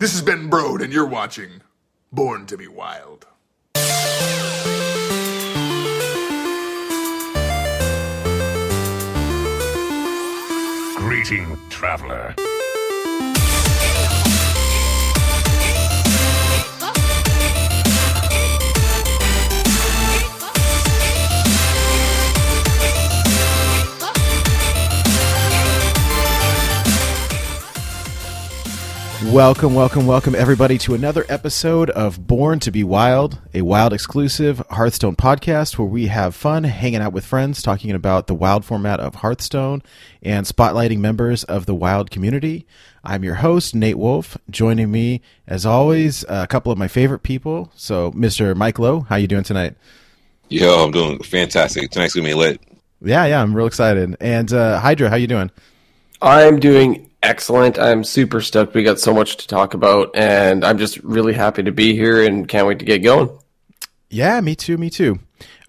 This is Ben Brode, and you're watching Born to Be Wild. Greeting, traveler. Welcome, welcome, welcome, everybody, to another episode of Born to Be Wild, a wild exclusive Hearthstone podcast where we have fun hanging out with friends, talking about the wild format of Hearthstone and spotlighting members of the wild community. I'm your host, Nate Wolf. Joining me, as always, a couple of my favorite people. So, Mr. Mike Lowe, how you doing tonight? Yo, I'm doing fantastic. Tonight's gonna be lit. Yeah, yeah, I'm real excited. And uh, Hydra, how you doing? I'm doing excellent. I'm super stoked. We got so much to talk about, and I'm just really happy to be here and can't wait to get going. Yeah, me too, me too.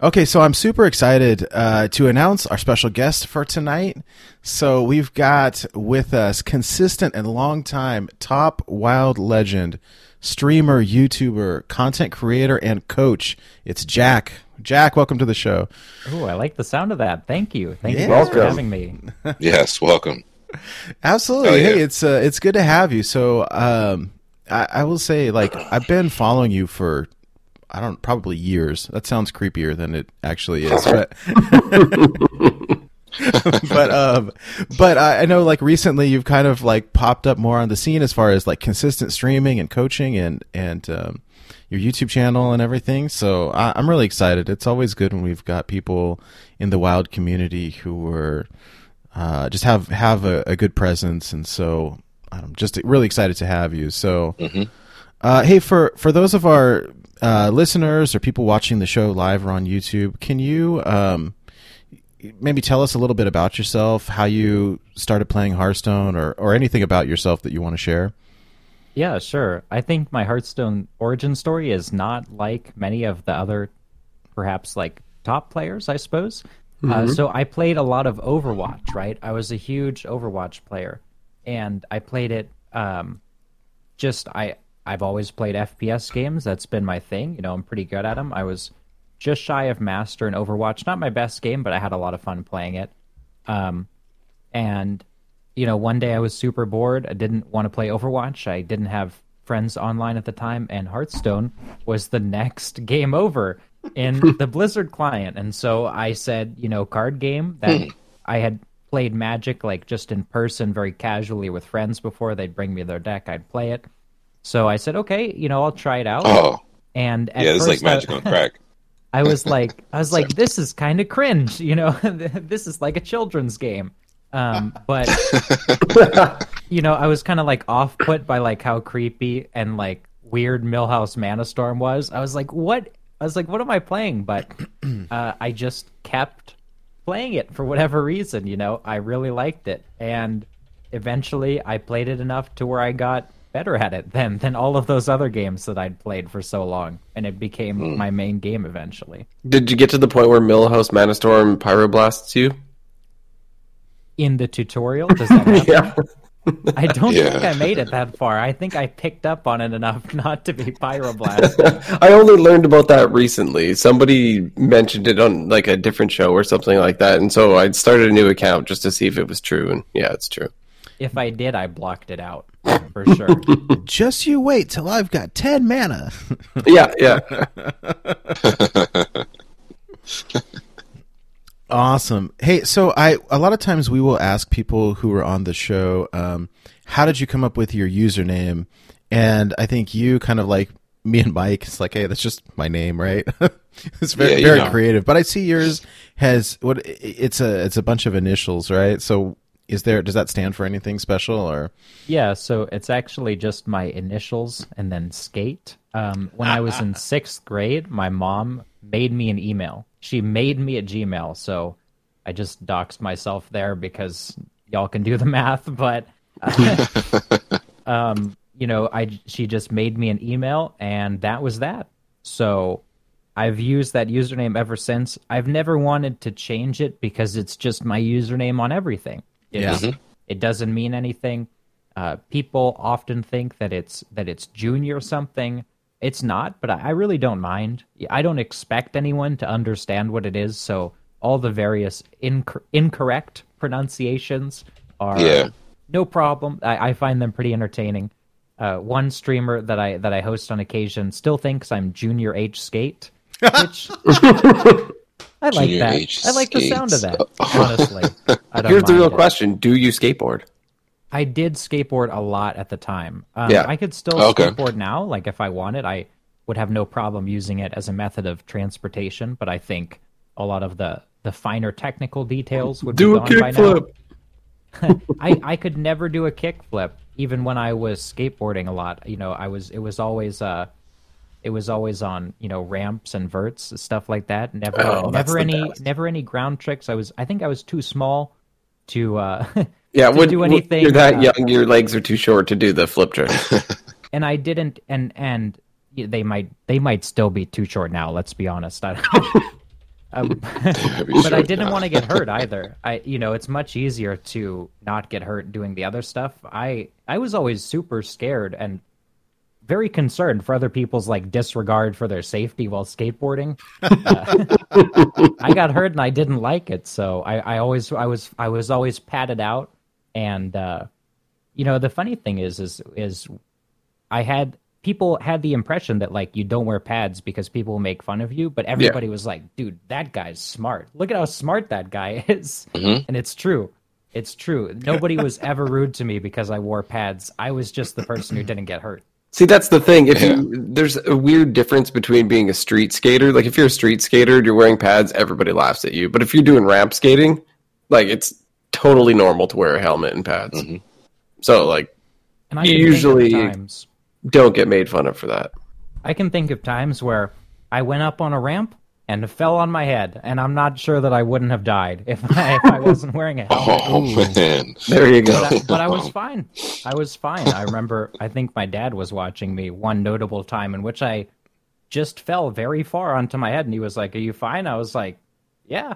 Okay, so I'm super excited uh, to announce our special guest for tonight. So we've got with us consistent and long-time top wild legend, streamer, YouTuber, content creator, and coach. It's Jack. Jack, welcome to the show. Oh, I like the sound of that. Thank you. Thank Yeah. you guys for Welcome. having me. Yes, welcome. Absolutely. Oh, yeah. Hey, it's uh, it's good to have you. So, um, I, I will say, like, I've been following you for, I don't, probably years. That sounds creepier than it actually is, but, but, um, but I, I know, like, recently you've kind of like popped up more on the scene as far as like consistent streaming and coaching and and um, your YouTube channel and everything. So I, I'm really excited. It's always good when we've got people in the wild community who are uh, just have have a, a good presence, and so I'm just really excited to have you. So, uh, hey, for for those of our uh, listeners or people watching the show live or on YouTube, can you um, maybe tell us a little bit about yourself, how you started playing Hearthstone, or or anything about yourself that you want to share? Yeah, sure. I think my Hearthstone origin story is not like many of the other, perhaps like top players, I suppose. Uh, so I played a lot of Overwatch, right? I was a huge Overwatch player, and I played it. Um, just I I've always played FPS games. That's been my thing. You know, I'm pretty good at them. I was just shy of master in Overwatch. Not my best game, but I had a lot of fun playing it. Um, and you know, one day I was super bored. I didn't want to play Overwatch. I didn't have friends online at the time, and Hearthstone was the next game over in the Blizzard client. And so I said, you know, card game that I had played Magic like just in person, very casually with friends before. They'd bring me their deck, I'd play it. So I said, okay, you know, I'll try it out. Oh, And at yeah, it's like I- magic on crack. I was like, I was like, this is kind of cringe, you know. this is like a children's game. Um, but you know, I was kind of like off put by like how creepy and like weird Millhouse Manastorm was. I was like, what? I was like, what am I playing? But uh, I just kept playing it for whatever reason. You know, I really liked it, and eventually I played it enough to where I got better at it than than all of those other games that I'd played for so long, and it became my main game eventually. Did you get to the point where Millhouse Manastorm pyroblasts you? In the tutorial, does that happen? Yeah. I don't Yeah. think I made it that far. I think I picked up on it enough not to be pyroblasted. I only learned about that recently. Somebody mentioned it on like a different show or something like that, and so I started a new account just to see if it was true. And yeah, it's true. if I did, I blocked it out for sure. Just you wait till I've got ten mana. Yeah, yeah. Awesome. Hey, so I a lot of times we will ask people who are on the show, um, how did you come up with your username? And I think you kind of like me and Mike. It's like, hey, that's just my name, right? it's very Yeah, very know. creative. But I see yours has what it's a it's a bunch of initials, right? So is there does that stand for anything special or? yeah, so it's actually just my initials and then skate. Um, when I was in sixth grade, my mom made me an email. She made me a Gmail, so I just doxed myself there because y'all can do the math. But um, you know, I she just made me an email, and that was that. So I've used that username ever since. I've never wanted to change it because it's just my username on everything. It's, Yeah. It doesn't mean anything. Uh, people often think that it's that it's junior something. It's not, but I, I really don't mind. I don't expect anyone to understand what it is, so all the various inc- incorrect pronunciations are Yeah. no problem. I, I find them pretty entertaining. Uh, one streamer that I that I host on occasion still thinks I'm Junior H Skate, which I like Junior that. H I like the sound of that. Honestly, I don't Here's the real it. question: Do you skateboard? I did skateboard a lot at the time. Um, Yeah. I could still Okay. skateboard now. Like if I wanted, I would have no problem using it as a method of transportation. But I think a lot of the the finer technical details would Do be a gone by now. kickflip. I, I could never do a kickflip, even when I was skateboarding a lot. You know, I was it was always uh, it was always on you know ramps and verts stuff like that. Never Oh, never any best. never any ground tricks. I was I think I was too small to uh, Yeah, to when, do when anything. you're that uh, young, your legs are too short to do the flip trick. and I didn't and and they might they might still be too short now. Let's be honest. I, um, but I didn't want to get hurt either. I you know it's much easier to not get hurt doing the other stuff. I I was always super scared and very concerned for other people's like disregard for their safety while skateboarding. Uh, I got hurt and I didn't like it, so I, I always I was I was always patted out. And uh, you know the funny thing is is is I had people had the impression that like you don't wear pads because people make fun of you, but everybody was like, "Dude, that guy's smart. Look at how smart that guy is." And it's true. It's true. Nobody was ever rude to me because I wore pads. I was just the person who didn't get hurt. See, that's the thing. If you there's a weird difference between being a street skater. Like if you're a street skater, and you're wearing pads, everybody laughs at you. But if you're doing ramp skating, like it's totally normal to wear a helmet and pads. Mm-hmm. So like, And I can think of Usually- times don't get made fun of for that. I can think of times where I went up on a ramp and fell on my head, and I'm not sure that I wouldn't have died if I, if I wasn't wearing a helmet. Oh man. There you go. but, I, but I was fine. I was fine. I remember. I think my dad was watching me one notable time in which I just fell very far onto my head, and he was like, "Are you fine?" I was like, "Yeah,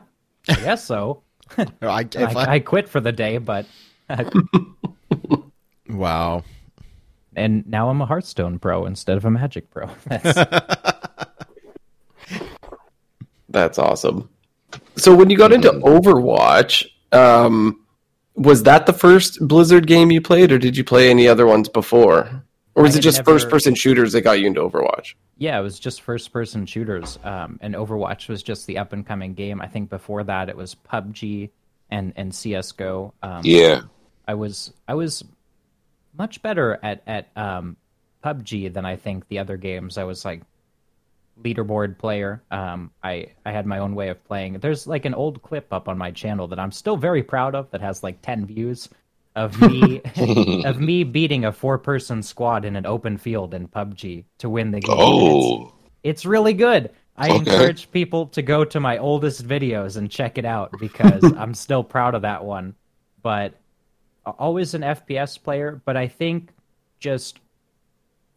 I guess so." I, if I, I- I quit for the day, but wow. and now I'm a Hearthstone pro instead of a Magic pro. That's, That's awesome. So when you got into Overwatch, um, was that the first Blizzard game you played, or did you play any other ones before? Or was I it just never- first-person shooters that got you into Overwatch? yeah, it was just first-person shooters, um, and Overwatch was just the up-and-coming game. I think before that it was PUBG and and CS:GO. Um, Yeah. I was I was much better at at um, PUBG than I think the other games. I was like leaderboard player. Um, I I had my own way of playing. There's like an old clip up on my channel that I'm still very proud of that has like 10 views of me of me beating a four person squad in an open field in PUBG to win the game. It's- Oh. it's really good. I Okay. encourage people to go to my oldest videos and check it out because I'm still proud of that one. But always an FPS player, but I think just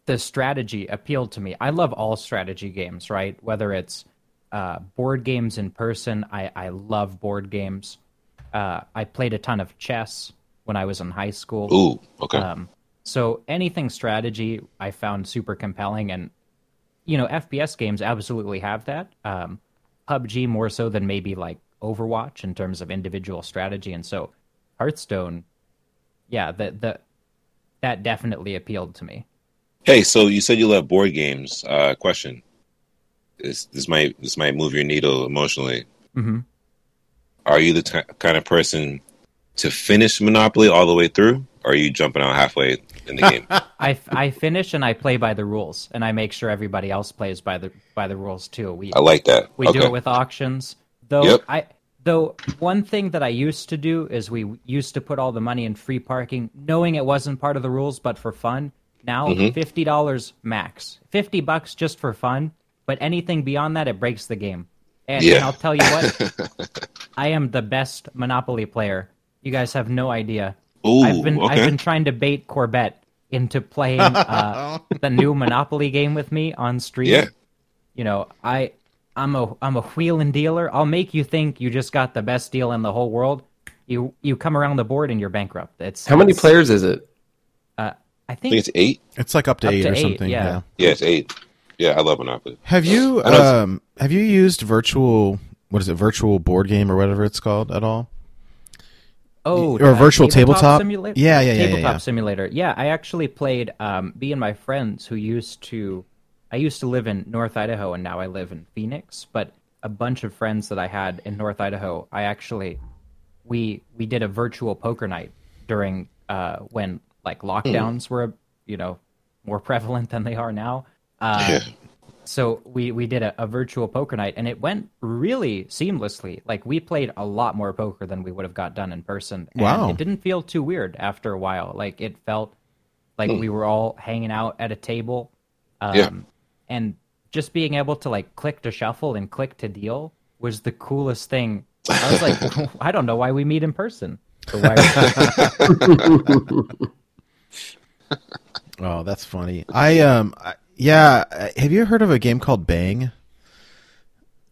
the strategy appealed to me. I love all strategy games, right? Whether it's uh, board games in person, I, I love board games. Uh, I played a ton of chess when I was in high school. Ooh. Okay. Um, so anything strategy I found super compelling, and you know FPS games absolutely have that. Um, PUBG more so than maybe like Overwatch in terms of individual strategy, and so Hearthstone, yeah, that the that definitely appealed to me. Hey, so you said you love board games. Uh, question: This this might this might move your needle emotionally. Mhm. Are you the t- kind of person to finish Monopoly all the way through, or are you jumping out halfway in the game? I, I finish and I play by the rules, and I make sure everybody else plays by the by the rules too. We I like that. We okay. do it with auctions. Though Yep. I though one thing that I used to do is we used to put all the money in free parking, knowing it wasn't part of the rules, but for fun. Now Mm-hmm. fifty dollars max, fifty bucks just for fun. But anything beyond that, it breaks the game. And, and I'll tell you what, I am the best Monopoly player. You guys have no idea. Ooh, I've been okay. I've been trying to bait Corbett into playing uh, the new Monopoly game with me on stream Yeah. you know, I I'm a I'm a wheel and dealer. I'll make you think you just got the best deal in the whole world. You you come around the board and you're bankrupt. It's How many players is it? I I think, think it's eight. It's like up to Up eight to or eight, something. yeah. yeah. Yeah, it's eight. Yeah, I love Monopoly. Have you I know it's- um have you used virtual what is it virtual board game or whatever it's called at all? Oh, or virtual tabletop? simulator. Yeah, yeah, yeah, yeah, tabletop yeah. simulator. Yeah, I actually played. Um, me and my friends who used to, I used to live in North Idaho, and now I live in Phoenix. But a bunch of friends that I had in North Idaho, I actually, we we did a virtual poker night during uh, when like lockdowns were, you know, more prevalent than they are now. Uh, Yeah. So we we did a, a virtual poker night and it went really seamlessly like we played a lot more poker than we would have got done in person and Wow. it didn't feel too weird after a while like it felt like we were all hanging out at a table um, Yeah. and just being able to like click to shuffle and click to deal was the coolest thing i was like i don't know why we meet in person or why Oh, that's funny. I um I, yeah, uh, have you heard of a game called Bang?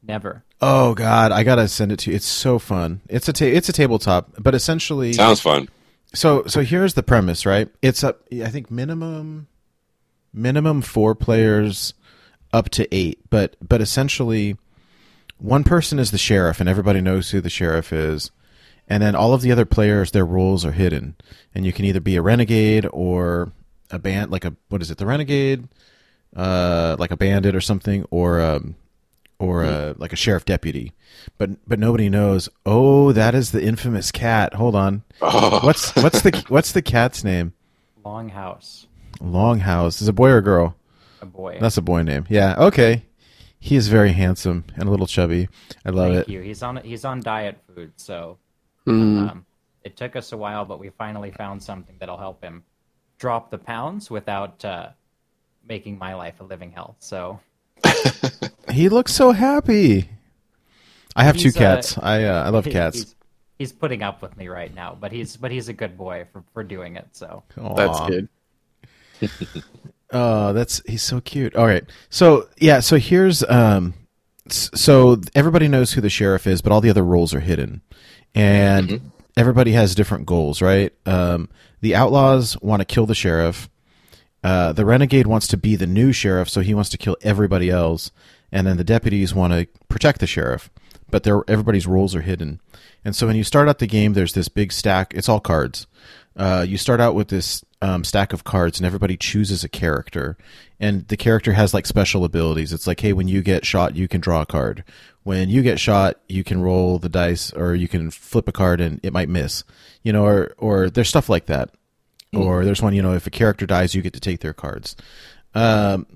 never Oh god, I got to send it to you. It's so fun. It's a ta- it's a tabletop, but essentially Sounds fun. So so here's the premise, right? It's up I think minimum minimum 4 players up to 8, but but essentially one person is the sheriff and everybody knows who the sheriff is. And then all of the other players their roles are hidden. And you can either be a renegade or a band like a what is it? The renegade uh like a bandit or something or um or uh, like a sheriff deputy. But but nobody knows. Oh, that is the infamous cat. Hold on. What's what's the what's the cat's name? longhouse Longhouse. Is it a boy or a girl? a boy That's a boy name. Yeah. Okay. He is very handsome and a little chubby. I love Thank it. you. He's on he's on diet food, so Mm. um, it took us a while, but we finally found something that'll help him drop the pounds without uh, making my life a living hell. So He looks so happy. I have two He's, uh, cats. I uh, I love he- cats. He's, he's putting up with me right now, but he's but he's a good boy for, for doing it. So That's good. Oh, that's he's so cute. All right. So, yeah, so here's um so everybody knows who the sheriff is, but all the other roles are hidden. And everybody has different goals, right? Um the outlaws want to kill the sheriff. Uh, the renegade wants to be the new sheriff, so he wants to kill everybody else, and then the deputies want to protect the sheriff. But everybody's roles are hidden, and so when you start out the game, there's this big stack. It's all cards. Uh, you start out with this um, stack of cards, and everybody chooses a character, and the character has like special abilities. It's like, hey, when you get shot, you can draw a card. When you get shot, you can roll the dice, or you can flip a card and it might miss. You know, or or there's stuff like that or there's one you know if a character dies you get to take their cards. Um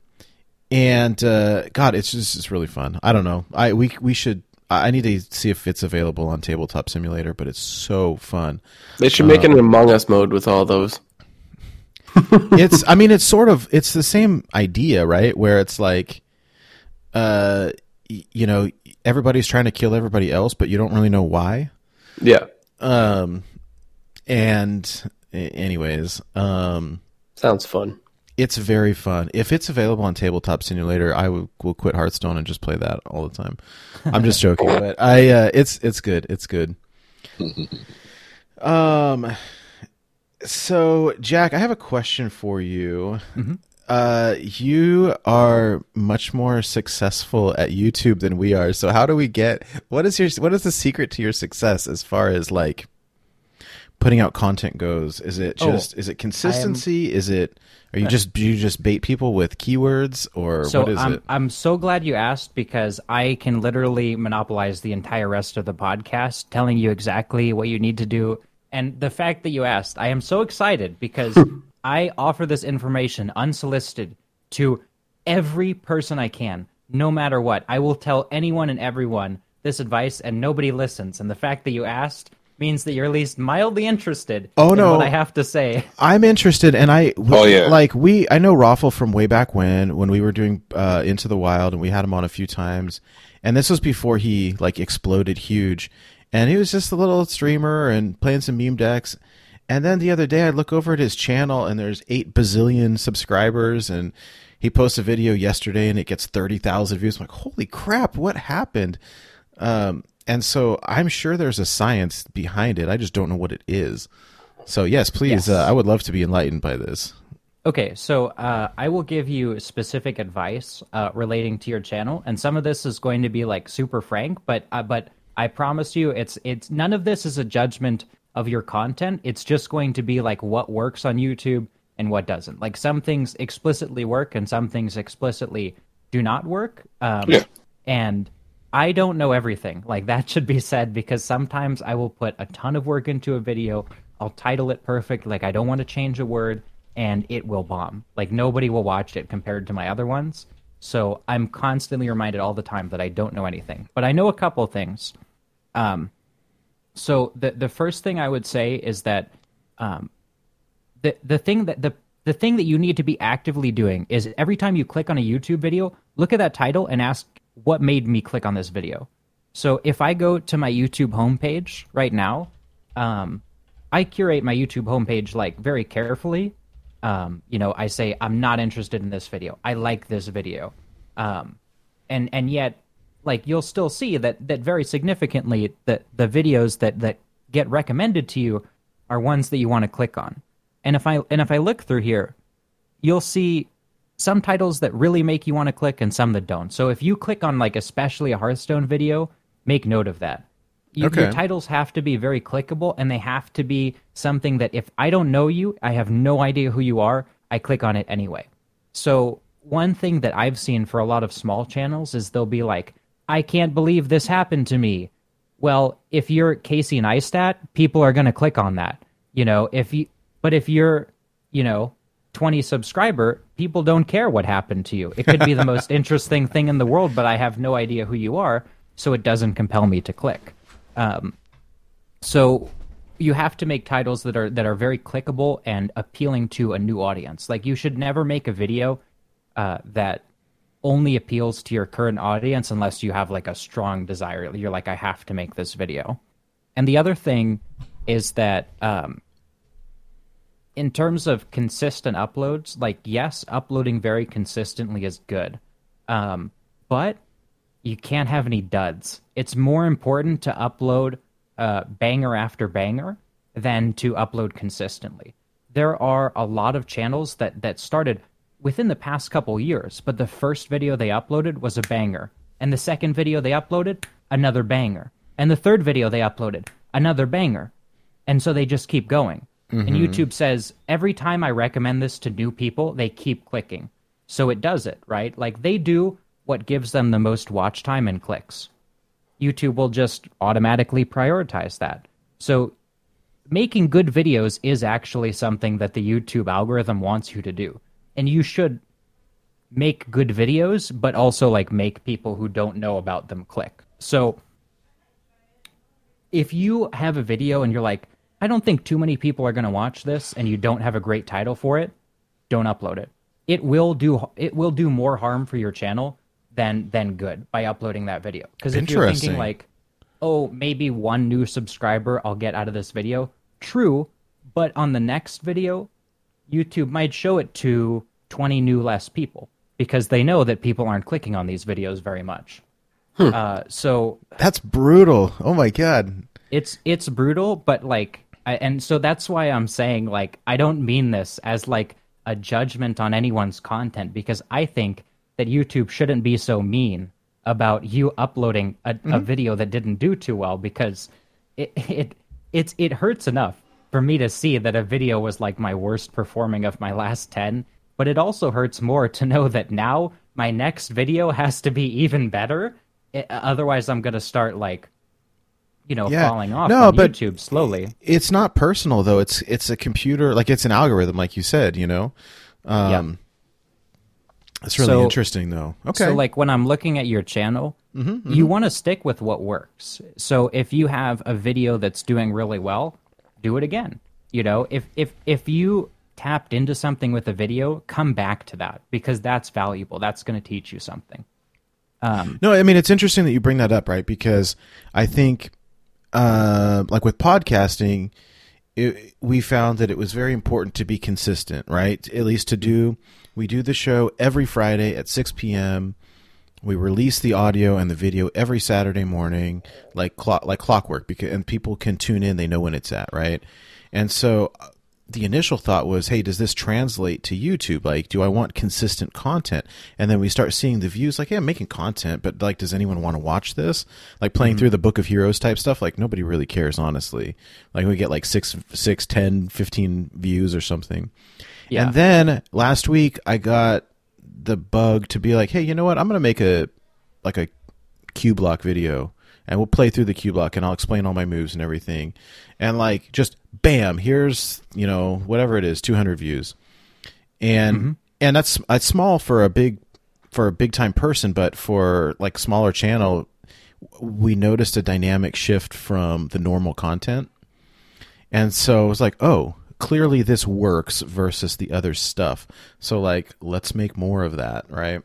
and uh god it's just it's really fun. I don't know. I we we should i need to see if it's available on tabletop simulator but it's so fun. They should make an Among Us mode with all those. it's i mean it's sort of it's the same idea right? Where it's like uh you know everybody's trying to kill everybody else but you don't really know why. Yeah. um and anyways um Sounds fun. it's very fun. If it's available on Tabletop Simulator, I will, will quit Hearthstone and just play that all the time. I'm just joking, but I uh, it's it's good. It's good. Um, so Jack, I have a question for you. Uh, you are much more successful at YouTube than we are. So how do we get? What is your? What is the secret to your success as far as like putting out content goes? Is it Oh, just? is it consistency? Is it? Are you uh, just do you just bait people with keywords or So what is I'm it? I'm so glad you asked because I can literally monopolize the entire rest of the podcast, telling you exactly what you need to do. And the fact that you asked, I am so excited because I offer this information unsolicited to every person I can, no matter what. I will tell anyone and everyone this advice, and nobody listens. And the fact that you asked means that you're at least mildly interested Oh, in no. what I have to say. I'm interested, and I Oh, yeah. like we. I know Raffle from way back when, when we were doing uh, Into the Wild, and we had him on a few times. And this was before he like exploded huge, and he was just a little streamer and playing some meme decks. And then the other day, I look over at his channel, and there's eight bazillion subscribers, and he posts a video yesterday, and it gets thirty thousand views. I'm like, holy crap, what happened? Um, and so I'm sure there's a science behind it. I just don't know what it is. So yes, please. Yes. Uh, I would love to be enlightened by this. Okay, so uh, I will give you specific advice uh, relating to your channel, and some of this is going to be like super frank, but uh, but I promise you, it's it's none of this is a judgment of your content. It's just going to be like what works on YouTube and what doesn't. Like some things explicitly work, and some things explicitly do not work. Um, Yeah. And I don't know everything. Like that should be said because sometimes I will put a ton of work into a video. I'll title it perfect. Like I don't want to change a word and it will bomb. Like nobody will watch it compared to my other ones. So I'm constantly reminded all the time that I don't know anything. But I know a couple things. Um so the the first thing I would say is that um the the thing that the the thing that you need to be actively doing is every time you click on a YouTube video, look at that title and ask what made me click on this video. So if I go to my YouTube homepage right now, um, I curate my YouTube homepage like very carefully. Um, you know, I say I'm not interested in this video. I like this video, um, and and yet, like you'll still see that that very significantly that the videos that that get recommended to you are ones that you want to click on. And if I and if I look through here, you'll see some titles that really make you want to click and some that don't. So if you click on like especially a Hearthstone video, make note of that. You, Okay. Your titles have to be very clickable and they have to be something that if I don't know you, I have no idea who you are, I click on it anyway. So one thing that I've seen for a lot of small channels is they'll be like, I can't believe this happened to me. Well, if you're Casey Neistat, people are going to click on that. You know, if you, but if you're, you know, 20 subscriber, people don't care what happened to you. It could be the most interesting thing in the world, but I have no idea who you are, so it doesn't compel me to click. Um, so you have to make titles that are that are very clickable and appealing to a new audience. Like you should never make a video uh, that only appeals to your current audience unless you have like a strong desire. You're like, I have to make this video. And the other thing is that um, in terms of consistent uploads, like yes, uploading very consistently is good, um, but you can't have any duds. It's more important to upload uh, banger after banger than to upload consistently. There are a lot of channels that that started within the past couple years, but the first video they uploaded was a banger, and the second video they uploaded another banger, and the third video they uploaded another banger, and so they just keep going. And mm-hmm. YouTube says every time I recommend this to new people, they keep clicking. So it does it, right? Like they do what gives them the most watch time and clicks. YouTube will just automatically prioritize that. So making good videos is actually something that the YouTube algorithm wants you to do. And you should make good videos, but also like make people who don't know about them click. So if you have a video and you're like, I don't think too many people are going to watch this and you don't have a great title for it, don't upload it. It will do it will do more harm for your channel than than good by uploading that video. Cuz if you're thinking like, "Oh, maybe one new subscriber I'll get out of this video." True, but on the next video, YouTube might show it to 20 new less people because they know that people aren't clicking on these videos very much. Uh, so That's brutal. Oh my god. it's it's brutal but like I, and so that's why i'm saying like i don't mean this as like a judgment on anyone's content because i think that youtube shouldn't be so mean about you uploading a, a mm-hmm. video that didn't do too well because it it it's it hurts enough for me to see that a video was like my worst performing of my last 10 but it also hurts more to know that now my next video has to be even better I- otherwise i'm going to start like you know, Yeah. falling off No, on but- YouTube slowly. It's not personal though. It's it's a computer like it's an algorithm like you said, you know. Um It's really So- interesting though. Okay. So, like when I'm looking at your channel, mm-hmm, mm-hmm. you want to stick with what works. So, if you have a video that's doing really well, do it again. You know, if if if you tapped into something with a video, come back to that because that's valuable. That's going to teach you something. Um, no, I mean it's interesting that you bring that up, right? Because I think, uh, like with podcasting, it, we found that it was very important to be consistent, right? At least to do, we do the show every Friday at six p.m. We release the audio and the video every Saturday morning, like clock, like clockwork, because and people can tune in; they know when it's at, right? And so the initial thought was, hey, does this translate to YouTube? Like, do I want consistent content? And then we start seeing the views, like, yeah, I'm making content, but like, does anyone want to watch this? Like playing mm-hmm. through the Book of Heroes type stuff, like nobody really cares, honestly. Like we get like six, six, ten, fifteen views or something. Yeah. And then last week I got the bug to be like, hey, you know what? I'm gonna make a like a Q block video and we'll play through the Q block and I'll explain all my moves and everything. And like just bam, here's, you know, whatever it is, 200 views. And and that's that's small for a big for a big time person, but for like smaller channel we noticed a dynamic shift from the normal content. And so it was like, oh, clearly this works versus the other stuff. So like let's make more of that, right?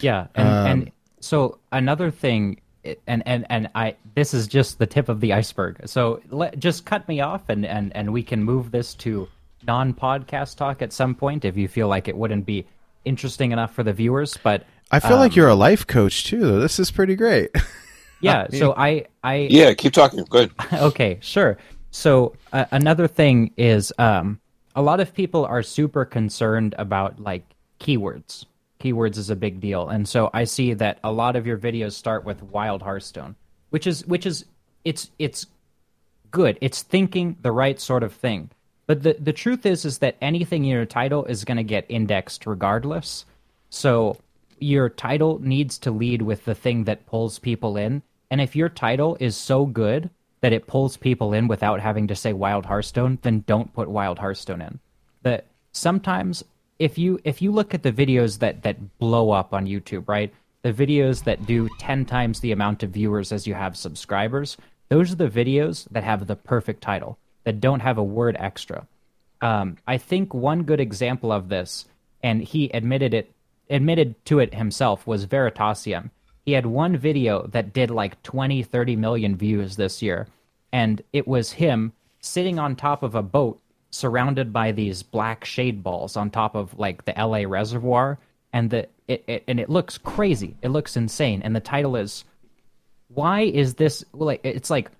Yeah, and, Um, and so another thing, and and and I this is just the tip of the iceberg. So let, just cut me off, and and and we can move this to non-podcast talk at some point if you feel like it wouldn't be interesting enough for the viewers. But I feel like you're a life coach too. Though. This is pretty great. yeah, so I I Yeah, keep talking. Good. okay, sure. So uh, another thing is um, a lot of people are super concerned about like keywords. Keywords is a big deal, and so I see that a lot of your videos start with Wild Hearthstone, which is which is it's it's good. It's thinking the right sort of thing. But the the truth is is that anything in your title is going to get indexed regardless. So your title needs to lead with the thing that pulls people in. And if your title is so good that it pulls people in without having to say Wild Hearthstone, then don't put Wild Hearthstone in. That sometimes if you if you look at the videos that that blow up on YouTube, right? The videos that do 10 times the amount of viewers as you have subscribers, those are the videos that have the perfect title, that don't have a word extra. Um, I think one good example of this, and he admitted it, admitted to it himself, was Veritasium. He had one video that did like 20, 30 million views this year, and it was him sitting on top of a boat surrounded by these black shade balls on top of like the LA reservoir, and the it, it and it looks crazy. It looks insane, and the title is why is this like it's like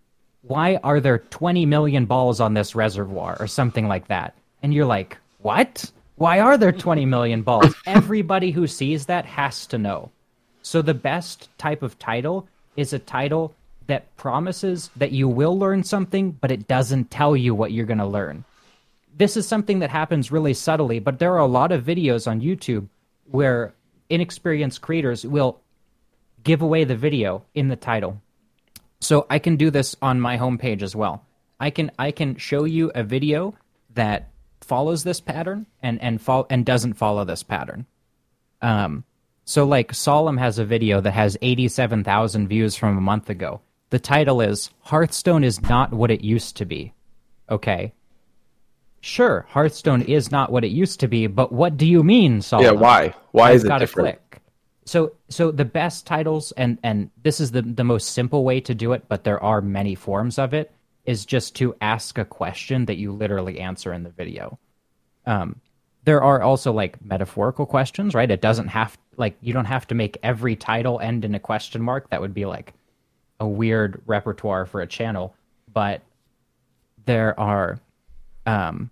why are there 20 million balls on this reservoir? or something like that. And you're like what? Why are there 20 million balls? Everybody who sees that has to know. So the best type of title is a title that promises that you will learn something but it doesn't tell you what you're going to learn this is something that happens really subtly but there are a lot of videos on youtube where inexperienced creators will give away the video in the title. So I can do this on my homepage as well. I can I can show you a video that follows this pattern and and fol- and doesn't follow this pattern. Um, so like Solem has a video that has 87,000 views from a month ago. The title is Hearthstone is not what it used to be. Okay. Sure, Hearthstone is not what it used to be, but what do you mean, Solem? Yeah, why? Why I've is it gotta different? Click. So so the best titles and and this is the the most simple way to do it, but there are many forms of it is just to ask a question that you literally answer in the video. Um there are also like metaphorical questions, right? It doesn't have like you don't have to make every title end in a question mark. That would be like a weird repertoire for a channel, but there are um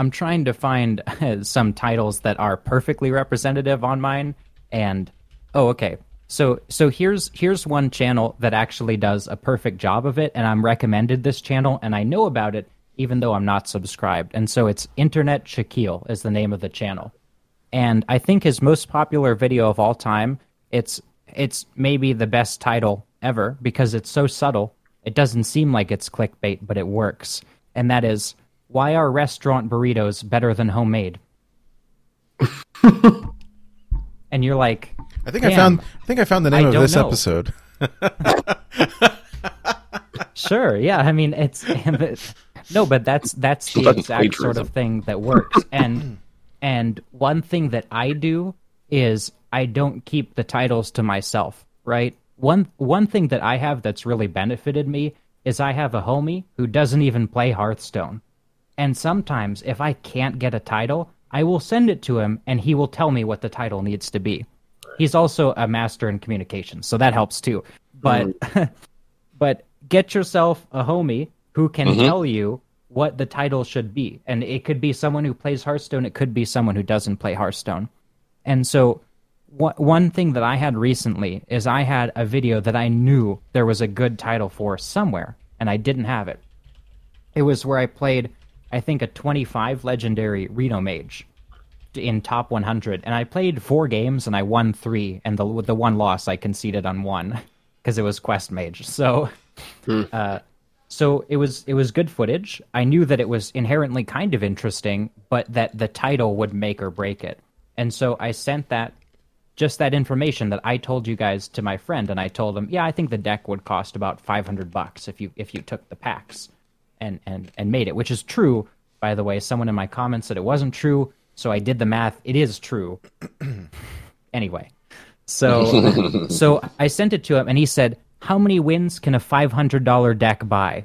I'm trying to find some titles that are perfectly representative on mine and oh okay. So so here's here's one channel that actually does a perfect job of it and I'm recommended this channel and I know about it even though I'm not subscribed. And so it's Internet Shaquille is the name of the channel. And I think his most popular video of all time, it's it's maybe the best title ever because it's so subtle. It doesn't seem like it's clickbait, but it works. And that is why are restaurant burritos better than homemade? and you're like, I think I found. I think I found the name I of this know. episode. sure, yeah. I mean, it's no, but that's that's the That's exact sort of thing that works. And and one thing that I do is I don't keep the titles to myself. Right. One one thing that I have that's really benefited me is I have a homie who doesn't even play Hearthstone. And sometimes if I can't get a title, I will send it to him and he will tell me what the title needs to be. He's also a master in communication, so that helps too. But mm. but get yourself a homie who can mm-hmm. tell you what the title should be. And it could be someone who plays Hearthstone, it could be someone who doesn't play Hearthstone. And so one thing that I had recently is I had a video that I knew there was a good title for somewhere, and I didn't have it. It was where I played, I think, a 25 legendary Reno Mage in top 100, and I played four games and I won three, and the the one loss I conceded on one because it was Quest Mage. So, hmm. uh, so it was it was good footage. I knew that it was inherently kind of interesting, but that the title would make or break it. And so I sent that just that information that I told you guys to my friend, and I told him, yeah, I think the deck would cost about 500 bucks if you if you took the packs and and and made it, which is true. By the way, someone in my comments said it wasn't true, so I did the math. It is true. anyway, so so I sent it to him, and he said, "How many wins can a $500 deck buy?"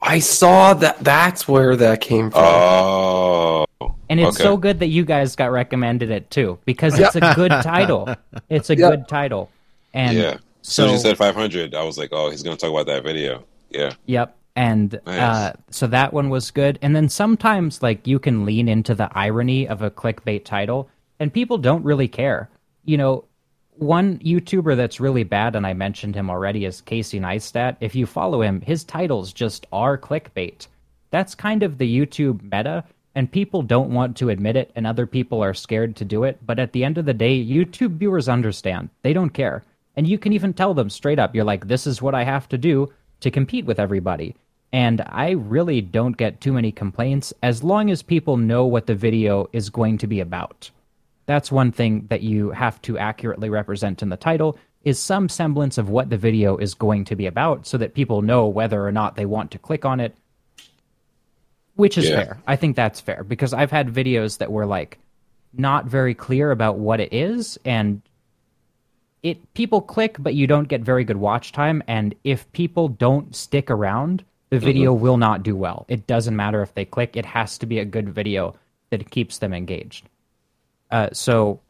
I saw that. That's where that came from. Oh. And it's okay. so good that you guys got recommended it too because it's a good title. It's a yep. good title. And yeah. So, so you said 500. I was like, oh, he's going to talk about that video. Yeah. Yep. And nice. uh, so that one was good. And then sometimes, like, you can lean into the irony of a clickbait title, and people don't really care. You know, one YouTuber that's really bad, and I mentioned him already, is Casey Neistat. If you follow him, his titles just are clickbait. That's kind of the YouTube meta and people don't want to admit it and other people are scared to do it but at the end of the day youtube viewers understand they don't care and you can even tell them straight up you're like this is what i have to do to compete with everybody and i really don't get too many complaints as long as people know what the video is going to be about that's one thing that you have to accurately represent in the title is some semblance of what the video is going to be about so that people know whether or not they want to click on it which is yeah. fair. I think that's fair because I've had videos that were like not very clear about what it is and it people click but you don't get very good watch time and if people don't stick around the mm-hmm. video mm-hmm. will not do well. It doesn't matter if they click, it has to be a good video that keeps them engaged. Uh, so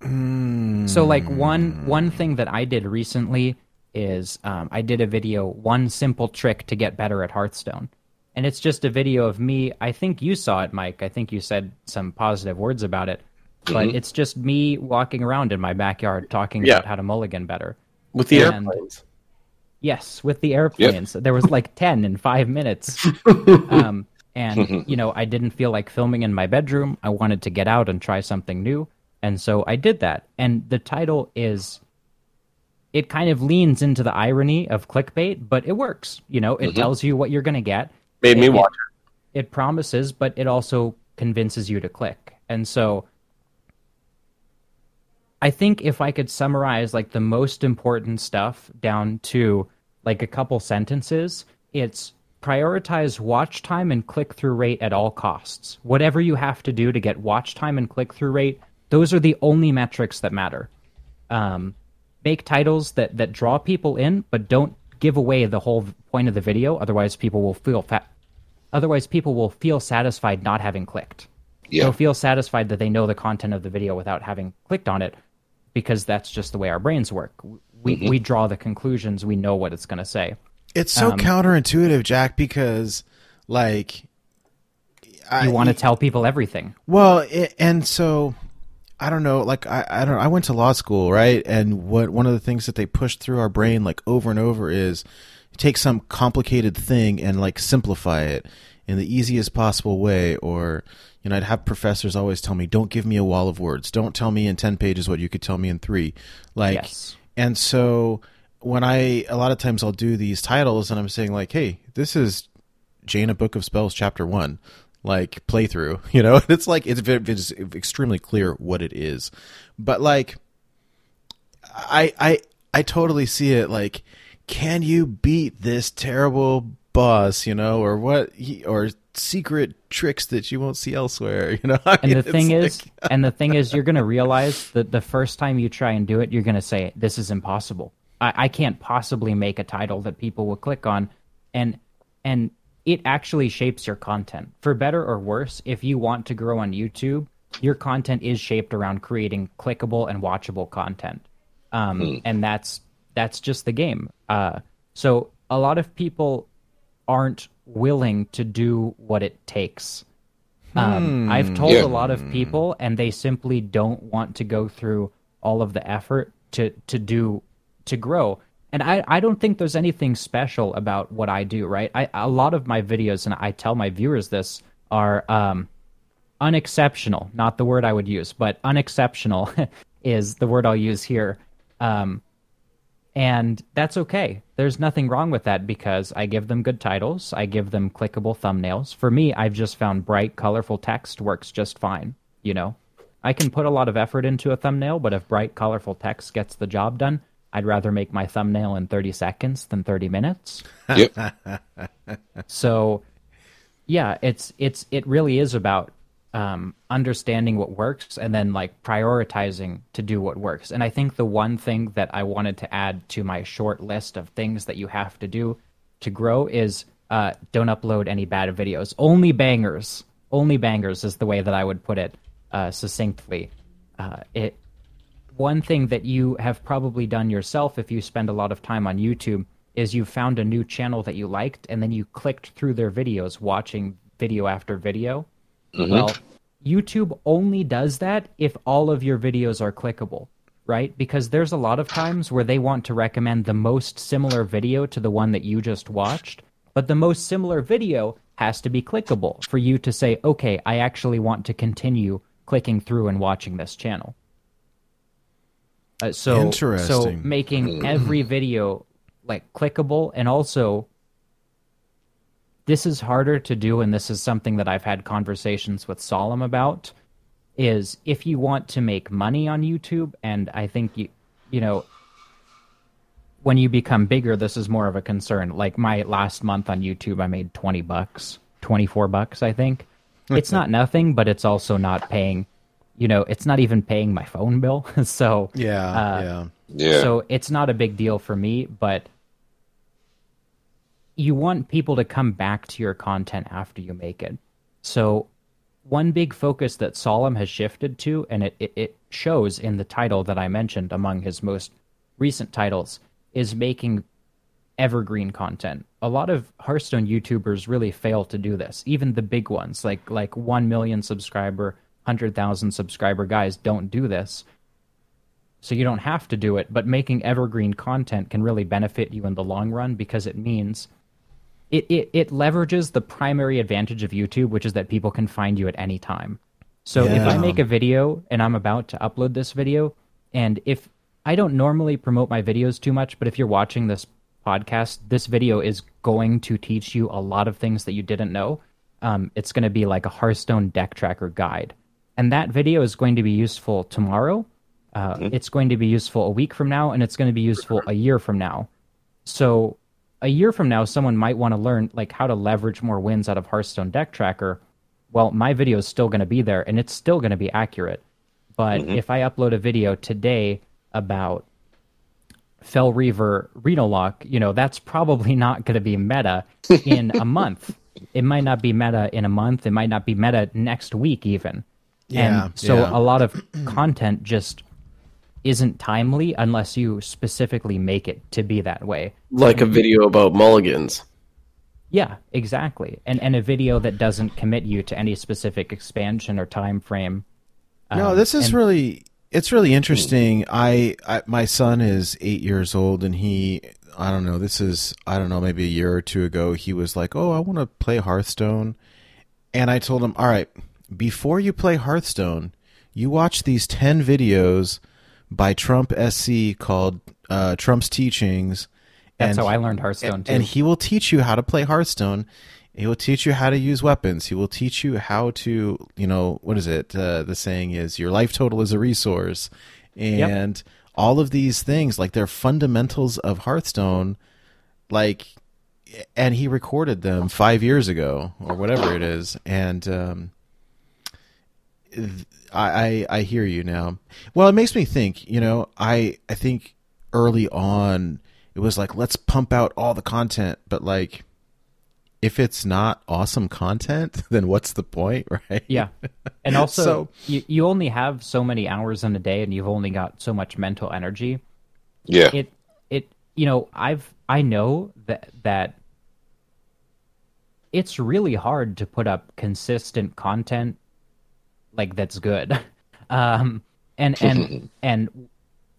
mm. so like one one thing that I did recently is um, I did a video one simple trick to get better at Hearthstone and it's just a video of me. I think you saw it, Mike. I think you said some positive words about it, but mm-hmm. it's just me walking around in my backyard talking yeah. about how to mulligan better with the and, airplanes. Yes, with the airplanes. Yep. There was like ten in five minutes. um, and you know, I didn't feel like filming in my bedroom. I wanted to get out and try something new, and so I did that. And the title is it kind of leans into the irony of clickbait, but it works. You know, it mm-hmm. tells you what you're going to get Made me watch it. It promises, but it also convinces you to click. And so I think if I could summarize like the most important stuff down to like a couple sentences, it's prioritize watch time and click through rate at all costs. Whatever you have to do to get watch time and click through rate, those are the only metrics that matter. Um, make titles that that draw people in, but don't give away the whole point of the video. Otherwise, people will feel fat. Otherwise, people will feel satisfied not having clicked. Yeah. They'll feel satisfied that they know the content of the video without having clicked on it, because that's just the way our brains work. We mm-hmm. we draw the conclusions. We know what it's going to say. It's so um, counterintuitive, Jack, because like you want to tell people everything. Well, it, and so I don't know. Like I, I don't. I went to law school, right? And what one of the things that they push through our brain like over and over is take some complicated thing and like simplify it in the easiest possible way or you know i'd have professors always tell me don't give me a wall of words don't tell me in 10 pages what you could tell me in 3 like yes. And so when i a lot of times i'll do these titles and i'm saying like hey this is Jaina Book of Spells chapter 1 like playthrough you know? It's like it's, it's extremely clear what it is. But like i i i totally see it like can you beat this terrible boss, you know, or what, or secret tricks that you won't see elsewhere, you know? I mean, and the thing like... is, and the thing is, you're going to realize that the first time you try and do it, you're going to say, this is impossible. I, I can't possibly make a title that people will click on. And, and it actually shapes your content for better or worse. If you want to grow on YouTube, your content is shaped around creating clickable and watchable content. Um, hmm. And that's that's just the game. Uh, so a lot of people aren't willing to do what it takes. Um, I've told Yeah. a lot of people, and they simply don't want to go through all of the effort to to do to grow. And I, I don't think there's anything special about what I do, right? I, a lot of my videos, and I tell my viewers this, are um, unexceptional. Not the word I would use, but unexceptional is the word I'll use here. Um, and that's okay. There's nothing wrong with that because I give them good titles, I give them clickable thumbnails. For me, I've just found bright, colorful text works just fine. You know, I can put a lot of effort into a thumbnail, but if bright, colorful text gets the job done, I'd rather make my thumbnail in 30 seconds than 30 minutes. Yep. So, yeah, it's it's it really is about um, understanding what works and then like prioritizing to do what works. And I think the one thing that I wanted to add to my short list of things that you have to do to grow is uh, don't upload any bad videos. Only bangers. Only bangers is the way that I would put it uh, succinctly. Uh, it one thing that you have probably done yourself if you spend a lot of time on YouTube is you found a new channel that you liked and then you clicked through their videos watching video after video. Well, YouTube only does that if all of your videos are clickable, right? Because there's a lot of times where they want to recommend the most similar video to the one that you just watched, but the most similar video has to be clickable for you to say, okay, I actually want to continue clicking through and watching this channel. Uh, so, so making every video like clickable and also this is harder to do and this is something that I've had conversations with Solem about is if you want to make money on YouTube and I think you you know when you become bigger this is more of a concern like my last month on YouTube I made 20 bucks 24 bucks I think it's not nothing but it's also not paying you know it's not even paying my phone bill so Yeah, uh, yeah. Yeah. so it's not a big deal for me, but you want people to come back to your content after you make it. So one big focus that Solem has shifted to, and it, it, it shows in the title that I mentioned among his most recent titles, is making evergreen content. A lot of Hearthstone YouTubers really fail to do this. Even the big ones, like like one million subscriber, hundred thousand subscriber guys, don't do this so you don't have to do it but making evergreen content can really benefit you in the long run because it means it, it, it leverages the primary advantage of youtube which is that people can find you at any time. So if i make a video and i'm about to upload this video and if i don't normally promote my videos too much but if you're watching this podcast this video is going to teach you a lot of things that you didn't know. Um, it's going to be like a hearthstone deck tracker guide. And that video is going to be useful tomorrow. Uh, it's going to be useful a week from now and it's going to be useful a year from now. So a year from now someone might want to learn like how to leverage more wins out of hearthstone deck tracker. Well my video is still going to be there and it's still going to be accurate. But mm-hmm. if i upload a video today about fel reaver reno lock you know that's probably not going to be meta in a month. It might not be meta in a month. It might not be meta next week even. Yeah, and so yeah. a lot of content just isn't timely unless you specifically make it to be that way. Like a video about mulligans. Yeah, exactly. And and a video that doesn't commit you to any specific expansion or time frame. No, Um, this is and- really it's really interesting. I, I my son is eight years old, and he I don't know. This is I don't know maybe a year or two ago. He was like, "Oh, I want to play Hearthstone," and I told him, "All right, before you play Hearthstone, you watch these ten videos by Trump SC called uh, Trump's Teachings." That's and how I learned Hearthstone and, too. and he will teach you how to play Hearthstone. He will teach you how to use weapons. He will teach you how to, you know, what is it? Uh, the saying is your life total is a resource, and all of these things, like they're fundamentals of Hearthstone, like, and he recorded them five years ago or whatever it is, and um, I, I I hear you now. Well, it makes me think. You know, I I think early on it was like let's pump out all the content, but like if it's not awesome content, then what's the point, right? Yeah. And also So- you, you only have so many hours in a day and you've only got so much mental energy. Yeah. It, it, it you know i've i know that that it's really hard to put up consistent content like that's good. Um, and and and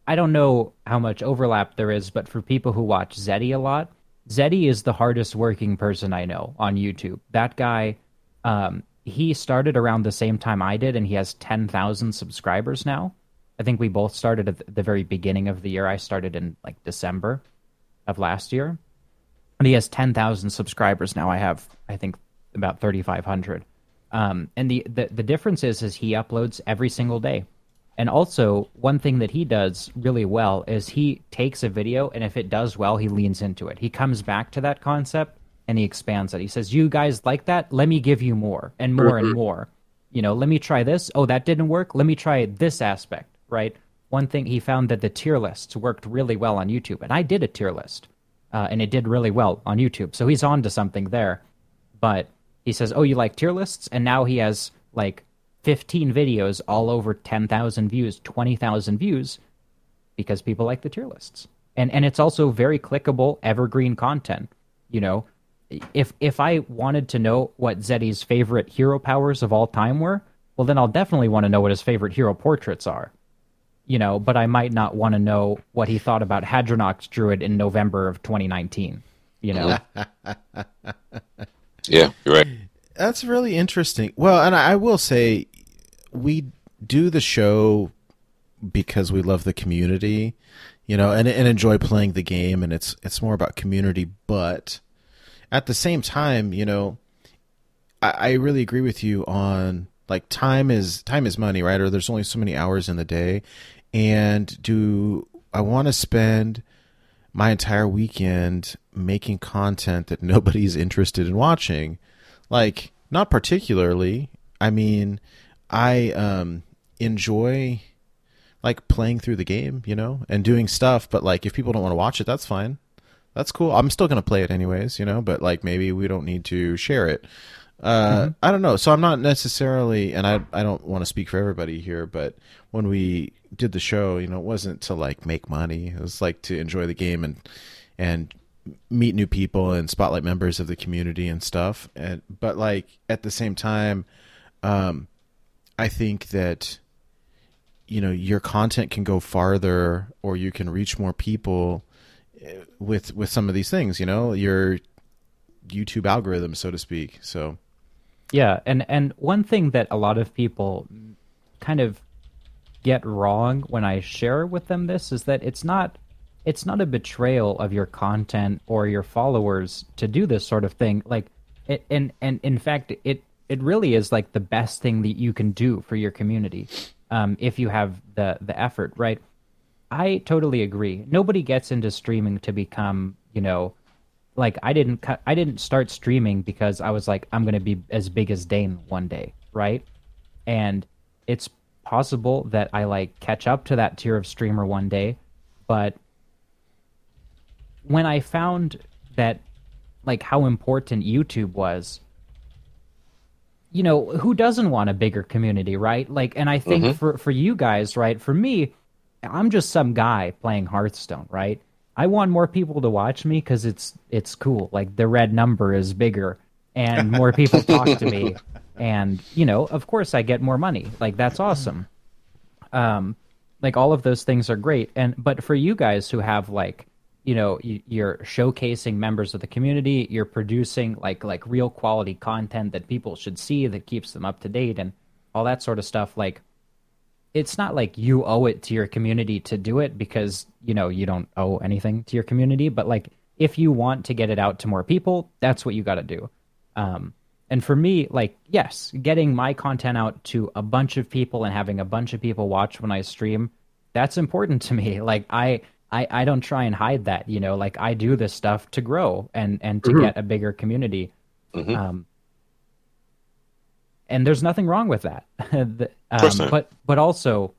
I don't know how much overlap there is, but for people who watch Zeddy a lot, Zeddy is the hardest working person I know on YouTube. That guy, um, he started around the same time I did, and he has ten thousand subscribers now. I think we both started at the very beginning of the year. I started in like December of last year, and he has ten thousand subscribers now. I have, I think, about thirty five hundred. Um, and the, the the difference is is he uploads every single day. And also, one thing that he does really well is he takes a video, and if it does well, he leans into it. He comes back to that concept and he expands it. He says, "You guys like that? Let me give you more and more and more. You know, let me try this. Oh, that didn't work. Let me try this aspect." Right? One thing he found that the tier lists worked really well on YouTube, and I did a tier list, uh, and it did really well on YouTube. So he's on to something there. But he says, "Oh, you like tier lists?" And now he has like 15 videos all over 10,000 views, 20,000 views because people like the tier lists. And and it's also very clickable evergreen content, you know. If if I wanted to know what Zeddy's favorite hero powers of all time were, well then I'll definitely want to know what his favorite hero portraits are. You know, but I might not want to know what he thought about Hadronox Druid in November of 2019, you know. Yeah, you're right. That's really interesting. Well, and I will say, we do the show because we love the community, you know, and and enjoy playing the game, and it's it's more about community. But at the same time, you know, I, I really agree with you on like time is time is money, right? Or there's only so many hours in the day, and do I want to spend my entire weekend making content that nobody's interested in watching? Like, not particularly. I mean, I um, enjoy like playing through the game, you know, and doing stuff. But like, if people don't want to watch it, that's fine. That's cool. I'm still gonna play it anyways, you know. But like, maybe we don't need to share it. Uh, I don't know. So I'm not necessarily, and I I don't want to speak for everybody here, but when we did the show, you know, it wasn't to like make money. It was like to enjoy the game and and meet new people and spotlight members of the community and stuff. And but like at the same time, um, I think that you know your content can go farther or you can reach more people eh, with with some of these things. You know your YouTube algorithm, so to speak. So Yeah, and and one thing that a lot of people kind of get wrong when I share with them this is that it's not it's not a betrayal of your content or your followers to do this sort of thing. Like it, and and in fact it it really is like the best thing that you can do for your community um, if you have the the effort, right? I totally agree. Nobody gets into streaming to become, you know, like I didn't cut I didn't start streaming because I was like I'm going to be as big as Dane one day, right? And it's possible that I like catch up to that tier of streamer one day, but when I found that like how important YouTube was, you know, who doesn't want a bigger community, right? Like and I think mm-hmm. for for you guys, right? For me, I'm just some guy playing Hearthstone, right? I want more people to watch me cuz it's it's cool. Like the red number is bigger and more people talk to me and, you know, of course I get more money. Like that's awesome. Um like all of those things are great and but for you guys who have like you know you- you're showcasing members of the community you're producing like like real quality content that people should see that keeps them up to date and all that sort of stuff like it's not like you owe it to your community to do it because you know you don't owe anything to your community but like if you want to get it out to more people that's what you got to do. Um and for me like yes getting my content out to a bunch of people and having a bunch of people watch when i stream that's important to me. Like i i i don't try and hide that you know like i do this stuff to grow and and to get a bigger community. Um and there's nothing wrong with that The- um, but but also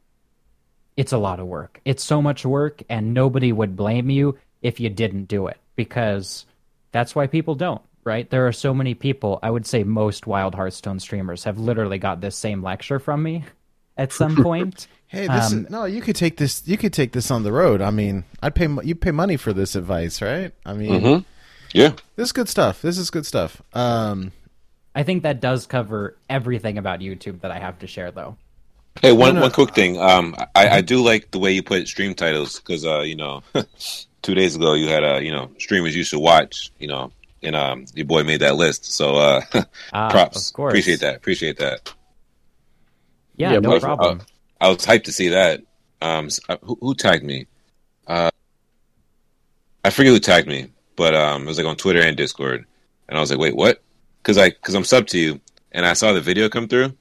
it's a lot of work it's so much work and nobody would blame you if you didn't do it because that's why people don't right there are so many people i would say most wild hearthstone streamers have literally got this same lecture from me at some point hey, this Um, is, no, you could take this. You could take this on the road. I mean, I'd pay you pay money for this advice, right? I mean, Yeah. This is good stuff. This is good stuff. Um, I think that does cover everything about YouTube that I have to share, though. Hey, one one quick thing. Um, I, I do like the way you put stream titles because uh, you know, two days ago you had uh, you know, streamers you should watch. You know, and um, your boy made that list. So uh, Ah, props. of course. Appreciate that. Appreciate that. Yeah, Yeah, no but- problem. I was hyped to see that. Um, uh, who, who tagged me? Uh, I forget who tagged me, but um, it was like on Twitter and Discord, and I was like, wait, what? Because I because I'm sub to you, and I saw the video come through,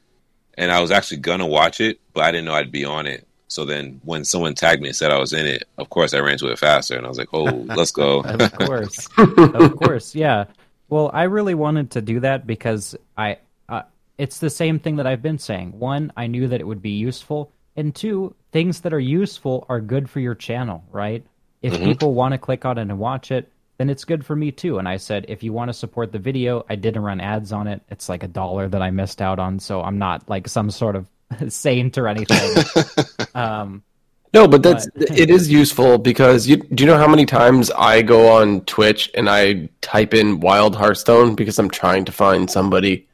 and I was actually gonna watch it, but I didn't know I'd be on it. So then when someone tagged me and said I was in it, of course I ran to it faster, and I was like, oh, let's go. of course, of course, yeah. Well, I really wanted to do that because I, uh, it's the same thing that I've been saying. One, I knew that it would be useful, and two, things that are useful are good for your channel, right? If people want to click on it and watch it, then it's good for me too. And I said, if you want to support the video, I didn't run ads on it. It's like a dollar that I missed out on, so I'm not like some sort of saint or anything. um, No, but that's it is useful because you do you know how many times I go on Twitch and I type in Wild Hearthstone because I'm trying to find somebody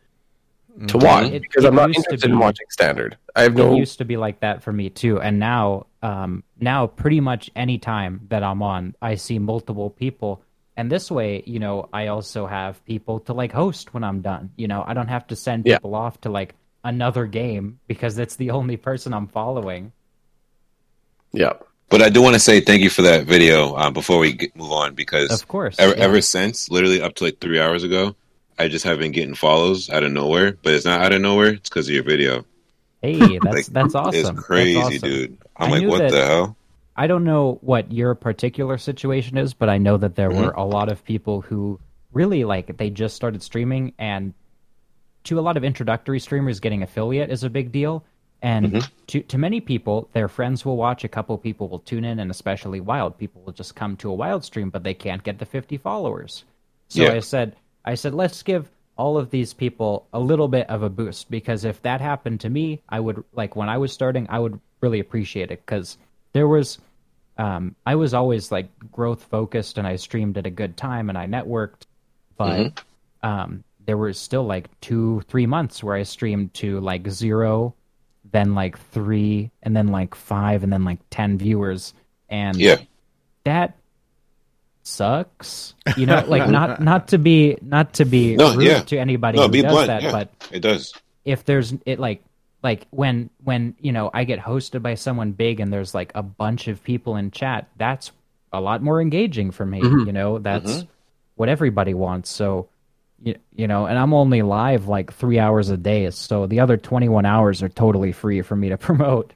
to watch It- because it I'm not used to interested in watching Standard. I have it no used to be like that for me too and now um now pretty much any time that i'm on i see multiple people and this way you know i also have people to like host when i'm done you know i don't have to send Yeah. people off to like another game because it's the only person i'm following yeah. But I do want to say thank you for that video um, before we get, move on because Of course, ever, yeah. ever since, literally up to like three hours ago, I just have been getting follows out of nowhere. But it's not out of nowhere; it's because of your video. hey that's Like, that's awesome It's crazy, awesome. dude. I'm I like, what that- the hell? I don't know what your particular situation is, but I know that there Mm-hmm. were a lot of people who really like they just started streaming and to a lot of introductory streamers getting affiliate is a big deal. And Mm-hmm. to to many people, their friends will watch, a couple people will tune in, and especially wild people will just come to a wild stream, but they can't get the fifty followers. So Yeah. I said I said let's give all of these people a little bit of a boost because if that happened to me, I would like when I was starting, I would really appreciate it because there was um, I was always like growth focused and I streamed at a good time and I networked, but um, there were still like two, three months where I streamed to like zero, then like three, and then like five, and then like 10 viewers. And Yeah, that sucks. You know, like not, not to be, not to be No, rude yeah. to anybody no, who does blunt. that, yeah, but it does. if there's it like like when when you know I get hosted by someone big and there's like a bunch of people in chat, that's a lot more engaging for me. You know, that's what everybody wants. So you, you know, and I'm only live like three hours a day, so the other 21 hours are totally free for me to promote.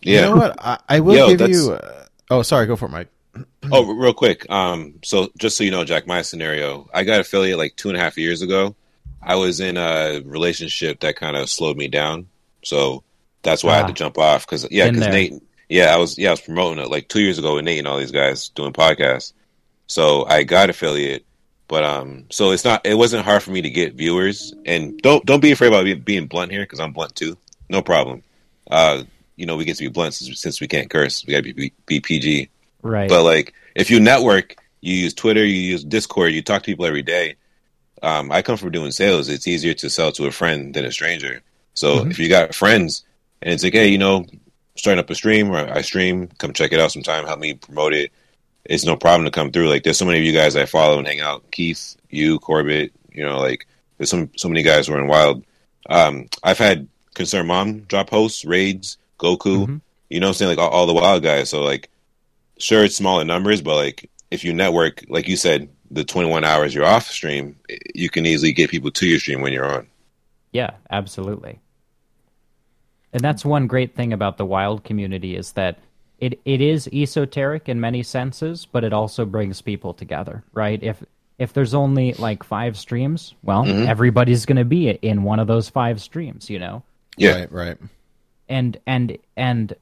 Yeah. You know what? I, I will Yo, give that's- you. Uh, oh, sorry. Go for it, Mike. Oh, real quick. Um, so just so you know, Jack, my scenario, I got affiliate like two and a half years ago. I was in a relationship that kind of slowed me down, so that's why I had Ah. to jump off. Because yeah, because. Nate, yeah, I was yeah, I was promoting it like two years ago with Nate and all these guys doing podcasts. So I got affiliate, but um, so it's not. It wasn't hard for me to get viewers, and don't don't be afraid about being, being blunt here because I'm blunt too. No problem. Uh, you know, we get to be blunt since, since we can't curse. We got to be, be PG. Right. But like, if you network, you use Twitter, you use Discord, you talk to people every day. Um, I come from doing sales. It's easier to sell to a friend than a stranger. So if you got friends and it's like, hey, you know, starting up a stream or I stream, come check it out sometime, help me promote it. It's no problem to come through. Like, there's so many of you guys I follow and hang out. Keith, you, Corbett, you know, like there's some so many guys who are in wild. Um, I've had concerned mom drop hosts, raids, Goku. You know, what I'm saying like all, all the wild guys. So like, sure it's smaller numbers, but like if you network, like you said, the 21 hours you're off stream, you can easily get people to your stream when you're on. Yeah, absolutely. And that's one great thing about the wild community is that it, it is esoteric in many senses, but it also brings people together, right? If if there's only like five streams, well, everybody's going to be in one of those five streams, you know. Yeah, Right. Right. And and and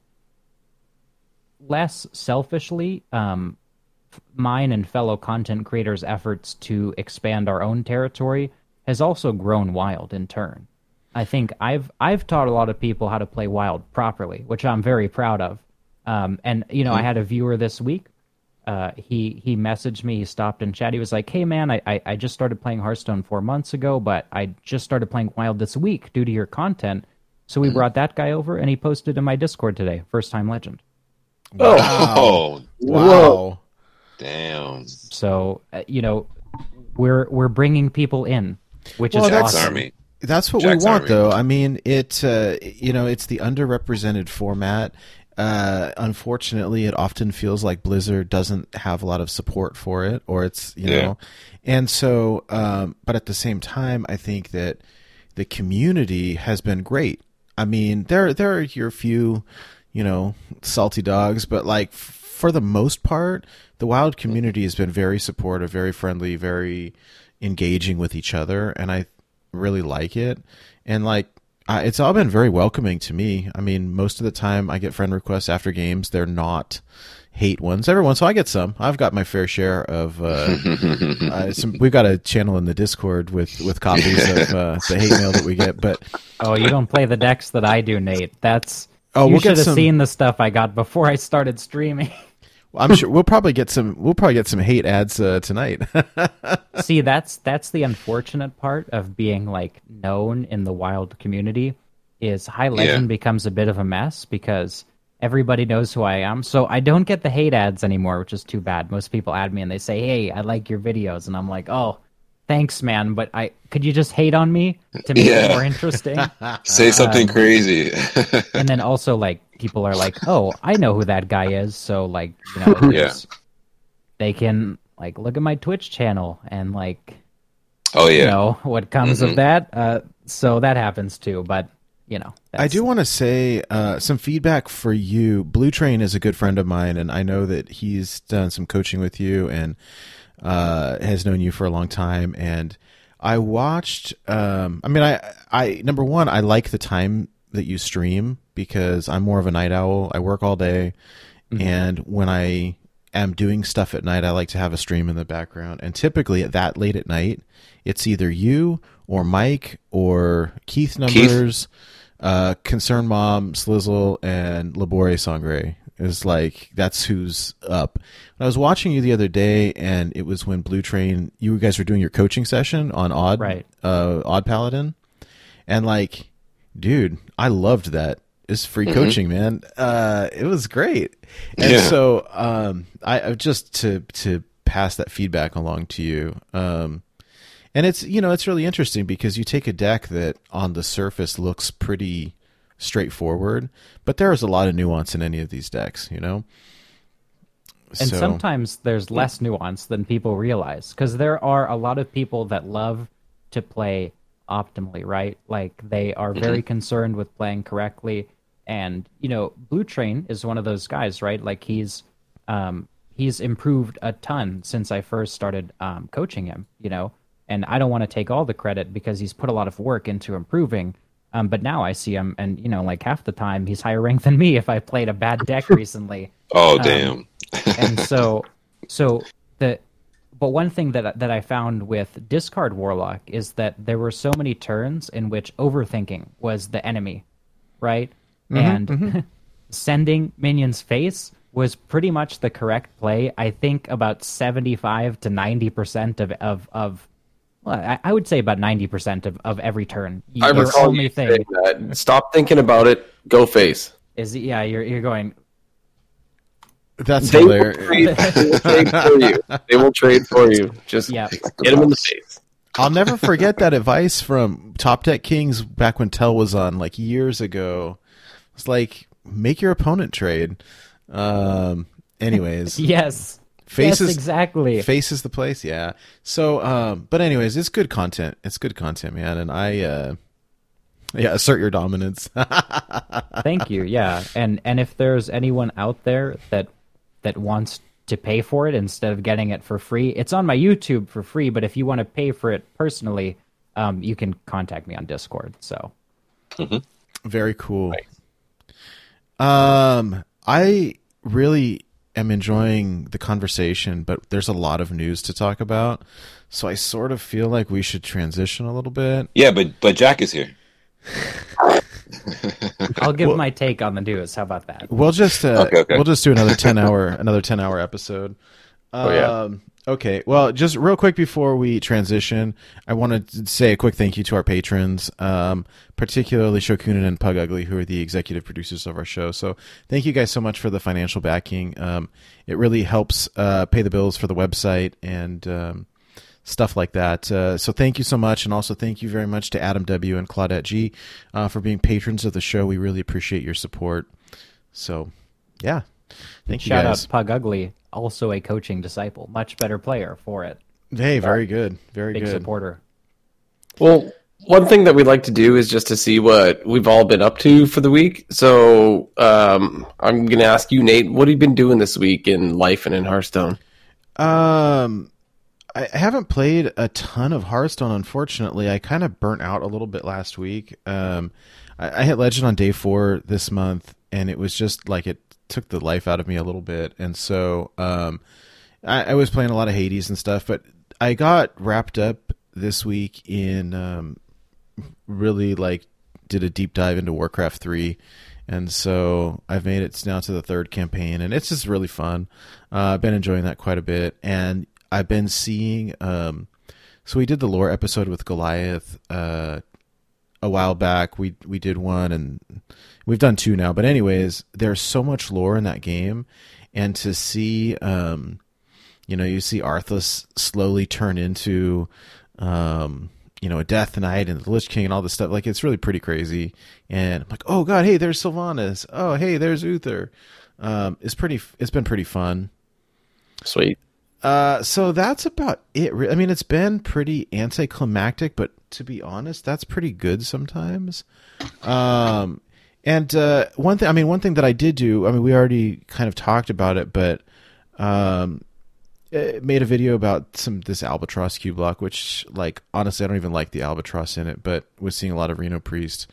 less selfishly, um, mine and fellow content creators' efforts to expand our own territory has also grown wild in turn. I think I've I've taught a lot of people how to play wild properly, which I'm very proud of. Um, and you know, I had a viewer this week uh, he he messaged me. He stopped in chat. He was like, "Hey man, I, I I just started playing Hearthstone four months ago, but I just started playing Wild this week due to your content. So we brought that guy over, and he posted in my Discord today. First time legend. Oh, Wow. damn. So uh, you know, we're we're bringing people in, which Well, is that's- awesome. Army. That's what Jack's we want, though. I mean, it uh, you know, it's the underrepresented format. Uh, unfortunately, it often feels like Blizzard doesn't have a lot of support for it, or it's you Yeah. know, and so. Um, but at the same time, I think that the community has been great. I mean, there there are your few, you know, salty dogs, but like f- for the most part, the wild community has been very supportive, very friendly, very engaging with each other, and I really like it. And like, uh, it's all been very welcoming to me. I mean, most of the time I get friend requests after games. They're not hate ones. Every once in a while I get some. I've got my fair share of. Uh, uh, some, we've got a channel in the Discord with with copies of uh, the hate mail that we get, but. Oh, you don't play the decks that I do, Nate. That's Oh, you we'll get should have some- seen the stuff I got before I started streaming. I'm sure we'll probably get some. We'll probably get some hate ads uh, tonight. See, that's that's the unfortunate part of being like known in the wild community is High Legend becomes a bit of a mess because everybody knows who I am. So I don't get the hate ads anymore, which is too bad. Most people add me and they say, "Hey, I like your videos," and I'm like, "Oh, thanks, man, but I could you just hate on me to make it more interesting?" Say something crazy. and then also like people are like, "Oh, I know who that guy is," so like you know, Yeah. they can like look at my Twitch channel and like oh yeah. you know what comes of that. Uh, so that happens too, but you know, I do want to say uh, some feedback for you. Blue Train is a good friend of mine, and I know that he's done some coaching with you and uh, has known you for a long time. And I watched. Um, I mean, I, I number one, I like the time that you stream because I'm more of a night owl. I work all day, and when I am doing stuff at night, I like to have a stream in the background. And typically, at that late at night, it's either you or Mike or Keith numbers, uh, Concern Mom, Slizzle, and Labore Sangre. Is like that's who's up. I was watching you the other day, and it was when Blue Train. You guys were doing your coaching session on Odd, Right. Uh, Odd Paladin, and like, dude, I loved that. It's free coaching, man. Uh, it was great. And Yeah. so, um, I I- just to to pass that feedback along to you. Um, and it's you know it's really interesting because you take a deck that on the surface looks pretty straightforward, but there is a lot of nuance in any of these decks. You know. and So- sometimes there's less nuance than people realize because there are a lot of people that love to play optimally right? Like they are very concerned with playing correctly. And you know blue train is one of those guys right? Like he's um he's improved a ton since i first started um coaching him you know? And i don't want to take all the credit because he's put a lot of work into improving um but now i see him and you know like half the time he's higher ranked than me if i played a bad deck recently Oh um, damn. and so so the but one thing that that I found with discard warlock is that there were so many turns in which overthinking was the enemy, right? Mm-hmm, and mm-hmm. sending minions face was pretty much the correct play. I think about seventy five to ninety percent of of of well, I, I would say about ninety percent of, of every turn. I Your recall only you thing that. Stop thinking about it. Go face. is yeah, you're you're going that's They will, trade, they will trade for you. They will trade for you. Just yeah. hit them in the face. I'll never forget that advice from Top Deck Kings back when Tell was on, like years ago. It's like make your opponent trade. Um. Anyways, Yes. Faces yes, exactly. Face is the place, yeah. So, um, but anyways, it's good content. It's good content, man. And I, uh, yeah, assert your dominance. Thank you. Yeah, and and if there's anyone out there that that wants to pay for it instead of getting it for free, it's on my YouTube for free. But if you want to pay for it personally, um, you can contact me on Discord. So Very cool. Um, I really am enjoying the conversation, but there's a lot of news to talk about. So I sort of feel like we should transition a little bit. Yeah, but but Jack is here. I'll give my take on the news. How about that? We'll just uh, Okay, okay. we'll just do another ten hour another ten hour episode. Oh, yeah. Okay. Well, just real quick before we transition, I want to say a quick thank you to our patrons, um, particularly Shokunin and Pug Ugly, who are the executive producers of our show. So thank you guys so much for the financial backing. Um, it really helps uh, pay the bills for the website and um, stuff like that. Uh, so thank you so much, and also thank you very much to Adam W and Claudette G uh, for being patrons of the show. We really appreciate your support. So, yeah, thank you Shout guys. out Pug Ugly, also a coaching disciple, much better player for it. Hey, very good, very Big good. supporter. Well, one thing that we like to do is just to see what we've all been up to for the week. So um, I'm going to ask you, Nate, what have you been doing this week in life and in Hearthstone? Um, I I haven't played a ton of Hearthstone. Unfortunately, I kind of burnt out a little bit last week. Um, I, I hit Legend on day four this month, and it was just like it took the life out of me a little bit. And so, um, I, I was playing a lot of Hades and stuff, but I got wrapped up this week in um, really like did a deep dive into Warcraft three, and so I've made it now to the third campaign, and it's just really fun. Uh, I've been enjoying that quite a bit, and I've been seeing. Um, so we did the lore episode with Goliath uh, a while back. We we did one, and we've done two now. But anyways, there's so much lore in that game, and to see. Um, you know, you see Arthas slowly turn into, um, you know, a Death Knight and the Lich King and all this stuff. Like, it's really pretty crazy. And I'm like, oh god, hey, there's Sylvanas. Oh, hey, there's Uther. Um, it's pretty. It's been pretty fun. Sweet. Uh, so that's about it. I mean, it's been pretty anticlimactic, but to be honest, that's pretty good sometimes. Um, and uh, one thing, I mean, one thing that I did do, I mean, we already kind of talked about it, but um, uh, made a video about some this albatross cube block, which, like, honestly, I don't even like the albatross in it, but was seeing a lot of Reno Priest.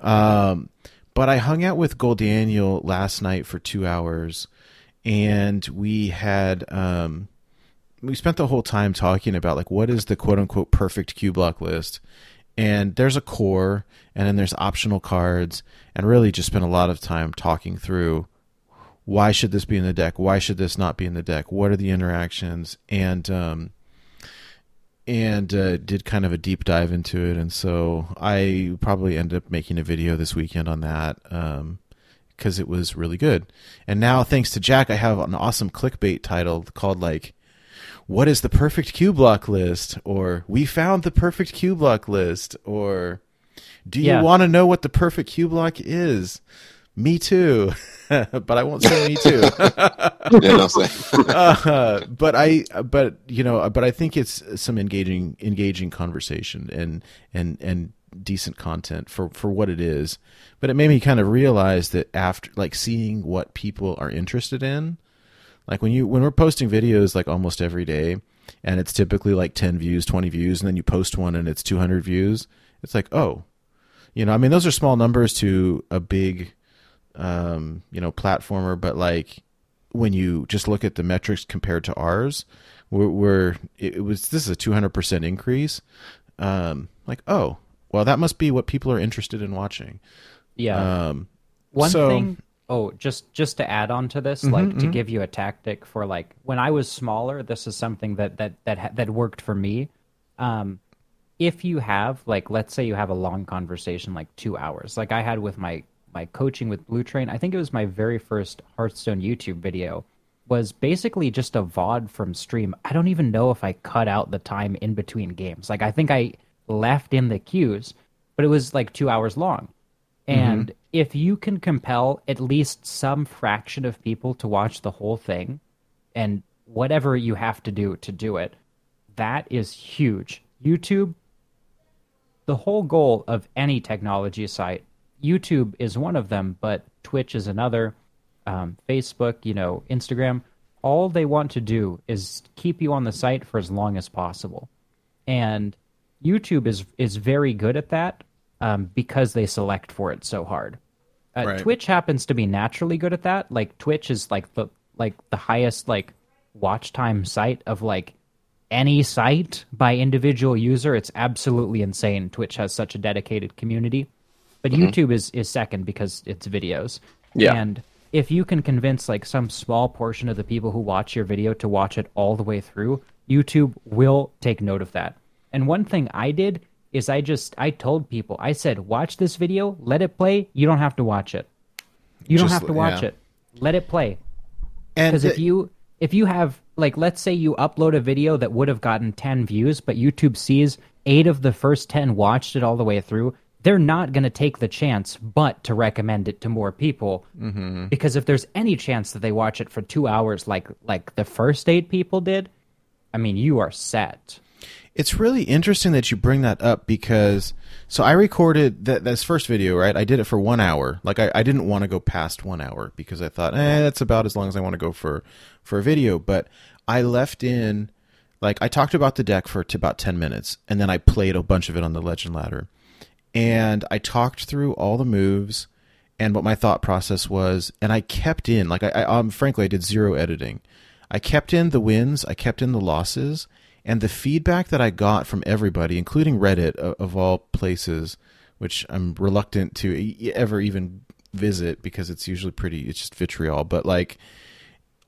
Um, but I hung out with Gold Daniel last night for two hours, and we had um, we spent the whole time talking about like what is the quote unquote perfect cube block list, and there's a core, and then there's optional cards, and really just spent a lot of time talking through why should this be in the deck, why should this not be in the deck, what are the interactions, and um, and uh, did kind of a deep dive into it, and so I probably end up making a video this weekend on that. Um, because it was really good. And now, thanks to Jack, I have an awesome clickbait title called like, "What is the perfect Q block list?" or "We found the perfect Q block list," or "Do you Yeah. want to know what the perfect Q block is?" Me too, but I won't say me too. You know what I'm saying? uh, but I, but you know, but I think it's some engaging, engaging conversation and and and decent content for for what it is. But it made me kind of realize that after like seeing what people are interested in, like when you when we're posting videos like almost every day, and it's typically like ten views, twenty views, and then you post one and it's two hundred views. It's like oh, you know, I mean, those are small numbers to a big, um, you know, platformer, but like when you just look at the metrics compared to ours, we're, we're it, was this is a two hundred percent increase. Um, like oh, well, that must be what people are interested in watching. Yeah. Um, One so- thing. Oh, just just to add on to this, like to give you a tactic for like when I was smaller, this is something that that that ha- that worked for me. Um, if you have like, let's say you have a long conversation, like two hours, like I had with my my coaching with Blue Train. I think it was my very first Hearthstone YouTube video. Was basically just a VOD from stream. I don't even know if I cut out the time in between games. Like I think I left in the queues, but it was like two hours long. And if you can compel at least some fraction of people to watch the whole thing and whatever you have to do to do it, that is huge. YouTube, the whole goal of any technology site, YouTube is one of them, but Twitch is another, um, Facebook, you know, Instagram. All they want to do is keep you on the site for as long as possible. And YouTube is is very good at that um, because they select for it so hard. Uh, Right. Twitch happens to be naturally good at that. Like Twitch is like the like the highest like watch time site of like any site by individual user. It's absolutely insane. Twitch has such a dedicated community. but YouTube is is second because it's videos. Yeah. And if you can convince like some small portion of the people who watch your video to watch it all the way through, YouTube will take note of that. And one thing I did is I just I told people I said watch this video, let it play. You don't have to watch it. You don't Just- have to watch yeah. it. Let it play. Because if you if you have like let's say you upload a video that would have gotten 10 views but YouTube sees 8 of the first 10 watched it all the way through, they're not going to take the chance but to recommend it to more people. Mm-hmm. Because if there's any chance that they watch it for 2 hours like like the first 8 people did, I mean, you are set. It's really interesting that you bring that up because so I recorded that this first video, right? I did it for one hour. Like I, I didn't want to go past one hour because I thought, eh, that's about as long as I want to go for for a video. But I left in like I talked about the deck for to about ten minutes, and then I played a bunch of it on the Legend Ladder, and I talked through all the moves and what my thought process was, and I kept in like I, I um frankly I did zero editing. I kept in the wins, I kept in the losses, and the feedback that I got from everybody, including Reddit of, all places, which I'm reluctant to ever even visit because it's usually pretty it's just vitriol, but like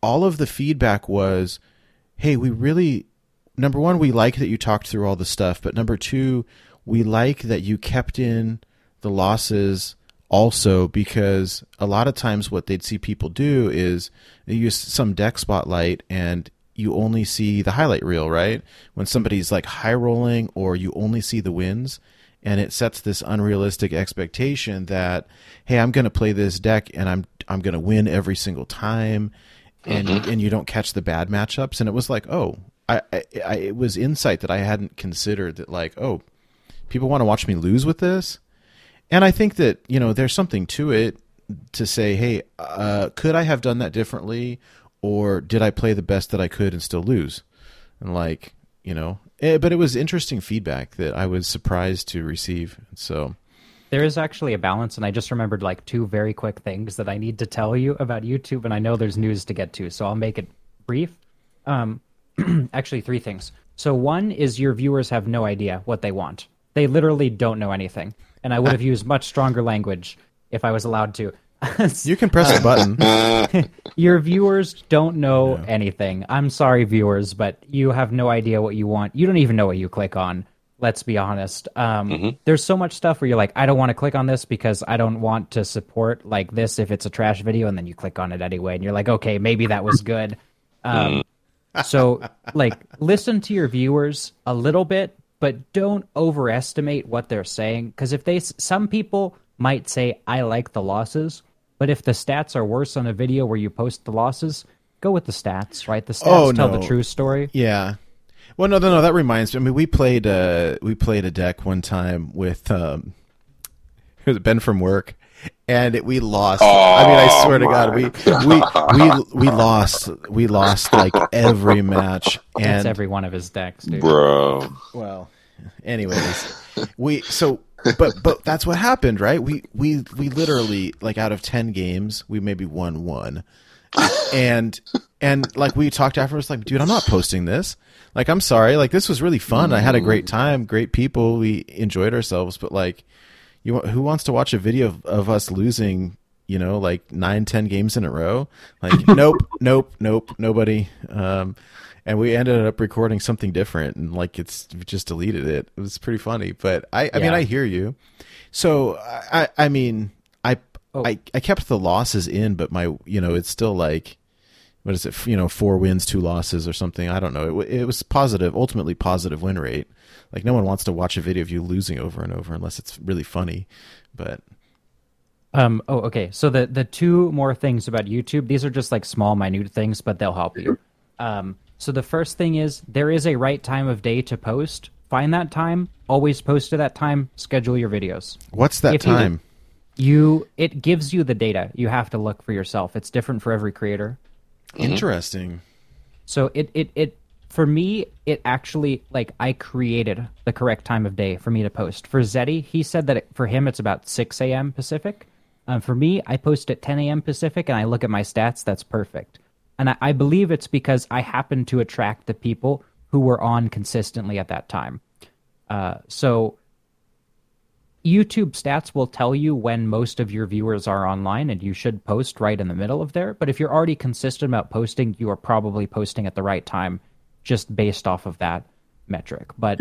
all of the feedback was, hey, we really number one, we like that you talked through all the stuff, but number two, we like that you kept in the losses also because a lot of times what they'd see people do is they use some deck spotlight and you only see the highlight reel, right? When somebody's like high rolling or you only see the wins and it sets this unrealistic expectation that hey, I'm going to play this deck and I'm I'm going to win every single time and and you don't catch the bad matchups and it was like, "Oh, I, I, I it was insight that I hadn't considered that like, oh, people want to watch me lose with this. And I think that, you know, there's something to it to say, hey, uh, could I have done that differently? Or did I play the best that I could and still lose? And like, you know, eh, but it was interesting feedback that I was surprised to receive. So, There is actually a balance, and I just remembered like two very quick things that I need to tell you about YouTube, and I know there's news to get to, so I'll make it brief. Um, actually, three things. So one is your viewers have no idea what they want; they literally don't know anything, and I would have used much stronger language if I was allowed to. you can press a button. your viewers don't know anything. I'm sorry, viewers, but you have no idea what you want. You don't even know what you click on. Let's be honest. Um, There's so much stuff where you're like, I don't want to click on this because I don't want to support like this if it's a trash video, and then you click on it anyway, and you're like, okay, maybe that was good. Um, so, like, listen to your viewers a little bit, but don't overestimate what they're saying. Because if they, some people might say, I like the losses, but if the stats are worse on a video where you post the losses, go with the stats, right? The stats Oh, tell no. the true story. Yeah. Well, no, no, no. That reminds me. I mean, we played uh, we played a deck one time with um, was Ben from work, and it, we lost. I mean, I swear to God, we we we we lost. We lost like every match, That's and every one of his decks, dude. bro. well, anyways, we so but but that's what happened, right? We we we literally like out of ten games, we maybe won one, and and like we talked afterwards, like, dude, I'm not posting this. Like, I'm sorry. Like, this was really fun. I had a great time, great people. We enjoyed ourselves, but like, you who wants to watch a video of, of us losing? You know, like nine, ten games in a row. Like, nope, nope, nope, nobody. Um, and we ended up recording something different, and like it's we just deleted it. It was pretty funny, but I, I mean, I hear you. So I, I mean, I, Oh. I, I kept the losses in, but my, you know, it's still like, what is it? You know, four wins, two losses, or something. I don't know. It, it was positive, ultimately positive win rate. Like no one wants to watch a video of you losing over and over unless it's really funny. But Um. Oh, okay. So the the two more things about YouTube. These are just like small, minute things, but they'll help you. Um. So the first thing is there is a right time of day to post. Find that time. Always post at that time. Schedule your videos. what's that If you- time? You. It gives you the data. You have to look for yourself. It's different for every creator. Interesting. So it it it for me it actually like I created the correct time of day for me to post. For Zeddy, he said that it, for him it's about six a.m. Pacific. Um, for me, I post at ten a.m. Pacific, and I look at my stats. That's perfect. And I, I believe it's because I happen to attract the people who were on consistently at that time. Uh, so YouTube stats will tell you when most of your viewers are online, and you should post right in the middle of there. But if you're already consistent about posting, you are probably posting at the right time, just based off of that metric. But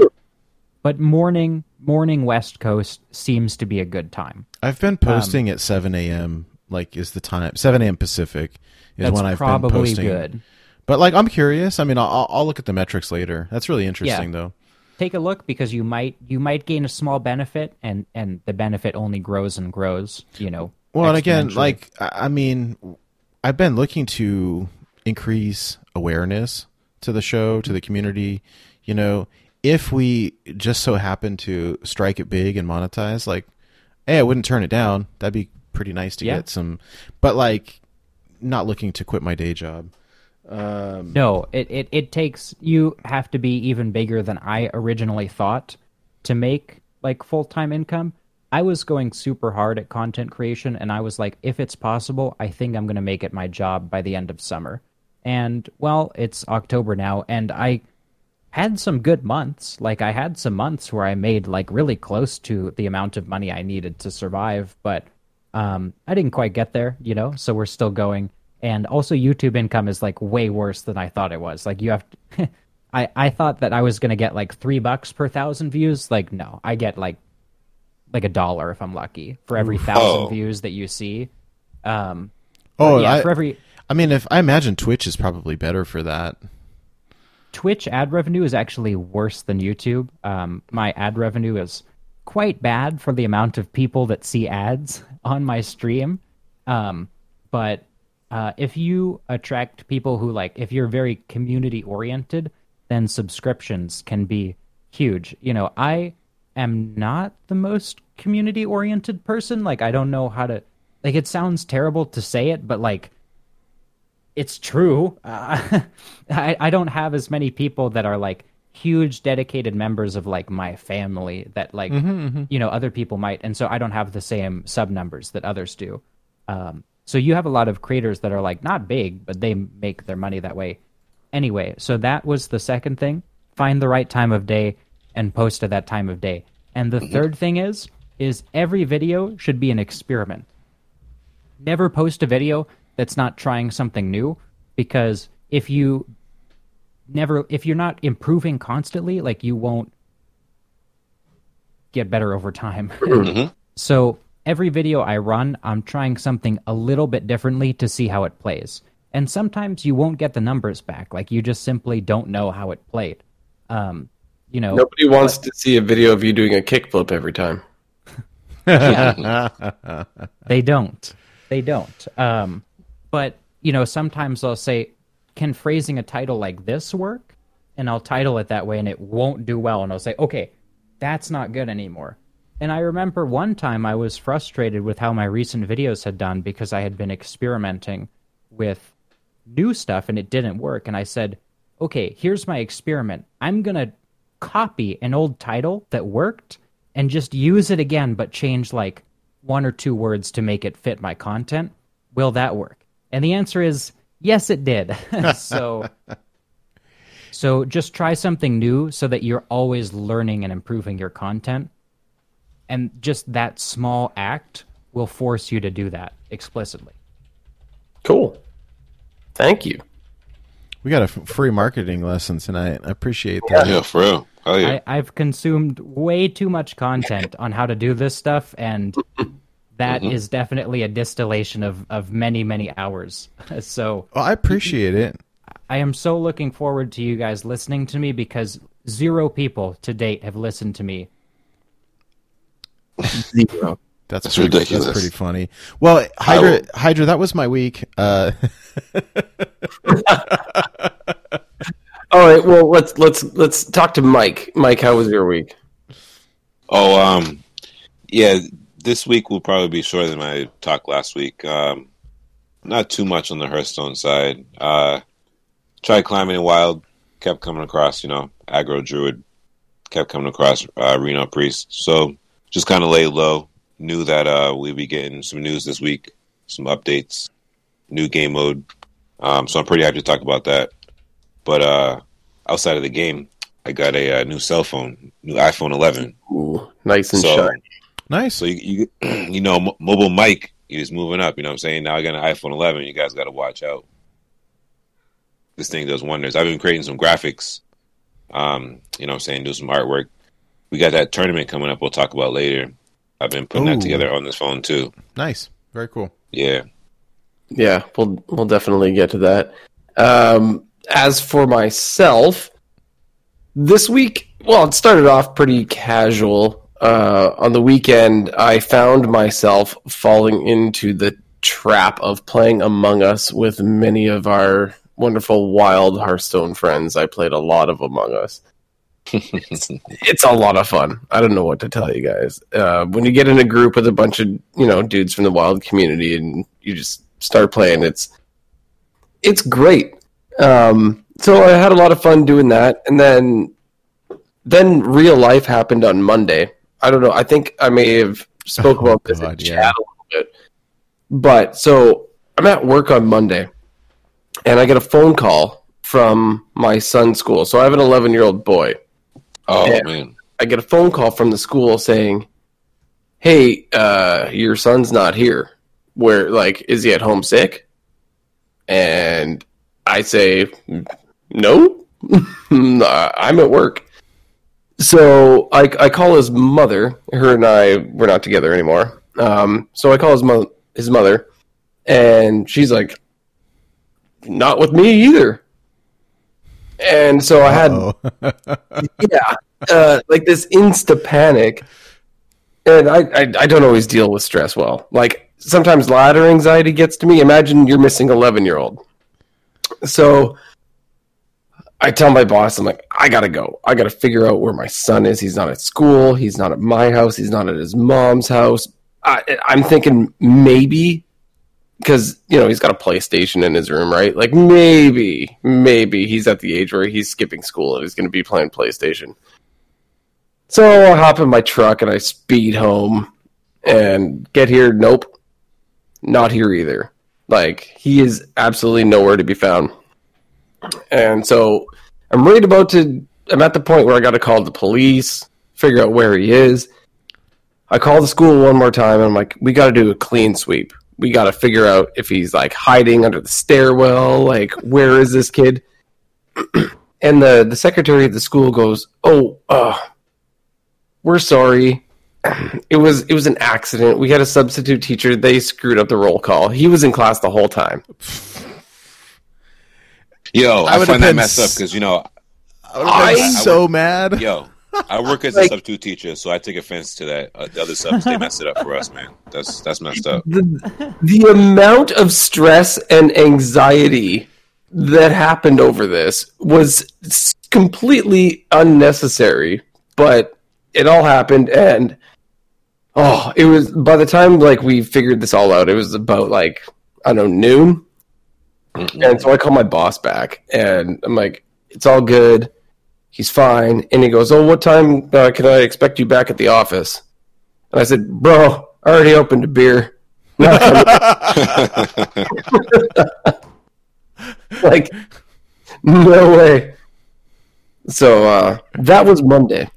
but morning morning West Coast seems to be a good time. I've been posting at 7 a.m. Like is the time 7 a.m. Pacific is That's when I've been probably posting. good. But like I'm curious. I mean, I'll, I'll look at the metrics later. That's really interesting though. Take a look because you might you might gain a small benefit, and and the benefit only grows and grows. You know. Well, and again, like I I mean, I've been looking to increase awareness to the show, to the community. You know, if we just so happen to strike it big and monetize, like, hey, I wouldn't turn it down. That'd be pretty nice to Yeah. get some. But like, not looking to quit my day job. Um, No, it, it, it takes you have to be even bigger than I originally thought to make like full time income. I was going super hard at content creation and I was like, if it's possible, I think I'm gonna make it my job by the end of summer. And well, it's October now and I had some good months. Like I had some months where I made like really close to the amount of money I needed to survive, but um, I didn't quite get there, you know. So we're still going. And also, YouTube income is like way worse than I thought it was. Like you have, to, I I thought that I was gonna get like three bucks per thousand views. Like no, I get like like a dollar if I'm lucky for every thousand Oh. views that you see. Um, oh, yeah, I, for every I mean, if I imagine Twitch is probably better for that. Twitch ad revenue is actually worse than YouTube. Um, my ad revenue is quite bad for the amount of people that see ads on my stream. Um, but uh, if you attract people who like, if you're very community oriented, then subscriptions can be huge. You know, I am not the most community oriented person. Like, I don't know how to, like, it sounds terrible to say it, but like, it's true. Uh, I, I don't have as many people that are like huge dedicated members of like my family that like mm-hmm, mm-hmm. you know other people might, and so I don't have the same sub numbers that others do. Um, so you have a lot of creators that are like not big, but they make their money that way. Anyway, so that was the second thing. Find the right time of day and post at that time of day. And the mm-hmm. third thing is is every video should be an experiment never post a video that's not trying something new because if you never if you're not improving constantly like you won't get better over time so every video i run i'm trying something a little bit differently to see how it plays and sometimes you won't get the numbers back like you just simply don't know how it played um you know Nobody wants to see a video of you doing a kickflip every time. They don't. They don't. Um, but you know, sometimes I'll say, "Can phrasing a title like this work?" And I'll title it that way, and it won't do well. And I'll say, "Okay, that's not good anymore." And I remember one time I was frustrated with how my recent videos had done because I had been experimenting with new stuff and it didn't work. And I said, "Okay, here's my experiment. I'm gonna copy an old title that worked and just use it again, but change like one or two words to make it fit my content. Will that work? And the answer is yes, it did. so, so just try something new so that you're always learning and improving your content. And just that small act will force you to do that explicitly. Cool. Thank you. we got a f- free marketing lesson tonight. I appreciate that. Yeah, for real. Hell yeah. I, I've consumed way too much content on how to do this stuff, and that is definitely a distillation of, of many, many hours. So Well, I appreciate it. I am so looking forward to you guys listening to me because zero people to date have listened to me. Zero. That's, That's pretty, ridiculous. That's pretty funny. Well, Hydra, will- Hydra, that was my week. Uh, All right. Well, let's let's let's talk to Mike. Mike, how was your week? Oh, um, yeah. This week will probably be shorter than my talk last week. Um, not too much on the Hearthstone side. Uh, tried climbing in wild, kept coming across, you know, aggro druid, kept coming across uh, Reno priest. So just kind of laid low. Knew that uh, we'd be getting some news this week, some updates, new game mode. Um, so I'm pretty happy to talk about that. But uh, outside of the game, I got a, uh new cell phone, new iPhone 11. Ooh, nice and So- shiny. Nice. So you you, you know, M- mobile mic is moving up. You know what I'm saying? Now I got an iPhone 11. You guys got to watch out. This thing does wonders. I've been creating some graphics. Um, you know what I'm saying? Do some artwork. We got that tournament coming up. We'll talk about later. I've been putting Ooh. that together on this phone too. Nice. Very cool. Yeah. Yeah, we'll we'll definitely get to that. Um, as for myself, this week, well, it started off pretty casual. Uh, on the weekend, I found myself falling into the trap of playing Among Us with many of our wonderful wild Hearthstone friends. I played a lot of Among Us. it's, it's a lot of fun. I don't know what to tell you guys. Uh, when you get in a group with a bunch of you know dudes from the wild community and you just start playing, it's it's great. Um, so I had a lot of fun doing that, and then then real life happened on Monday. I don't know. I think I may have spoke Oh, about this in God, chat yeah. a little bit, but so I'm at work on Monday, and I get a phone call from my son's school. So I have an 11 year old boy. Oh man. I get a phone call from the school saying, "Hey, uh, your son's not here. Where, like, is he at home sick?" And I say, "No, I'm at work." So I, I call his mother. Her and I we're not together anymore. Um, so I call his mo- his mother, and she's like, "Not with me either." And so I had yeah, uh, like this insta panic. And I, I, I don't always deal with stress well. Like sometimes ladder anxiety gets to me. Imagine you're missing eleven year old. So I tell my boss, I'm like, I gotta go. I gotta figure out where my son is. He's not at school. He's not at my house. He's not at his mom's house. I, I'm thinking maybe because you know he's got a PlayStation in his room, right? Like maybe, maybe he's at the age where he's skipping school and he's going to be playing PlayStation. So I hop in my truck and I speed home and get here. Nope, not here either. Like he is absolutely nowhere to be found. And so I'm right about to. I'm at the point where I got to call the police, figure out where he is. I call the school one more time and I'm like, we got to do a clean sweep. We got to figure out if he's like hiding under the stairwell. Like, where is this kid? and the, the secretary of the school goes, oh, uh, we're sorry. It was it was an accident. We had a substitute teacher. They screwed up the roll call. He was in class the whole time. Yo, I I, would've find that been messed up because you know, I would have been I- so mad. yo, I work as a Like- substitute teacher, so I take offense to that. Uh, the other subs, they messed it up for us, man. That's that's messed up. the, the amount of stress and anxiety that happened over this was completely unnecessary but it all happened and oh it was by the time like we figured this all out it was about like i don't know noon and so i call my boss back and i'm like it's all good he's fine and he goes oh what time uh, can i expect you back at the office and i said bro i already opened a beer like no way so uh that was monday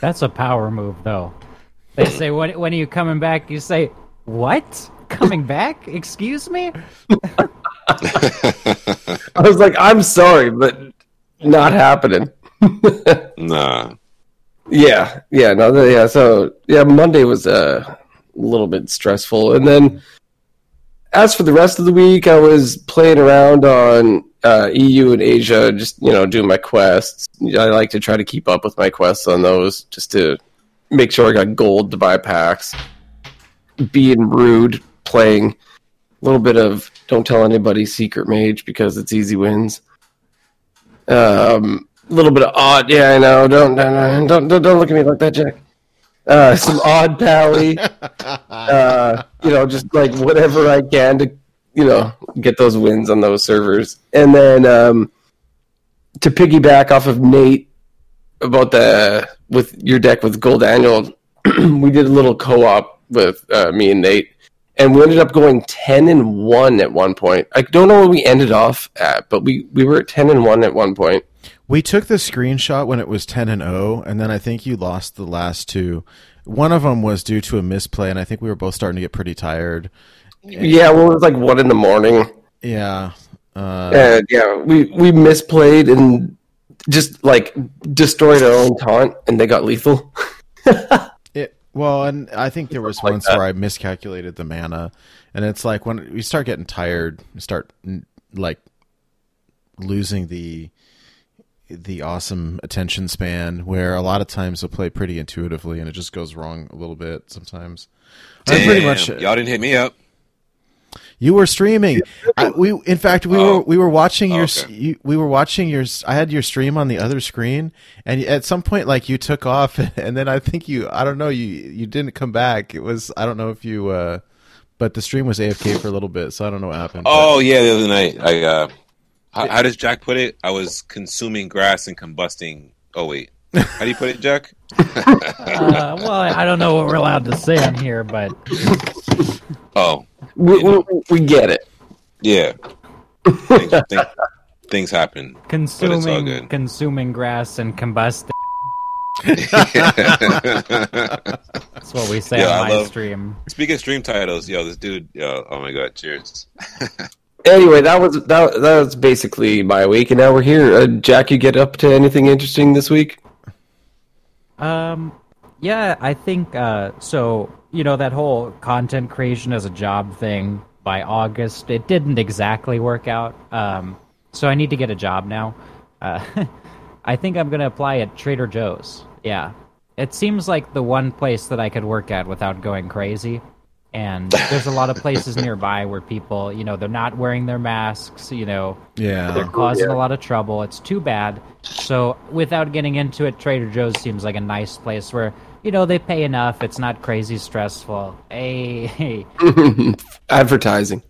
That's a power move, though. They say, when, when are you coming back? You say, what? Coming back? Excuse me? i was like i'm sorry but not happening. Nah. yeah yeah no yeah so yeah monday was uh, a little bit stressful and then as for the rest of the week i was playing around on uh, eu and asia just you know doing my quests. I like to try to keep up with my quests on those just to make sure i got gold to buy packs. Being rude playing a little bit of don't tell anybody secret mage because it's easy wins. Um a little bit of odd yeah i know. Don't don't don't, don't, don't look at me like that jack. Uh, some odd pally. Uh, you know just like whatever i can to you know get those wins on those servers. And then um to piggyback off of nate about the with your deck with gold annual we did a little co-op with uh, me and nate and we ended up going 10 and 1 at one point i don't know where we ended off at but we we were at 10 and 1 at one point We took the screenshot when it was 10 and 0, and then I think you lost the last two. one of them was due to a misplay, and I think we were both starting to get pretty tired. Yeah, well, it was like one in the morning. Yeah. Uh, And yeah, we we misplayed and just like destroyed our own taunt, and they got lethal. Well, and I think there was like once that. where I miscalculated the mana, and it's like when we start getting tired, we start like losing the the awesome attention span. Where a lot of times we'll play pretty intuitively, and it just goes wrong a little bit sometimes. I'm pretty much y'all didn't hit me up. You were streaming. I, we, in fact, we Oh. were we were watching your Okay. you, we were watching your. I had your stream on the other screen, and at some point, like you took off, and then I think you. I don't know. You you didn't come back. It was I don't know if you. uh But the stream was AFK for a little bit, so I don't know what happened. but- Oh yeah, the other night. I uh, how, how does Jack put it? I was consuming grass and combusting. Oh wait, how do you put it, Jack? Uh, well, I don't know what we're allowed to say on here, but Oh We, we, we get it. yeah. things, things, things happen. all consuming good. consuming grass and combusting. That's what we say Yeah, I on my love- stream. Speaking of stream titles, yo, this dude, yo, oh my god, cheers. Anyway, that was that, that was basically my week, and now we're here. Uh, Jack, you get up to anything interesting this week? Um, yeah, I think uh, so. You know that whole content creation as a job thing. By August, it didn't exactly work out. Um, so I need to get a job now. Uh, I think I'm gonna apply at Trader Joe's. Yeah, it seems like the one place that I could work at without going crazy. And there's a lot of places nearby where people, you know, they're not wearing their masks. You know, Yeah. they're yeah, causing a lot of trouble. It's too bad. So, without getting into it, Trader Joe's seems like a nice place where you know they pay enough. It's not crazy stressful. Hey, hey Advertising.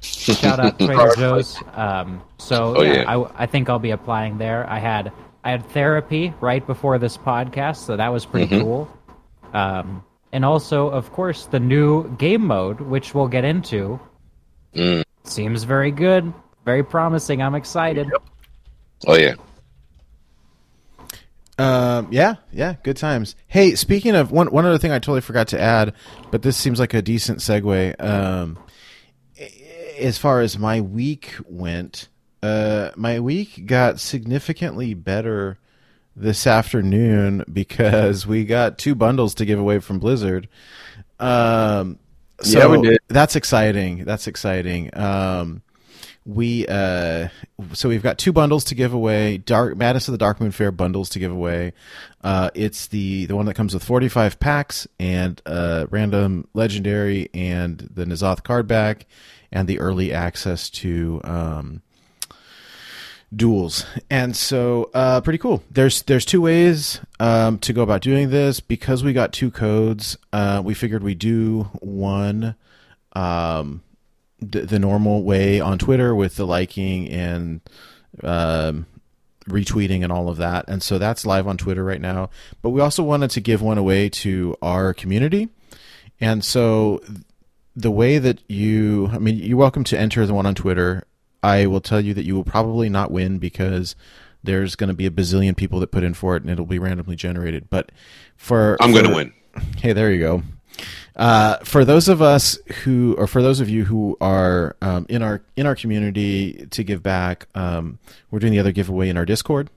shout out Trader Joe's. Um, so Oh, yeah, yeah. I, I think I'll be applying there. I had I had therapy right before this podcast, so that was pretty cool. Um, and also, of course, the new game mode, which we'll get into, Mm. seems very good, very promising. I'm excited. Oh yeah. Um, yeah, yeah. Good times. Hey, speaking of one, one other thing I totally forgot to add, but this seems like a decent segue. Um, as far as my week went, uh, my week got significantly better this afternoon because we got two bundles to give away from Blizzard. Um, so Yeah, we did. that's exciting. That's exciting. Um, we uh, so we've got two bundles to give away. Dark Madness of the Darkmoon Faire bundles to give away. Uh, it's the the one that comes with 45 packs and uh, random legendary and the N'Zoth card back and the early access to um, duels and so uh pretty cool there's there's two ways um to go about doing this because we got two codes uh we figured we do one um the, the normal way on twitter with the liking and um retweeting and all of that. And so that's live on twitter right now. But we also wanted to give one away to our community. And so the way that you i mean you're welcome to enter the one on twitter. I will tell you that you will probably not win because there's going to be a bazillion people that put in for it and it'll be randomly generated. But for I'm gonna win. hey there you go uh, for those of us who, or for those of you who are um, in our in our community to give back, um, we're doing the other giveaway in our Discord.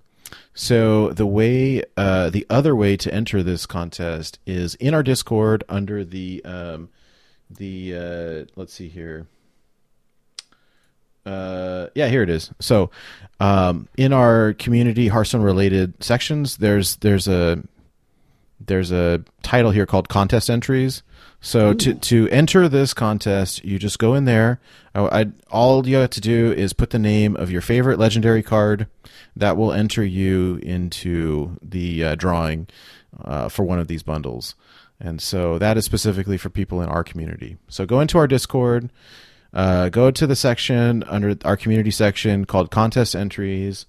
So the way, uh, the other way to enter this contest is in our Discord under the um, the uh, let's see here. Uh, yeah, here it is. So, um, in our community Hearthstone related sections, there's there's a there's a title here called contest entries. So to to enter this contest, you just go in there. I, I all you have to do is put the name of your favorite legendary card. That will enter you into the uh, drawing uh, for one of these bundles. And so that is specifically for people in our community. So go into our Discord, uh, go to the section under our community section called contest entries.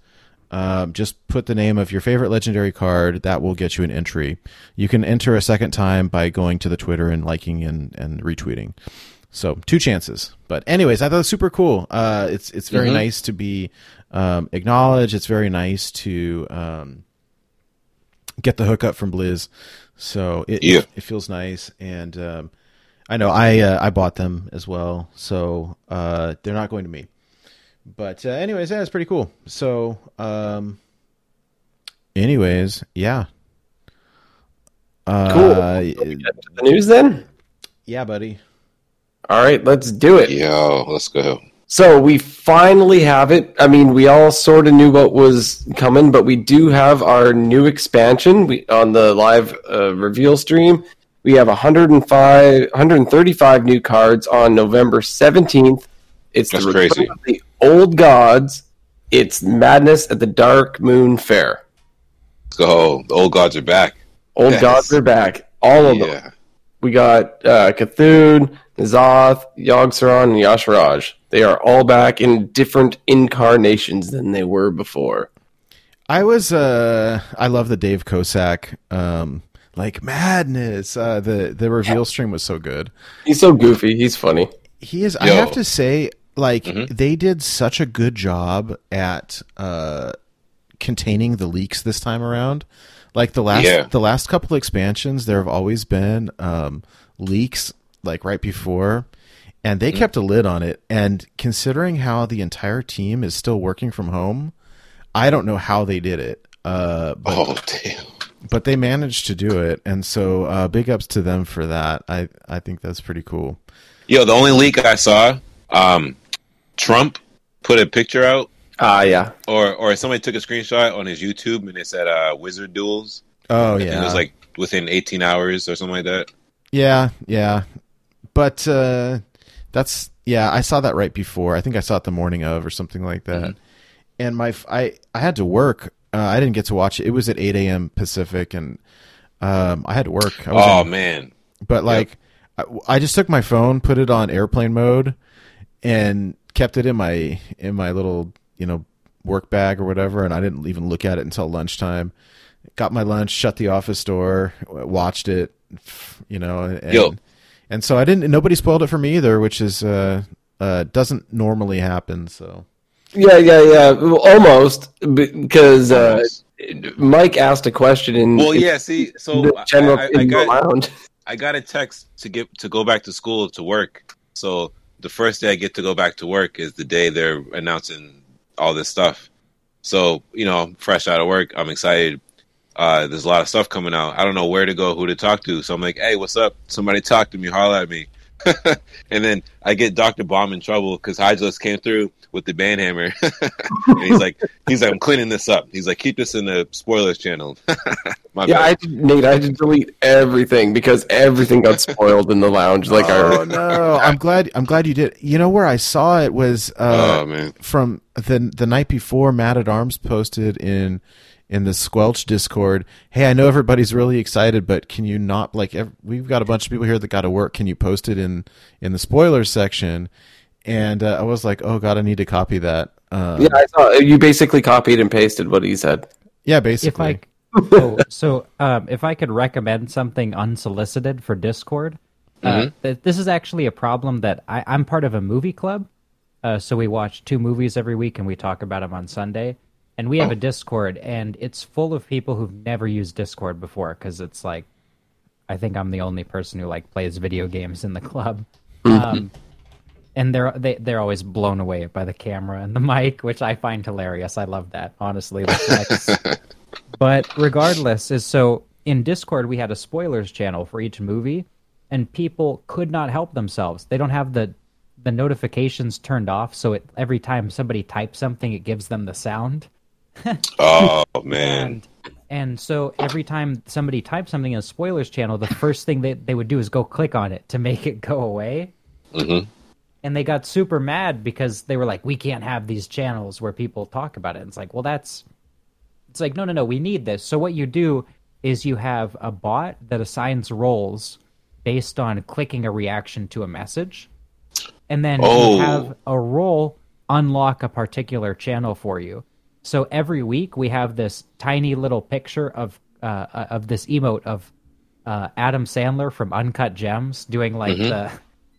Um, just put the name of your favorite legendary card. That will get you an entry. You can enter a second time by going to the Twitter and liking and, and retweeting. So two chances. But anyways, I thought it was super cool. Uh, it's it's very nice to be um, acknowledged. It's very nice to um, get the hookup from Blizz. So it Yeah. it, it feels nice, and um, I know I uh, I bought them as well, so uh, they're not going to me. But uh, anyways, yeah, it's pretty cool. So, um, anyways, yeah, uh, Cool. The news then? Yeah, buddy. All right, let's do it. Yo, let's go. So we finally have it. I mean, we all sort of knew what was coming, but we do have our new expansion we, on the live uh, reveal stream. We have 105, 135 new cards on November 17th. It's That's the crazy. of the old gods. It's madness at the Dark Moon Fair. Let's go. The old gods are back. Old Yes. gods are back. All of them. We got uh, C'Thun, N'Zoth, Yogg-Saron, and Y'Shaarj. They are all back in different incarnations than they were before. I was uh I love the Dave Kosak um like madness. Uh the the reveal stream was so good. He's so goofy. He's funny. He is I have to say like Mhm. they did such a good job at uh containing the leaks this time around. Like the last Yeah. the last couple expansions there have always been um leaks like right before and they kept a lid on it and considering how the entire team is still working from home, I don't know how they did it. Uh but Oh damn. but they managed to do it and so uh big ups to them for that i i think that's pretty cool Yo, the only leak I saw, um, Trump put a picture out, Ah, yeah. or or somebody took a screenshot on his YouTube, and it said uh, "Wizard Duels." oh And yeah it was like within 18 hours or something like that. yeah yeah. But uh that's yeah i saw that right before. I think i saw it the morning of or something like that. Mm-hmm. and my f- i i had to work. Uh, i didn't get to watch it. It was at 8 a.m pacific and um i had to work. I was Oh in- man, But like, I, I just took my phone, put it on airplane mode, and kept it in my in my little you know work bag or whatever, and I didn't even look at it until lunchtime. Got my lunch, shut the office door, watched it, you know, and Yo. and so I didn't. Nobody spoiled it for me either, which is uh uh doesn't normally happen. So Yeah, yeah, yeah. Almost because uh, Mike asked a question in, Well, yeah. See, so the I, general I, I in got. I got a text to get to go back to school to work. So the first day I get to go back to work is the day they're announcing all this stuff. So you know, fresh out of work, I'm excited. Uh, there's a lot of stuff coming out. I don't know where to go, who to talk to. So I'm like, "Hey, what's up? Somebody talk to me, holler at me." and then I get Doctor Bomb in trouble because Hygelus came through with the band hammer, and he's like, "He's like, I'm cleaning this up." He's like, "Keep this in the spoilers channel." My Yeah, bad. I had to, Nate, I had to delete everything because everything got spoiled in the lounge. Like oh our no, I'm glad. I'm glad you did. You know where I saw it was uh, oh man. from the the night before Matt at Arms posted in in the Squelch Discord. Hey, I know everybody's really excited, but can you not like ev- we've got a bunch of people here that got to work. Can you post it in in the spoilers section? And uh, I was like, oh god, I need to copy that. Um, yeah, I saw you basically copied and pasted what he said. yeah, If basically. I oh, so um, if I could recommend something unsolicited for Discord, uh, th- this is actually a problem that I, I'm part of a movie club. Uh, so we watch two movies every week and we talk about them on Sunday. And we have a Discord, and it's full of people who've never used Discord before because it's like, I think I'm the only person who like plays video games in the club. Um, and they're they, they're always blown away by the camera and the mic, which I find hilarious. I love that, honestly. but regardless, is so in Discord we had a spoilers channel for each movie, and people could not help themselves. They don't have the the notifications turned off, so it every time somebody types something, it gives them the sound. Oh man. And and so every time somebody types something in a spoilers channel, the first thing they, they would do is go click on it to make it go away. Mhm. And they got super mad because they were like, we can't have these channels where people talk about it. And it's like, well, that's. It's like, no, no, no, we need this. So what you do is you have a bot that assigns roles based on clicking a reaction to a message. And then Oh. you have a role unlock a particular channel for you. So every week we have this tiny little picture of uh, uh, of this emote of uh, Adam Sandler from Uncut Gems doing like the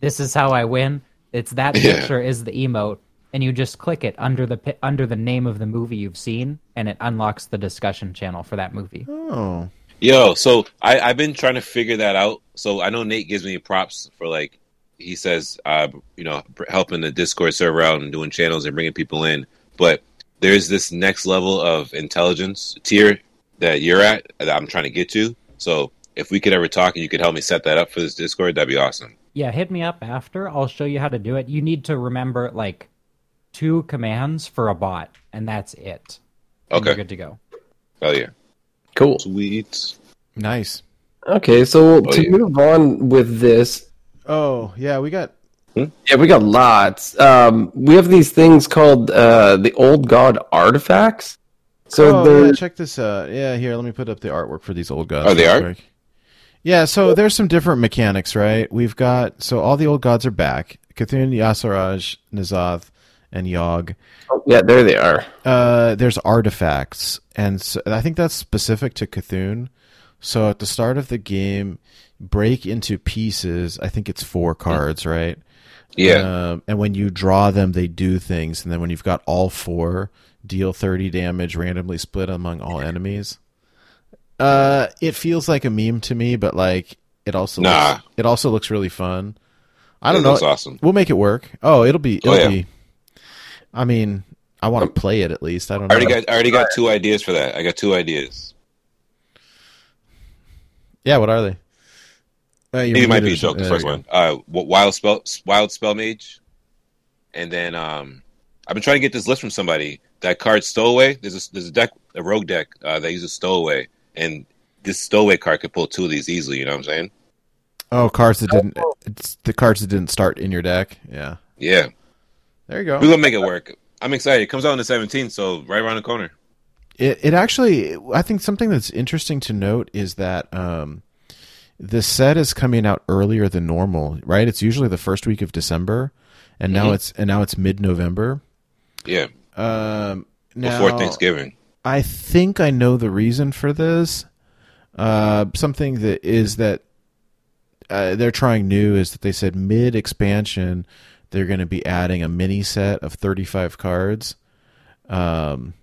"This is how I win." It's that Yeah. picture is the emote, and you just click it under the under the name of the movie you've seen, and it unlocks the discussion channel for that movie. oh, Yo, so I, I've been trying to figure that out. So I know Nate gives me props for like he says, uh, you know, helping the Discord server out and doing channels and bringing people in. But there's this next level of intelligence tier that you're at that I'm trying to get to. So if we could ever talk and you could help me set that up for this Discord, that'd be awesome. Yeah, hit me up after. I'll show you how to do it. You need to remember like two commands for a bot, and that's it. And Okay. you're good to go. Hell yeah. Cool. Sweet. Nice. Okay, so oh, to yeah. move on with this, Oh yeah, we got yeah, we got lots. Um, we have these things called uh, the Old God artifacts. So oh, yeah, check this out. Yeah, here, let me put up the artwork for these old gods. Oh, they are? quick. Yeah, so there's some different mechanics, right? We've got so all the old gods are back: C'Thun, Y'Shaarj, N'Zoth, and Yogg. yeah, there they are. Uh, there's artifacts, and so, I think that's specific to C'Thun. So at the start of the game, break into pieces. I think it's four cards, right? Yeah. Um, and when you draw them, they do things. And then when you've got all four, deal 30 damage randomly split among all enemies. Uh, it feels like a meme to me, but like it also Nah. looks, it also looks really fun. I don't know. looks awesome. We'll make it work. Oh, it'll be. It'll Oh, yeah. be. I mean, I want to play it at least. I don't I know. got I already got two ideas for that. I got two ideas. yeah, what are they? Uh, it might be a joke. The first one, uh, wild spell, wild spell mage, and then um, I've been trying to get this list from somebody. That card stowaway. There's a there's a deck, a rogue deck uh, that uses stowaway, and this stowaway card could pull two of these easily. You know what I'm saying? Oh, cards that didn't. It's the cards that didn't start in your deck. Yeah, Yeah, there you go. we're gonna make it work. I'm excited. It comes out on the 17th, so right around the corner. It it actually I think something that's interesting to note is that um, the set is coming out earlier than normal, right? It's usually the first week of December, and now Mhm. it's and now it's mid November. Yeah, Um, now, before Thanksgiving. I think I know the reason for this. Uh, something that is that uh, they're trying new is that they said mid expansion they're going to be adding a mini set of 35 cards. Um,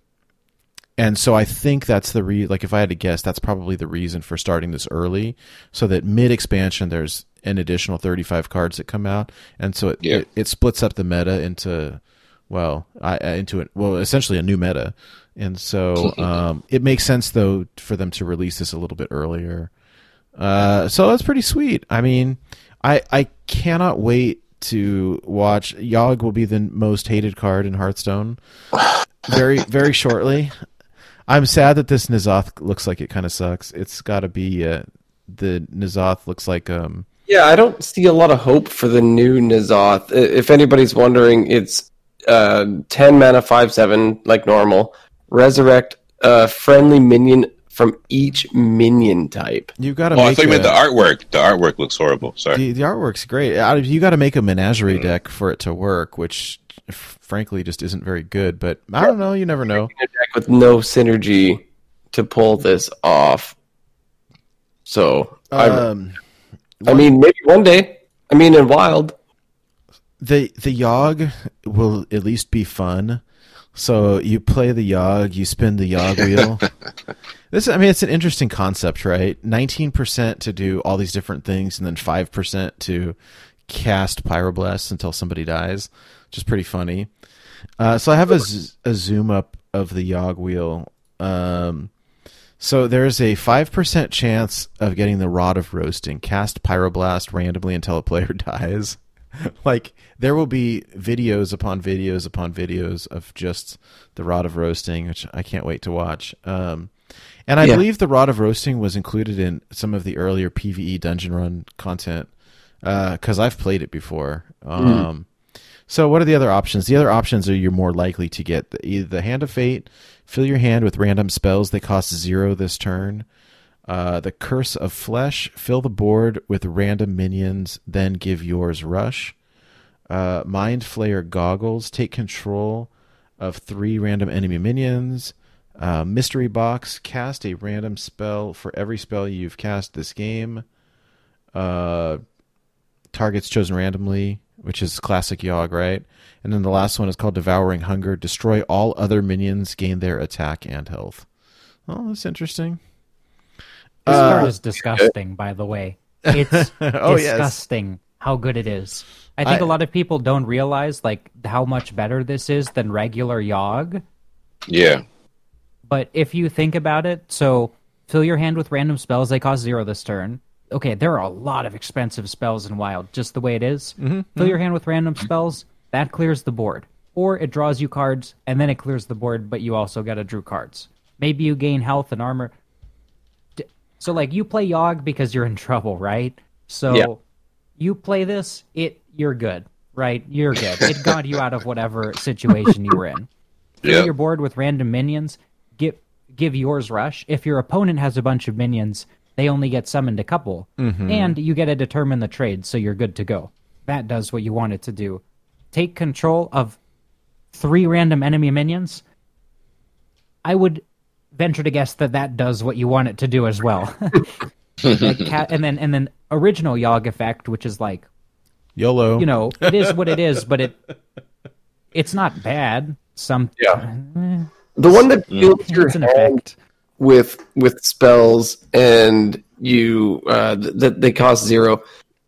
and so I think that's the re like if I had to guess, that's probably the reason for starting this early, so that mid expansion there's an additional 35 cards that come out, and so it Yeah. it, it splits up the meta into well, I, into it well essentially a new meta, and so um, it makes sense though for them to release this a little bit earlier. Uh, so that's pretty sweet. I mean, I I cannot wait to watch. Yogg will be the most hated card in Hearthstone very very shortly. I'm sad that this N'Zoth looks like it kind of sucks. It's got to be uh, the N'Zoth looks like um Yeah, I don't see a lot of hope for the new Nazoth. I- If anybody's wondering, it's uh, 10 mana, 5 7, like normal. Resurrect a friendly minion from each minion type. you got to Oh, I make thought you meant the artwork. The artwork looks horrible. Sorry. the, the artwork's great. You got to make a menagerie Mm. deck for it to work, which frankly just isn't very good. But I don't know. You never know. A deck with no synergy to pull this off. So, I, Um, I mean, maybe one day. I mean, in Wild. the the Yogg will at least be fun. So you play the Yogg, you spin the Yogg wheel. this, I mean, it's an interesting concept, right? Nineteen percent to do all these different things, and then five percent to cast Pyroblast until somebody dies, which is pretty funny. Uh, so I have a zoom up of the Yogg wheel. Um, so there's a five percent chance of getting the Rod of Roasting. Cast Pyroblast randomly until a player dies. like there will be videos upon videos upon videos of just the Rod of Roasting, which I can't wait to watch. Um, and I Yeah. believe the Rod of Roasting was included in some of the earlier PVE dungeon run content because I've played it before. Um, So what are the other options? The other options are you're more likely to get the, either the Hand of Fate, fill your hand with random spells that cost zero this turn. Uh, the Curse of Flesh, fill the board with random minions, then give yours rush. Uh, Mind Flayer Goggles, take control of three random enemy minions. Uh, Mystery Box, cast a random spell for every spell you've cast this game. Uh, targets chosen randomly, which is classic Yogg, right? And then the last one is called Devouring Hunger. Destroy all other minions, gain their attack and health. Oh, that's interesting. This card is disgusting, by the way. It's Oh, yes. disgusting how good it is. I think I- a lot of people don't realize like how much better this is than regular Yogg. Yeah. But if you think about it, so fill your hand with random spells. They cost zero this turn. Okay, there are a lot of expensive spells in Wild, just the way it is. Mm-hmm, mm-hmm. Fill your hand with random spells. That clears the board, or it draws you cards and then it clears the board, but you also got to drew cards. Maybe you gain health and armor. D- So like you play Yogg because you're in trouble, right? So Yeah. you play this, it you're good, right? You're good. It got you out of whatever situation you were in fill Yeah. your board with random minions. Give yours rush. If your opponent has a bunch of minions, they only get summoned a couple, mm-hmm. and you get to determine the trade, so you're good to go. That does what you want it to do. Take control of three random enemy minions. I would venture to guess that that does what you want it to do as well. And then and then original Yogg effect, which is like YOLO. you know it is what it is, but it it's not bad. Some Yeah. Eh. The one that fills your it's an hand effect. with with spells and you uh, th- that they cost zero.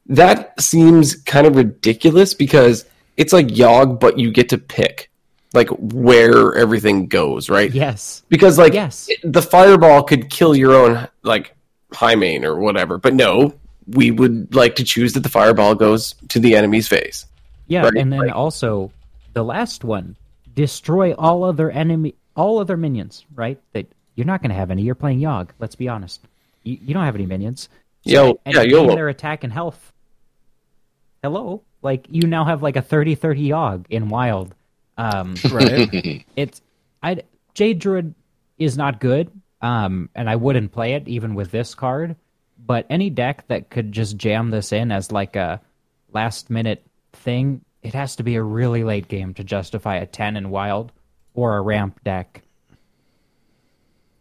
That seems kind of ridiculous because it's like Yogg, but you get to pick like where everything goes, right? Yes. Because like Yes. it- the fireball could kill your own like high main or whatever, but no, we would like to choose that the fireball goes to the enemy's face. Yeah, Right, and then like- also the last one, destroy all other enemy, all other minions. Right? That you're not going to have any. You're playing Yogg. Let's be honest. You, you don't have any minions. Yo, and yeah, gain YOLO. their attack and health. Hello, like you now have like a 30-30 Yogg in Wild. Um, right? it's I Jade Druid is not good, um, and I wouldn't play it even with this card. But any deck that could just jam this in as like a last minute thing, it has to be a really late game to justify a ten in Wild or a ramp deck.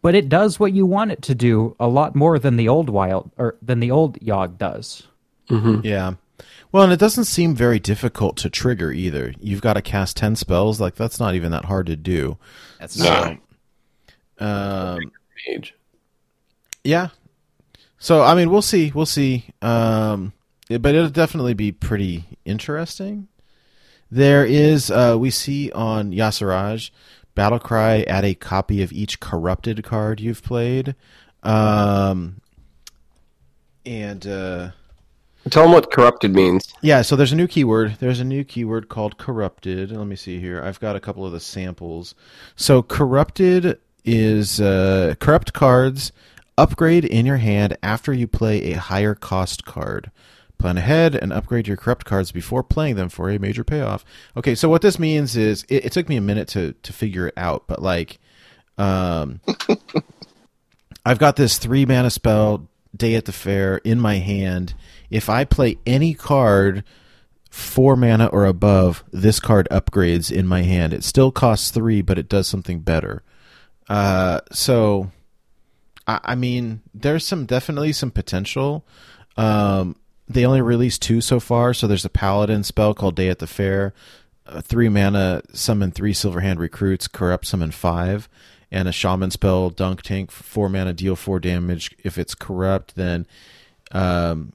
But it does what you want it to do a lot more than the old Wild or than the old Yogg does. yeah. Well, and it doesn't seem very difficult to trigger either. You've got to cast 10 spells. Like, that's not even that hard to do. That's No. Um, Mage. Yeah. So I mean, we'll see. We'll see. Um, but it'll definitely be pretty interesting. There is, uh, we see on Y'Shaarj, Battlecry add a copy of each corrupted card you've played. Um, and uh, Tell them what corrupted means. yeah, so there's a new keyword. There's a new keyword called corrupted. Let me see here. I've got a couple of the samples. So corrupted is uh, corrupt cards upgrade in your hand after you play a higher cost card. Plan ahead and upgrade your corrupt cards before playing them for a major payoff. Okay, so what this means is it, it took me a minute to to figure it out, but like, um, I've got this three mana spell, Day at the Fair, in my hand. If I play any card four mana or above, this card upgrades in my hand. It still costs three, but it does something better. Uh, so, I, I mean, there's some definitely some potential. Um, they only released two so far, so there's a Paladin spell called Day at the Fair. Uh, three mana, summon three Silverhand recruits, corrupt summon five, and a Shaman spell, Dunk Tank, four mana, deal four damage. If it's corrupt, then um,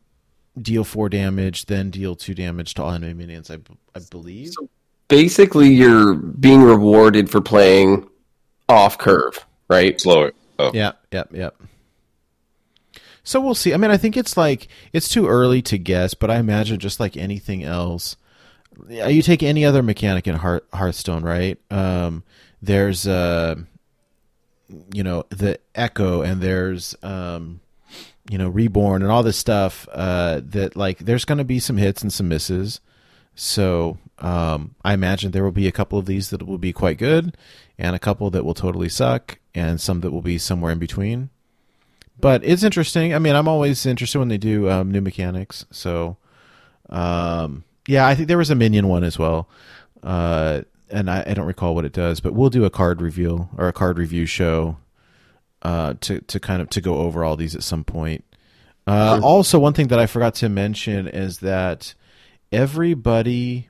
deal four damage, then deal two damage to all enemy minions. I, b- I believe. Basically, you're being rewarded for playing off curve, right? Slower. Oh, Yeah, yep, yep. So we'll see. I mean, I think it's like it's too early to guess, but I imagine just like anything else, you take any other mechanic in Hearth, Hearthstone, right? Um, there's uh, you know, the Echo, and there's um, you know, Reborn, and all this stuff. Uh, that like there's going to be some hits and some misses. So um, I imagine there will be a couple of these that will be quite good, and a couple that will totally suck, and some that will be somewhere in between. But it's interesting. I mean, I'm always interested when they do um, new mechanics. So, um, yeah, I think there was a minion one as well, uh, and I, I don't recall what it does. But we'll do a card reveal or a card review show uh, to to kind of to go over all these at some point. Uh, Also, one thing that I forgot to mention is that everybody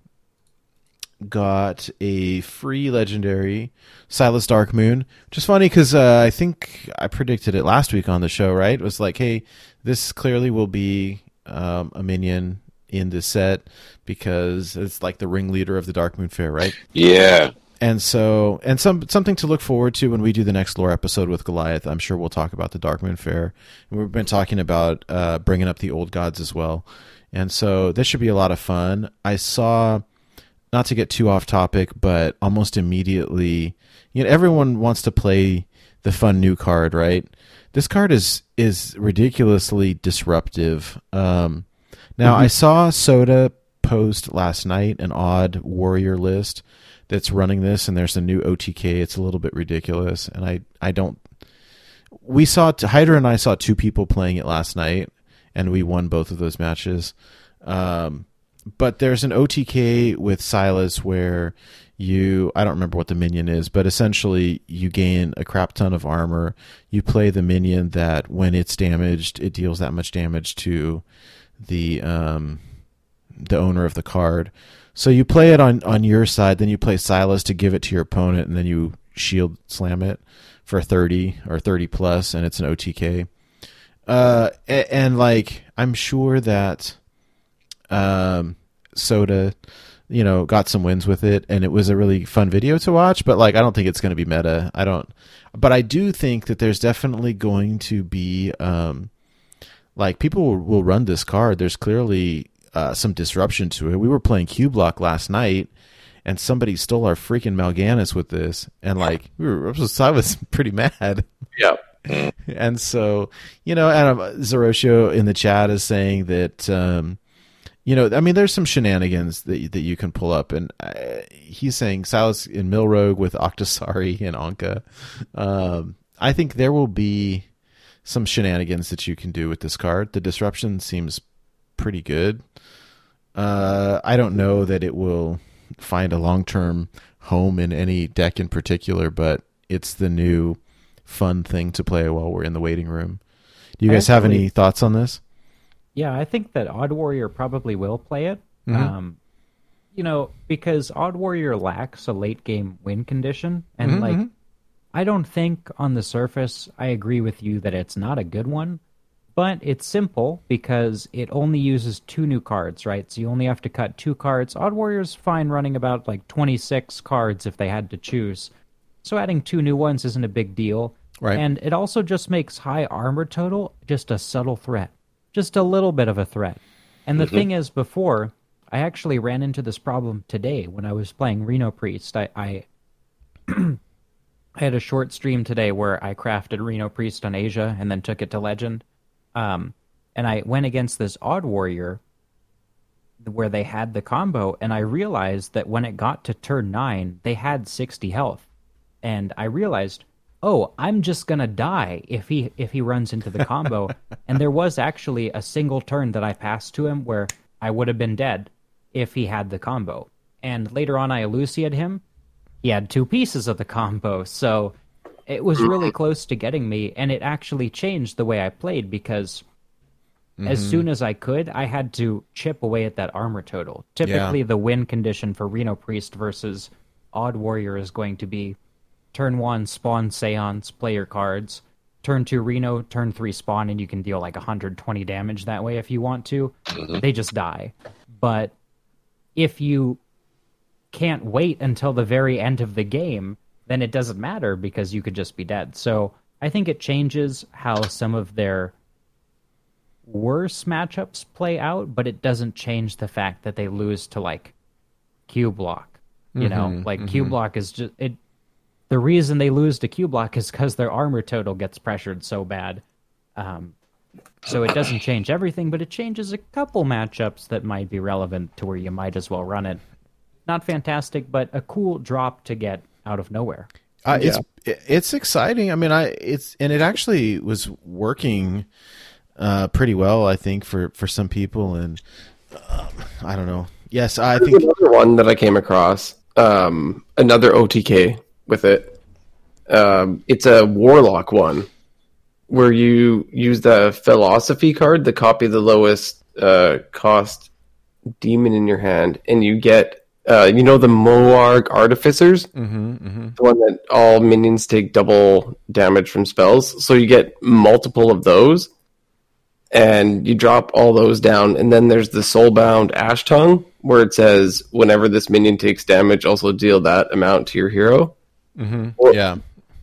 got a free legendary Silas Darkmoon, which is funny because uh, I think I predicted it last week on the show. Right? It was like, hey, this clearly will be um, a minion in this set because it's like the ringleader of the Darkmoon Faire, right? Yeah. And so, and some something to look forward to when we do the next lore episode with Goliath. I'm sure we'll talk about the Darkmoon Faire, and we've been talking about uh, bringing up the old gods as well. And so, this should be a lot of fun. I saw, not to get too off topic, but almost immediately, you know, everyone wants to play the fun new card, right? This card is is ridiculously disruptive. Um, now, I saw Soda post last night an odd warrior list that's running this, and there's a new OTK. It's a little bit ridiculous, and I I don't. We saw Hydra and I saw two people playing it last night, and we won both of those matches. Um, but there's an OTK with Silas where you I don't remember what the minion is, but essentially you gain a crap ton of armor. You play the minion that when it's damaged, it deals that much damage to the um, the owner of the card. So you play it on on your side, then you play Silas to give it to your opponent, and then you shield slam it for thirty or thirty plus, and it's an OTK. Uh, and, and like I'm sure that um, Soda, you know, got some wins with it, and it was a really fun video to watch. But like, I don't think it's going to be meta. I don't, but I do think that there's definitely going to be um, like people will, will run this card. There's clearly uh, some disruption to it. We were playing Cubelock last night, and somebody stole our freaking Mal'Ganis with this, and like we were, I was pretty mad. Yeah. and so, you know, Adam Zeroshio in the chat is saying that, um, you know, I mean, there's some shenanigans that that you can pull up, and uh, he's saying Silas in Mill Rogue with Octosari and Anka. Um, I think there will be some shenanigans that you can do with this card. The disruption seems pretty good. Uh, I don't know that it will find a long term home in any deck in particular, but it's the new fun thing to play while we're in the waiting room. Do you guys have any thoughts on this? Yeah, I think that Odd Warrior probably will play it. Mm-hmm. Um, you know, because Odd Warrior lacks a late game win condition, and mm-hmm. like, mm-hmm. I don't think on the surface I agree with you that it's not a good one, but it's simple because it only uses two new cards, right? So you only have to cut two cards. Odd Warrior's fine running about like 26 cards if they had to choose. So adding two new ones isn't a big deal. Right. And it also just makes high armor total just a subtle threat just a little bit of a threat. And the mm-hmm. thing is, before I actually ran into this problem today when I was playing Reno Priest. I I, I had a short stream today where I crafted Reno Priest on Asia and then took it to Legend. Um, and I went against this Odd Warrior where they had the combo, and I realized that when it got to turn nine, they had sixty health, and I realized oh, I'm just gonna die if he if he runs into the combo. and there was actually a single turn that I passed to him where I would have been dead if he had the combo. And later on, I Eluciated him. He had two pieces of the combo, so it was really close to getting me. And it actually changed the way I played because mm-hmm. as soon as I could, I had to chip away at that armor total. Typically, yeah. the win condition for Reno Priest versus Odd Warrior is going to be Turn one, spawn Seance, play your cards. Turn two, Reno. Turn three, spawn, and you can deal like 120 damage that way if you want to. Mm-hmm. They just die. But if you can't wait until the very end of the game, then it doesn't matter because you could just be dead. So I think it changes how some of their worse matchups play out, but it doesn't change the fact that they lose to like Cubelock. You mm-hmm, know, like mm-hmm. Cubelock is just it the reason they lose to Cubelock is because their armor total gets pressured so bad. Um, so it doesn't change everything, but it changes a couple matchups that might be relevant to where you might as well run it. Not fantastic, but a cool drop to get out of nowhere. Uh, yeah. It's it's exciting. I mean, I it's and it actually was working uh, pretty well. I think for for some people, and um, I don't know. Yes, I There's think another one that I came across. Um, another OTK with it. Um, it's a warlock one where you use the philosophy card to copy the lowest uh, cost demon in your hand, and you get uh, you know the Mo'arg Artificers, Mm-hmm, mm-hmm. the one that all minions take double damage from spells. So you get multiple of those, and you drop all those down. And then there's the Soulbound Ashtongue, where it says whenever this minion takes damage, also deal that amount to your hero. Mm-hmm. Well- yeah.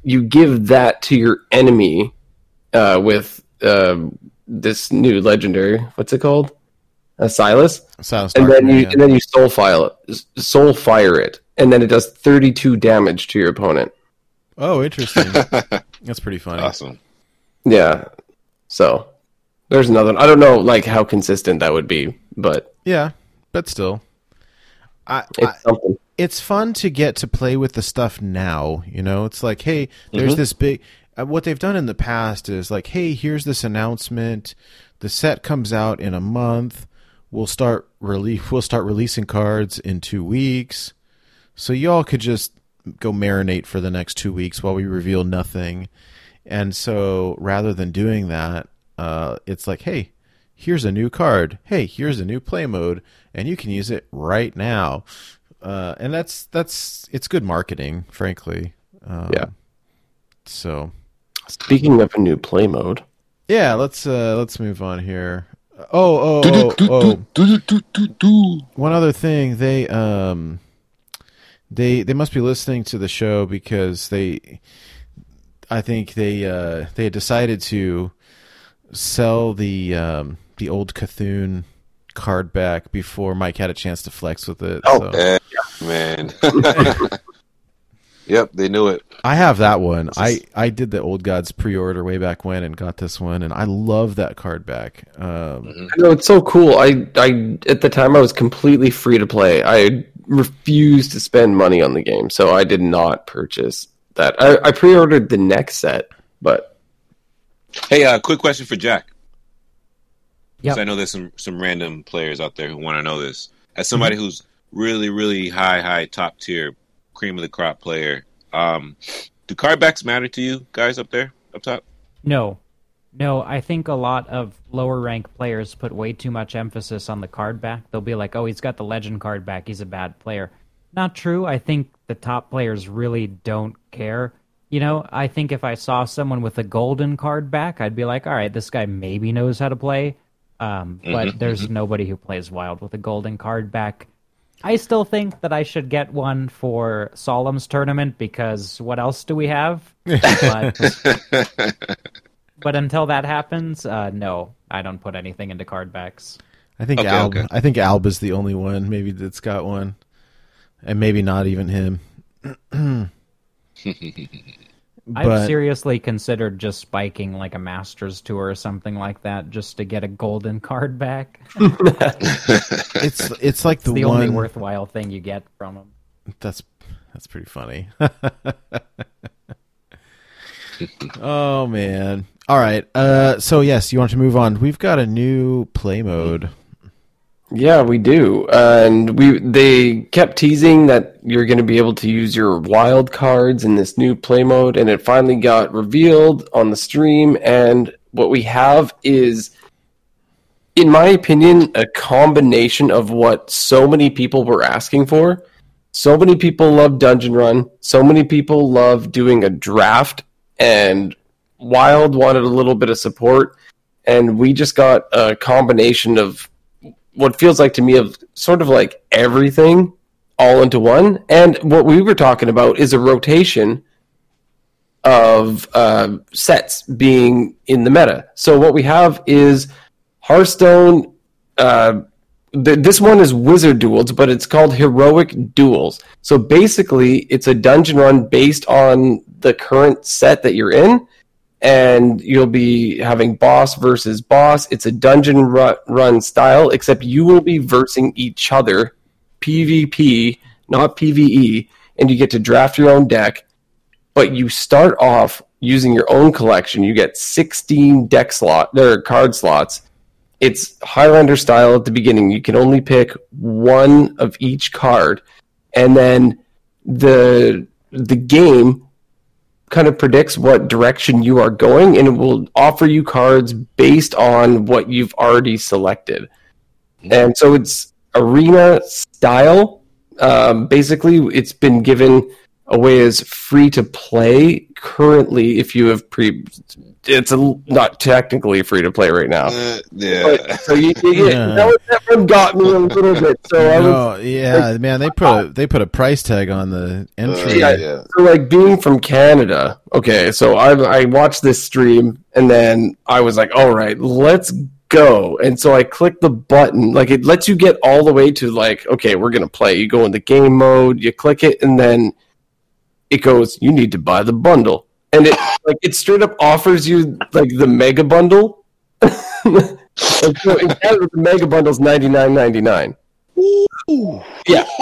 You give that to your enemy uh, with uh, this new legendary. What's it called? A Silas. Silence and then you yeah. and then you soul file it, soul fire it, and then it does 32 damage to your opponent. Oh, interesting. That's pretty funny. awesome. Yeah. So there's another. one. I don't know like how consistent that would be, but Yeah, but still, I, I it's something. It's fun to get to play with the stuff now. You know, it's like, hey, there's this big. Uh, what they've done in the past is like, hey, here's this announcement. The set comes out in a month. We'll start release. We'll start releasing cards in two weeks. So y'all could just go marinate for the next two weeks while we reveal nothing. And so rather than doing that, uh, it's like, hey, here's a new card. Hey, here's a new play mode, and you can use it right now. Uh, and that's that's it's good marketing, frankly. Um, Yeah. So Speaking of a new play mode, yeah, let's uh, let's move on here. Oh oh oh oh. One other thing, they um they they must be listening to the show because they I think they uh they decided to sell the um the old Cthulhu card back before Mike had a chance to flex with it. Oh. so. Eh, man. yep, they knew it. I have that one. I, I did the Old Gods pre-order way back when and got this one, and I love that card back. Um, I know it's so cool. I I at the time I was completely free to play. I refused to spend money on the game, so I did not purchase that. I, I pre-ordered the next set, but Hey, uh, quick question for Jack. Yep. I know there's some some random players out there who want to know this. As somebody who's really, really high, high, top tier, cream of the crop player, um, do card backs matter to you guys up there, up top? No. No, I think a lot of lower rank players put way too much emphasis on the card back. They'll be like, oh, he's got the legend card back. He's a bad player. Not true. I think the top players really don't care. You know, I think if I saw someone with a golden card back, I'd be like, all right, this guy maybe knows how to play. Um, but there's nobody who plays wild with a golden card back. I still think that I should get one for Solem's tournament because what else do we have? But but until that happens, uh, no, I don't put anything into card backs. I think Okay, Alb. okay. I think Alba's the only one maybe that's got one, and maybe not even him. I've seriously considered just spiking like a Masters tour or something like that just to get a golden card back. It's it's like the, the one only worthwhile thing you get from them. that's that's pretty funny. oh man. All right. Uh so yes, you want to move on. We've got a new play mode. Yeah, we do. And we they kept teasing that you're going to be able to use your wild cards in this new play mode and it finally got revealed on the stream and what we have is in my opinion a combination of what so many people were asking for. So many people love Dungeon Run, so many people love doing a draft and Wild wanted a little bit of support and we just got a combination of what feels like to me of sort of like everything all into one. And what we were talking about is a rotation of uh, sets being in the meta. So what we have is Hearthstone. Uh, th- this one is Wizard Duels, but it's called Heroic Duels. So basically, it's a dungeon run based on the current set that you're in and you'll be having boss versus boss. It's a dungeon run style, except you will be versing each other, PvP, not PvE, and you get to draft your own deck. But you start off using your own collection. You get 16 deck slot, there card slots. It's Highlander style at the beginning. You can only pick one of each card, and then the the game kind of predicts what direction you are going and it will offer you cards based on what you've already selected. And so it's arena style, Um, basically, it's been given away as free to play currently. If you have pre, it's a, not technically free to play right now. Uh, yeah. But, so you, you get, Yeah. that, was- that one got me a little bit. So I was No, yeah, man, they put a they put a price tag on the entry. Uh, Yeah. yeah. So like being from Canada, okay, so I I watched this stream and then I was like, all right, let's go. And so I clicked the button, like it lets you get all the way to like, okay, we're gonna play. You go into game mode, you click it, and then it goes, you need to buy the bundle. And it like it straight up offers you like the mega bundle. Like, so in Canada, the mega bundle's ninety nine ninety nine. Yeah.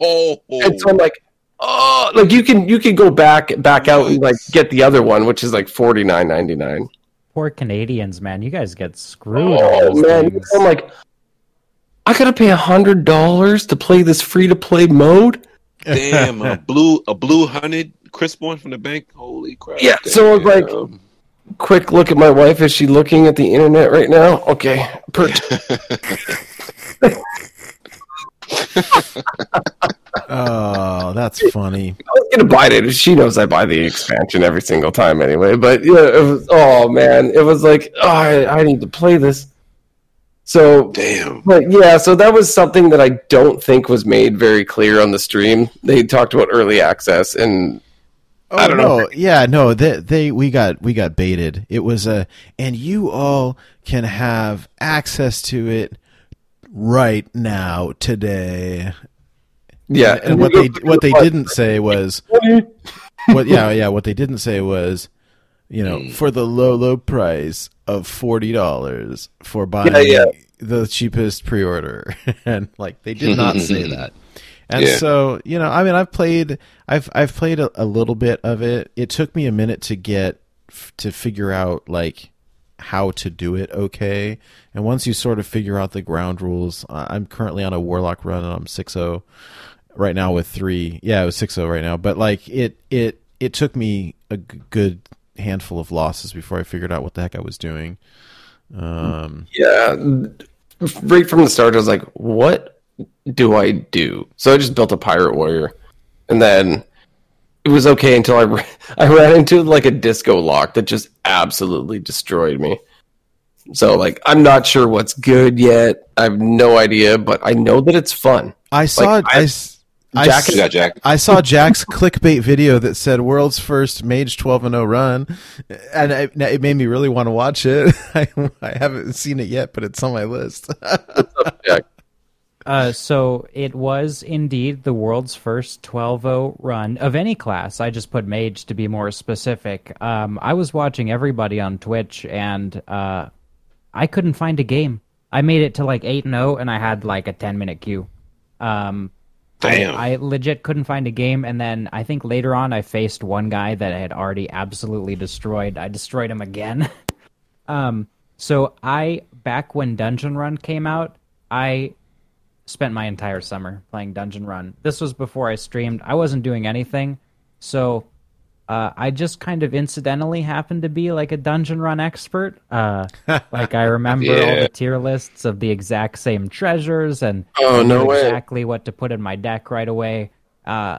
And so I'm like, oh, like you can you can go back back out and like get the other one, which is like forty nine ninety nine. Poor Canadians, man. You guys get screwed. Oh those man, things. I'm like, I gotta pay a hundred dollars to play this free to play mode. Damn, a blue a blue hunted crisp one from the bank. Holy crap! Yeah, so I was like- Damn. Quick look at my wife. Is she looking at the internet right now? Okay, per- Oh, that's funny. I was gonna buy it. She knows I buy the expansion every single time anyway. But yeah, it was. Oh man, it was like, oh, I, I need to play this. So damn. But yeah, so that was something that I don't think was made very clear on the stream. They talked about early access, and Oh, I don't no. know. Yeah, no, they, they we got we got baited. It was a and you all can have access to it right now today. yeah, And what they what they didn't say was what yeah, yeah, what they didn't say was you know, for the low low price of $40 for buying yeah. the cheapest pre-order. and like they did not say that. And Yeah. so, you know, I mean, I've played, I've, I've played a, a little bit of it. It took me a minute to get, f- to figure out like how to do it okay. And once you sort of figure out the ground rules, I'm currently on a warlock run and I'm 6-0 right now with three. Yeah, it was 6-0 right now. But like it, it, it took me a g- good handful of losses before I figured out what the heck I was doing. Um, yeah, right from the start, I was like, "What do I do?" So I just built a pirate warrior, and then it was okay until I I ran into like a disco lock that just absolutely destroyed me. So like, I'm not sure what's good yet. I have no idea, but I know that it's fun. I saw, Like, I, I- I Jack s- Jack. I saw Jack's clickbait video that said "World's first Mage 12 and 0 run," and it, it made me really want to watch it. I, I haven't seen it yet, but it's on my list. Jack. Uh, so it was indeed the world's first 12-0 run of any class. I just put mage to be more specific. Um, I was watching everybody on Twitch, and uh, I couldn't find a game. I made it to like 8 0, and I had like a 10 minute queue. Um, Damn. I, I legit couldn't find a game, and then I think later on I faced one guy that I had already absolutely destroyed. I destroyed him again. um, so I back when Dungeon Run came out, I spent my entire summer playing Dungeon Run. This was before I streamed. I wasn't doing anything, so uh, I just kind of incidentally happened to be like a Dungeon Run expert. Uh, like I remember all the tier lists of the exact same treasures and Oh, no exactly what to put in my deck right away. Uh,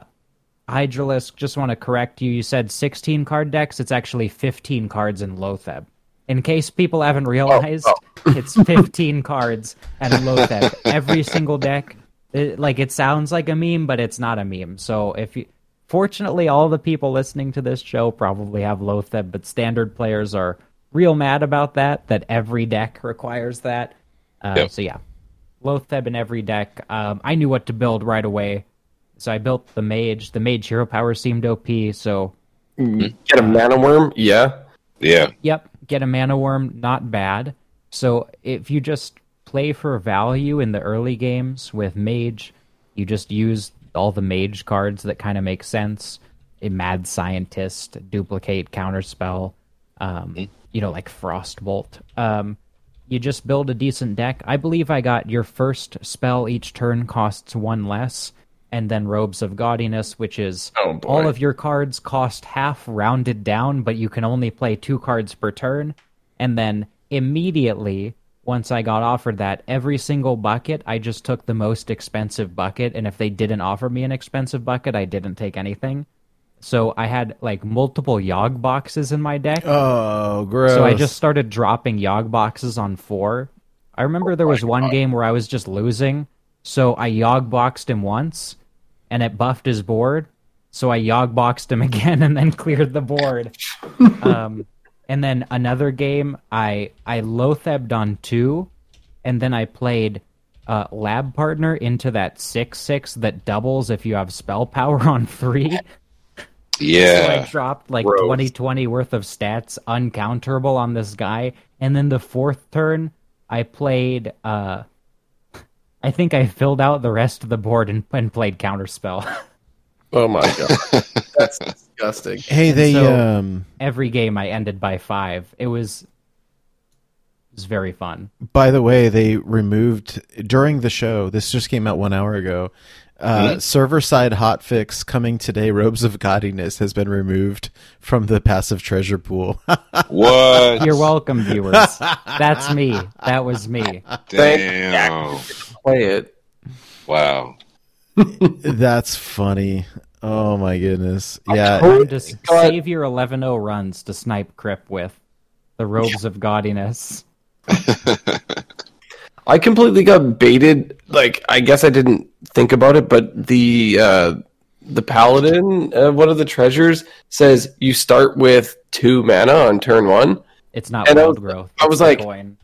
Hydralisk, just want to correct you. You said 16 card decks. It's actually 15 cards in Loatheb. In case people haven't realized, it's 15 cards and Loatheb. Every single deck, it, like it sounds like a meme, but it's not a meme. So if you, fortunately, all the people listening to this show probably have Loatheb, but standard players are real mad about that. That every deck requires that. Uh, Yep. So yeah, Loatheb in every deck. Um, I knew what to build right away, so I built the mage. The mage hero power seemed OP, so Get a mana worm? Yeah. Yeah. Yep, get a mana worm, not bad. So if you just play for value in the early games with mage, you just use all the mage cards that kind of make sense. A mad scientist, duplicate, counterspell, um, you know, like frostbolt. Um, you just build a decent deck. I believe I got your first spell each turn costs one less, and then robes of gaudiness, which is Oh, all of your cards cost half rounded down, but you can only play two cards per turn. And then immediately once I got offered that, every single bucket, I just took the most expensive bucket, and if they didn't offer me an expensive bucket, I didn't take anything. So I had like multiple Yogg boxes in my deck. Oh, gross. So I just started dropping Yogg boxes on four. I remember there was one game where I was just losing, so I Yogg boxed him once, and it buffed his board. So I Yogg boxed him again and then cleared the board. um, and then another game, I I loathebbed on two, and then I played uh, Lab Partner into that six six that doubles if you have spell power on three. So Yeah. I dropped like Gross. 2020 worth of stats uncounterable on this guy. And then the fourth turn, I played. uh I think I filled out the rest of the board and, and played Counterspell. Oh my god, that's disgusting. Hey, they so- um Every game I ended by five. It was. It was very fun. by the way, they removed during the show. This just came out 1 hour ago. Uh, Server side hotfix coming today. Robes of Gaudiness has been removed from the passive treasure pool. What? You're welcome, viewers. That's me. That was me. Damn. Play it. Wow. That's funny. Oh my goodness. Yeah. Time to s- God. save your 11 0 runs to snipe Crip with the robes of gaudiness. I completely got baited. Like, I guess I didn't think about it, but the uh, the paladin, uh, one of the treasures, says you start with two mana on turn one. It's not And I was- growth. I was like- coin.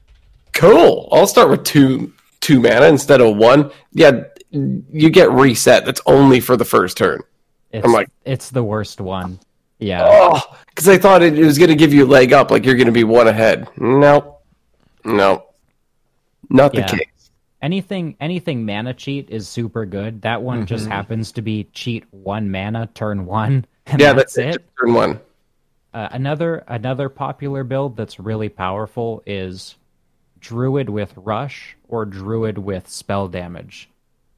Cool. I'll start with two two mana instead of one. Yeah, you get reset. That's only for the first turn. It's, I'm like- it's the worst one. Yeah. Oh, because I thought it, it was going to give you a leg up, like you're going to be one ahead. No, no, not the Yeah. case. Anything anything mana cheat is super good. That one just Mm-hmm. happens to be cheat one mana turn one. And Yeah, that's, that's, it. Turn one. Uh, another another popular build that's really powerful is druid with rush or druid with spell damage.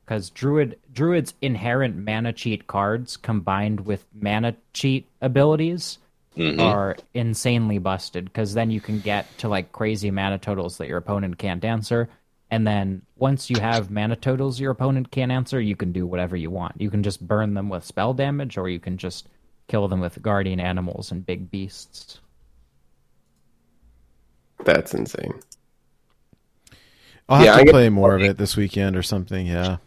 Because druid druid's inherent mana cheat cards combined with mana cheat abilities mm-hmm. are insanely busted because then you can get to like crazy mana totals that your opponent can't answer. And then once you have mana totals your opponent can't answer you can do whatever you want. You can just burn them with spell damage or you can just kill them with guardian animals and big beasts. That's insane. I'll have Yeah, to play more of it this weekend or something. Yeah.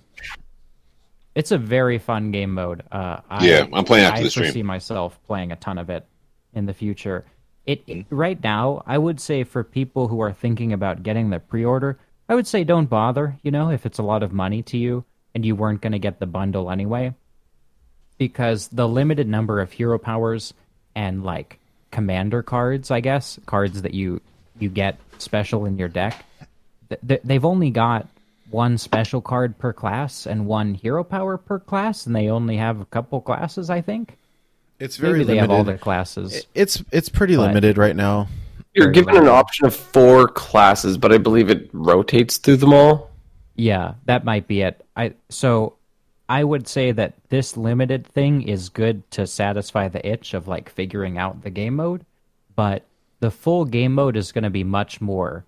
it's a very fun game mode. Uh, I, Yeah, I'm playing after I the stream. I foresee myself playing a ton of it in the future. It, it- right now, I would say for people who are thinking about getting the pre-order, I would say don't bother. You know, if it's a lot of money to you and you weren't going to get the bundle anyway, because the limited number of hero powers and like commander cards, I guess, cards that you you get special in your deck, th- th- they've only got one special card per class and one hero power per class, and they only have a couple classes, I think. It's Maybe very they have all limited. their classes. It's it's pretty But- limited right now. You're Very given an option of four classes, but I believe it rotates through them all. Yeah, that might be it. I so I would say that this limited thing is good to satisfy the itch of like figuring out the game mode, but the full game mode is going to be much more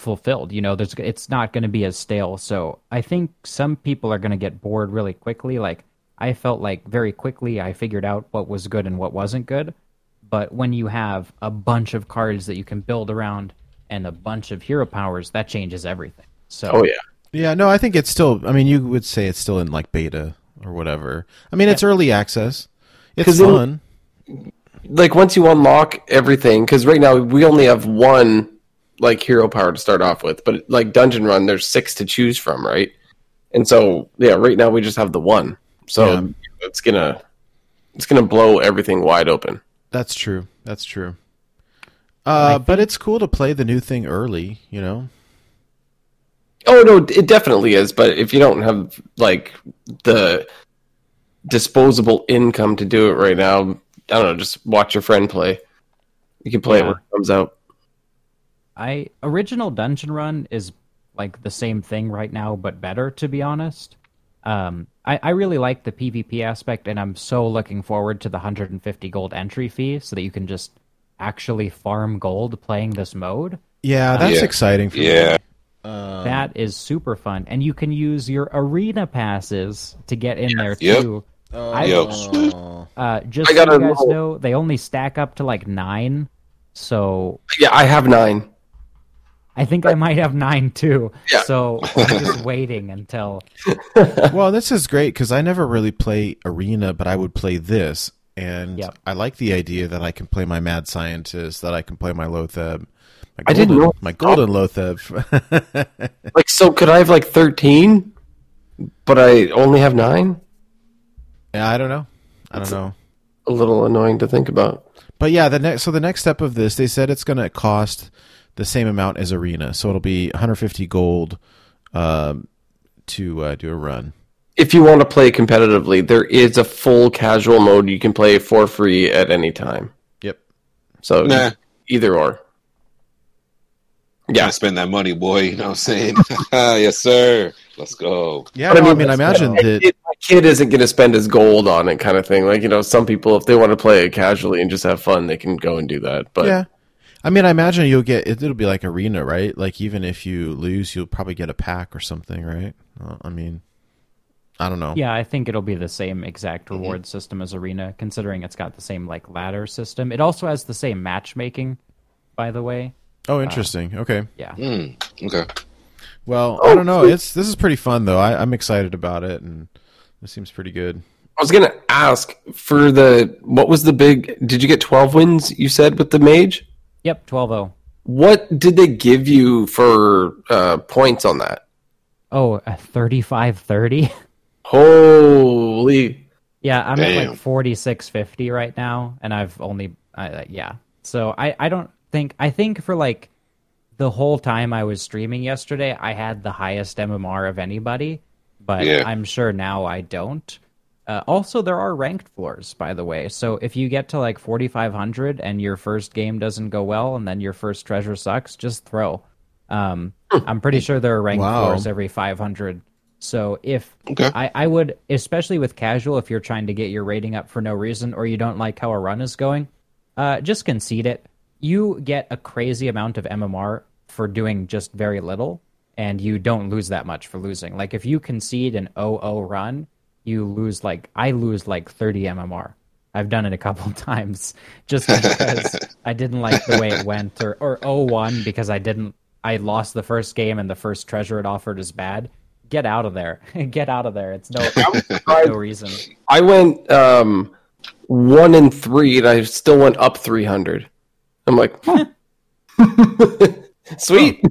fulfilled. You know, there's it's not going to be as stale. So I think some people are going to get bored really quickly. Like I felt like very quickly I figured out what was good and what wasn't good. But when you have a bunch of cards that you can build around and a bunch of hero powers, that changes everything. So Oh yeah. Yeah, no, I think it's still. I mean, you would say it's still in like beta or whatever. I mean, it's early access. It's 'Cause it- fun. Like once you unlock everything, because right now we only have one like hero power to start off with, but like dungeon run, there's six to choose from, right? And so yeah, right now we just have the one. So Yeah. it's gonna it's gonna blow everything wide open. That's true. That's true. Uh, but it's cool to play the new thing early. You know. Oh no, it definitely is. But if you don't have like the disposable income to do it right now, I don't know. Just watch your friend play. You can play it Yeah. when it comes out. I original dungeon run is like the same thing right now, but better to be honest. Um, I, I really like the PvP aspect, and I'm so looking forward to the 150 gold entry fee, so that you can just actually farm gold playing this mode. Yeah, that's Yeah. exciting for me. Yeah. that is super fun, and you can use your arena passes to get in there Yep. too. I, Yo. uh, just I so you guys roll. know, they only stack up to like nine. So Yeah, I have nine. I think I might have nine too. Yeah. So I'm just waiting until Well, this is great because I never really play arena, but I would play this, and Yep. I like the idea that I can play my mad scientist, that I can play my Loatheb, my I golden, didn't know- my golden Loatheb. Like, so could I have like thirteen, but I only have nine? yeah, I don't know, I don't know. A little annoying to think about. But yeah, the next so the next step of this, they said it's going to cost the same amount as arena, so it'll be 150 gold um, to uh, do a run. If you want to play competitively, there is a full casual mode you can play for free at any time. Yep. So Nah. either or. Yeah. spend that money, boy. You know what I'm saying? yes, sir. Let's go. Yeah, But no, I mean, I imagine my that. kid, my kid isn't going to spend his gold on it, kind of thing. Like you know, some people, if they want to play it casually and just have fun, they can go and do that. But yeah. I mean, I imagine you'll get it, it'll be like arena, right? Like even if you lose, you'll probably get a pack or something, right? Uh, I mean, I don't know. yeah, I think it'll be the same exact reward system as Arena, considering it's got the same like ladder system. It also has the same matchmaking, by the way. Oh, interesting. Okay. Yeah. Hmm. Okay. Well, I don't know. It's this is pretty fun though. I, I'm excited about it, and this seems pretty good. I was going to ask for the what was the big? Did you get twelve wins? You said with the mage. Yep, 12-0. What did they give you for uh, points on that? Oh, a 35-30? Holy! Yeah, I'm at Damn. like 4650 right now, and I've only uh, yeah. So I I don't think I think for like the whole time I was streaming yesterday, I had the highest MMR of anybody, but Yeah. I'm sure now I don't. Uh, also, there are ranked floors, by the way. So if you get to like 4500 and your first game doesn't go well, and then your first treasure sucks, just throw. Um, I'm pretty sure there are ranked Wow. floors every 500. So if Okay. I, I would, especially with casual, if you're trying to get your rating up for no reason or you don't like how a run is going, uh, just concede it. You get a crazy amount of MMR for doing just very little, and you don't lose that much for losing. Like if you concede an 0-0 run, you lose like I lose like 30 MMR. I've done it a couple of times just because I didn't like the way it went, or or 0-1 because I didn't. I lost the first game and the first treasure it offered is bad. Get out of there! Get out of there! It's no no reason. I went um, one and three, and I still went up three hundred. I'm like, huh. sweet.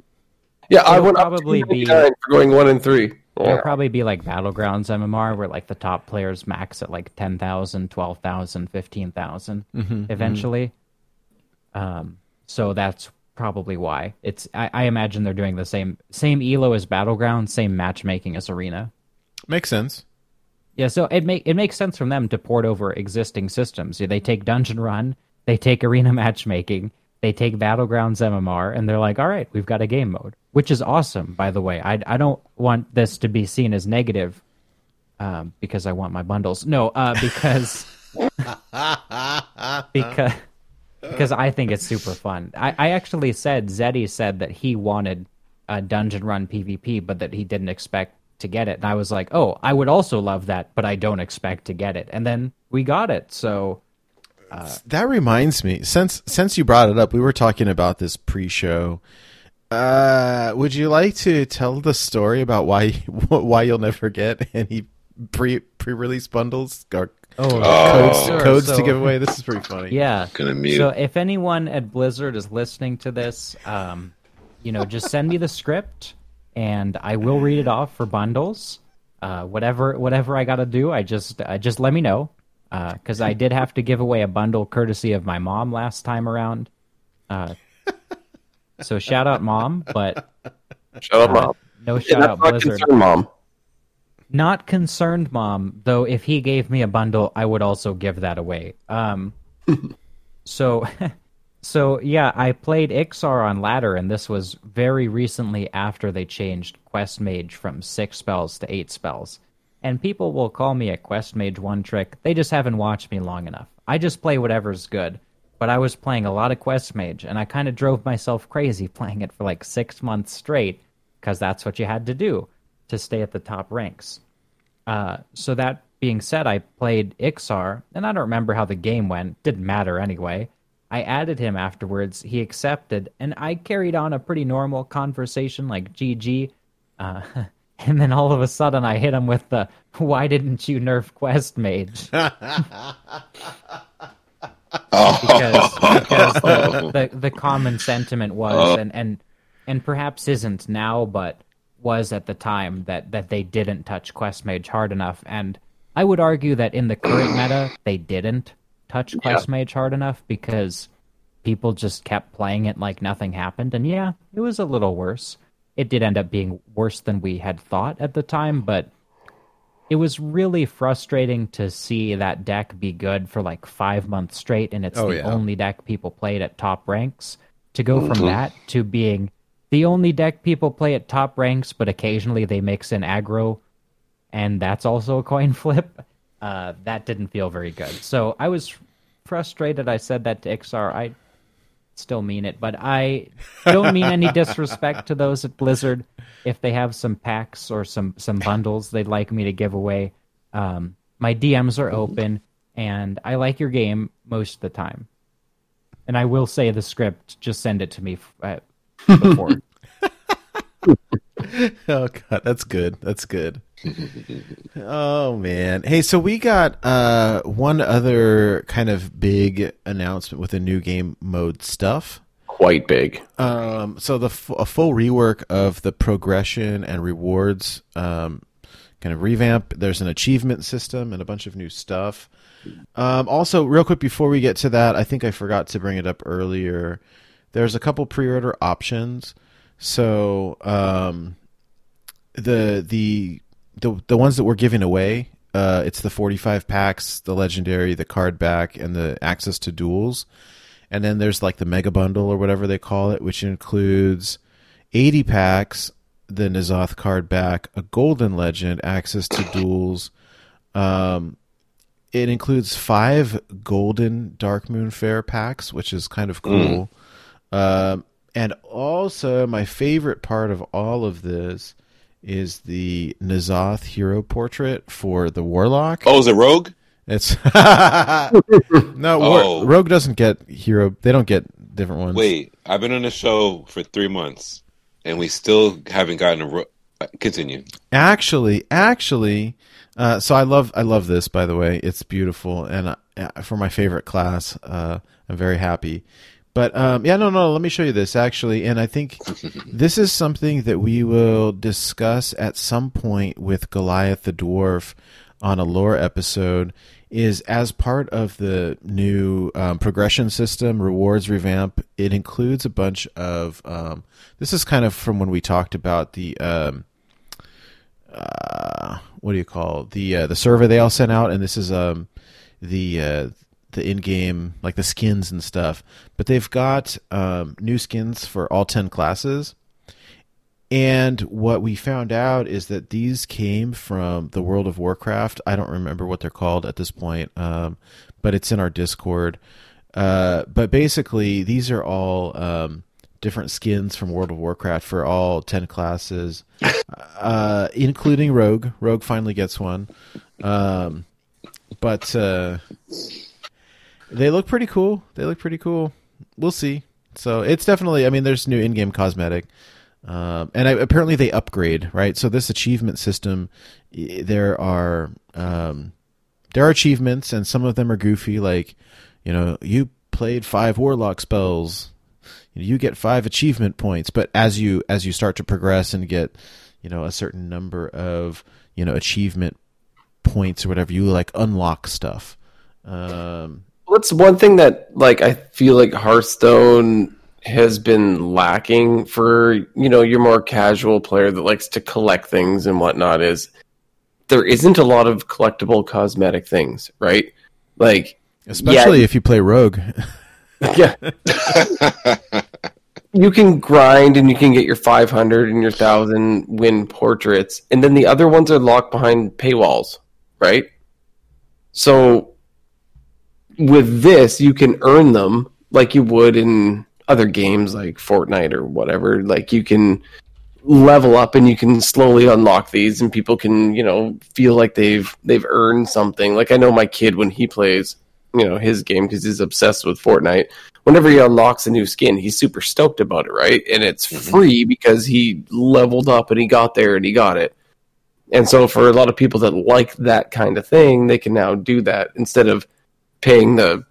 Yeah, I It'll went up probably be- for going one and three. It'll Yeah. probably be like Battlegrounds MMR, where like the top players max at like 10,000, 12,000, 15,000 eventually. Um, so that's probably why. It's I, I imagine they're doing the same same elo as Battlegrounds, same matchmaking as Arena. Makes sense. Yeah, so it make it makes sense from them to port over existing systems. They take Dungeon Run, they take Arena matchmaking, they take Battlegrounds MMR, and they're like, "All right, we've got a game mode," which is awesome. By the way, I I don't want this to be seen as negative, um, because I want my bundles. No, uh, because because because I think it's super fun. I, I actually said Zeddy said that he wanted a dungeon run PvP, but that he didn't expect to get it. And I was like, oh, I would also love that, but I don't expect to get it. And then we got it. So That reminds me, since since you brought it up, we were talking about this pre-show. Uh, would you like to tell the story about why why you'll never get any pre pre-release bundles or oh, codes, sure. codes So- to give away? This is pretty funny. Yeah. So if anyone at Blizzard is listening to this, um, you know, just send me the script and I will read it off for bundles. Uh, whatever whatever I got to do, I just uh, just let me know because I did have to give away a bundle courtesy of my mom last time around. Uh, so shout out mom, but Shut up, mom. no Yeah, shout out not Blizzard. concerned, mom. Not concerned, mom. Though if he gave me a bundle, I would also give that away. Um, so, so yeah, I played Iksar on ladder, and this was very recently after they changed Quest Mage from six spells to eight spells. And people will call me a Quest Mage one trick. They just haven't watched me long enough. I just play whatever's good. but I was playing a lot of Quest Mage, and I kind of drove myself crazy playing it for like six months straight because that's what you had to do to stay at the top ranks. Uh, so that being said, I played Iksar, and I don't remember how the game went. Didn't matter anyway. I added him afterwards. He accepted, and I carried on a pretty normal conversation like GG. Uh, and then all of a sudden, I hit him with the "Why didn't you nerf Quest Mage?" because, because the, the, the common sentiment was uh. and, and and perhaps isn't now but was at the time that that they didn't touch quest mage hard enough and i would argue that in the current meta they didn't touch quest yeah. mage hard enough because people just kept playing it like nothing happened and yeah it was a little worse it did end up being worse than we had thought at the time but it was really frustrating to see that deck be good for like five months straight, and it's oh, the yeah. only deck people played at top ranks. To go from mm-hmm. that to being the only deck people play at top ranks, but occasionally they mix in aggro, and that's also a coin flip. Uh, that didn't feel very good. So I was frustrated. I said that to Iksar. I still mean it, but I don't mean any disrespect to those at Blizzard. If they have some packs or some some bundles they'd like me to give away, um, my DMs are open, and I like your game most of the time. And I will say the script. Just send it to me uh, before. oh god, that's good. That's good. oh man. Hey, so we got uh one other kind of big announcement with the new game mode stuff. Quite big. Um so the f- a full rework of the progression and rewards um kind of revamp. There's an achievement system and a bunch of new stuff. Um also real quick before we get to that, I think I forgot to bring it up earlier. There's a couple pre-order options. So um the the the the ones that we're giving away, uh, it's the 45 packs, the legendary, the card back, and the access to duels. And then there's like the mega bundle or whatever they call it, which includes 80 packs, the N'Zoth card back, a golden legend, access to duels. Um, it includes five golden Darkmoon Faire packs, which is kind of cool. Mm. Um, and also, my favorite part of all of this is the N'Zoth hero portrait for the Warlock. Oh, is it Rogue? It's no oh. Rogue doesn't get hero. They don't get different ones. Wait, I've been on the show for three months, and we still haven't gotten a. Ro- uh, continue. Actually, actually, uh, so I love I love this. By the way, it's beautiful, and uh, for my favorite class, uh, I'm very happy. But um, yeah, no, no. Let me show you this actually, and I think this is something that we will discuss at some point with Goliath the dwarf on a lore episode. Is as part of the new um, progression system rewards revamp. It includes a bunch of. Um, this is kind of from when we talked about the. Um, uh, what do you call the uh, the survey they all sent out, and this is um the uh, the in-game like the skins and stuff but they've got um, new skins for all 10 classes. And what we found out is that these came from the world of warcraft. I don't remember what they're called at this point um, but it's in our discord. Uh, but basically these are all um, different skins from world of warcraft for all 10 classes uh, including rogue. Rogue finally gets one. Um, but uh, they look pretty cool. They look pretty cool. We'll see. So it's definitely. I mean, there's new in-game cosmetic, um, and I, apparently they upgrade. Right. So this achievement system, there are um, there are achievements, and some of them are goofy. Like, you know, you played five warlock spells, you get five achievement points. But as you as you start to progress and get, you know, a certain number of you know achievement points or whatever, you like unlock stuff. Um, What's one thing that like I feel like Hearthstone has been lacking for you know your more casual player that likes to collect things and whatnot is there isn't a lot of collectible cosmetic things, right? Like especially yeah, if you play Rogue. yeah. you can grind and you can get your 500 and your 1000 win portraits and then the other ones are locked behind paywalls, right? So with this, you can earn them like you would in other games like Fortnite or whatever. Like you can level up and you can slowly unlock these and people can, you know, feel like they've they've earned something. Like I know my kid when he plays, you know, his game because he's obsessed with Fortnite. Whenever he unlocks a new skin, he's super stoked about it, right? And it's Mhm. free because he leveled up and he got there and he got it. And so for a lot of people that like that kind of thing, they can now do that instead of paying the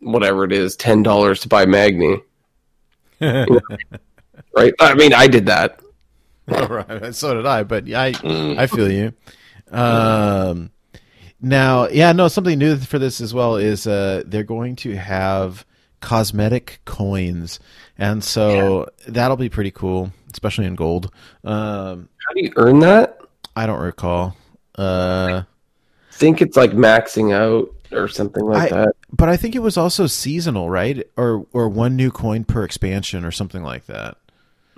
whatever it is, ten dollars to buy Magni. Right? I mean, I did that. All right, so did I, but I Mm. I feel you. Um, now, yeah, no, something new for this as well is uh, they're going to have cosmetic coins, and so that'll be pretty cool, especially in gold. Um, How do you earn that? I don't recall, uh, I think it's like maxing out or something like I- that. but I think it was also seasonal, right? Or or one new coin per expansion or something like that.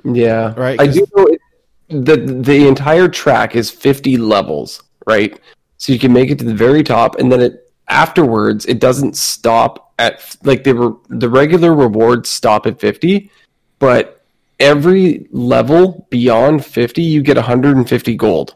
Yeah, Right, I do know it, the the entire track is fifty levels, right? So you can make it to the very top, and then it afterwards it doesn't stop at like the re- the regular rewards stop at fifty, but every level beyond fifty you get one hundred and fifty gold.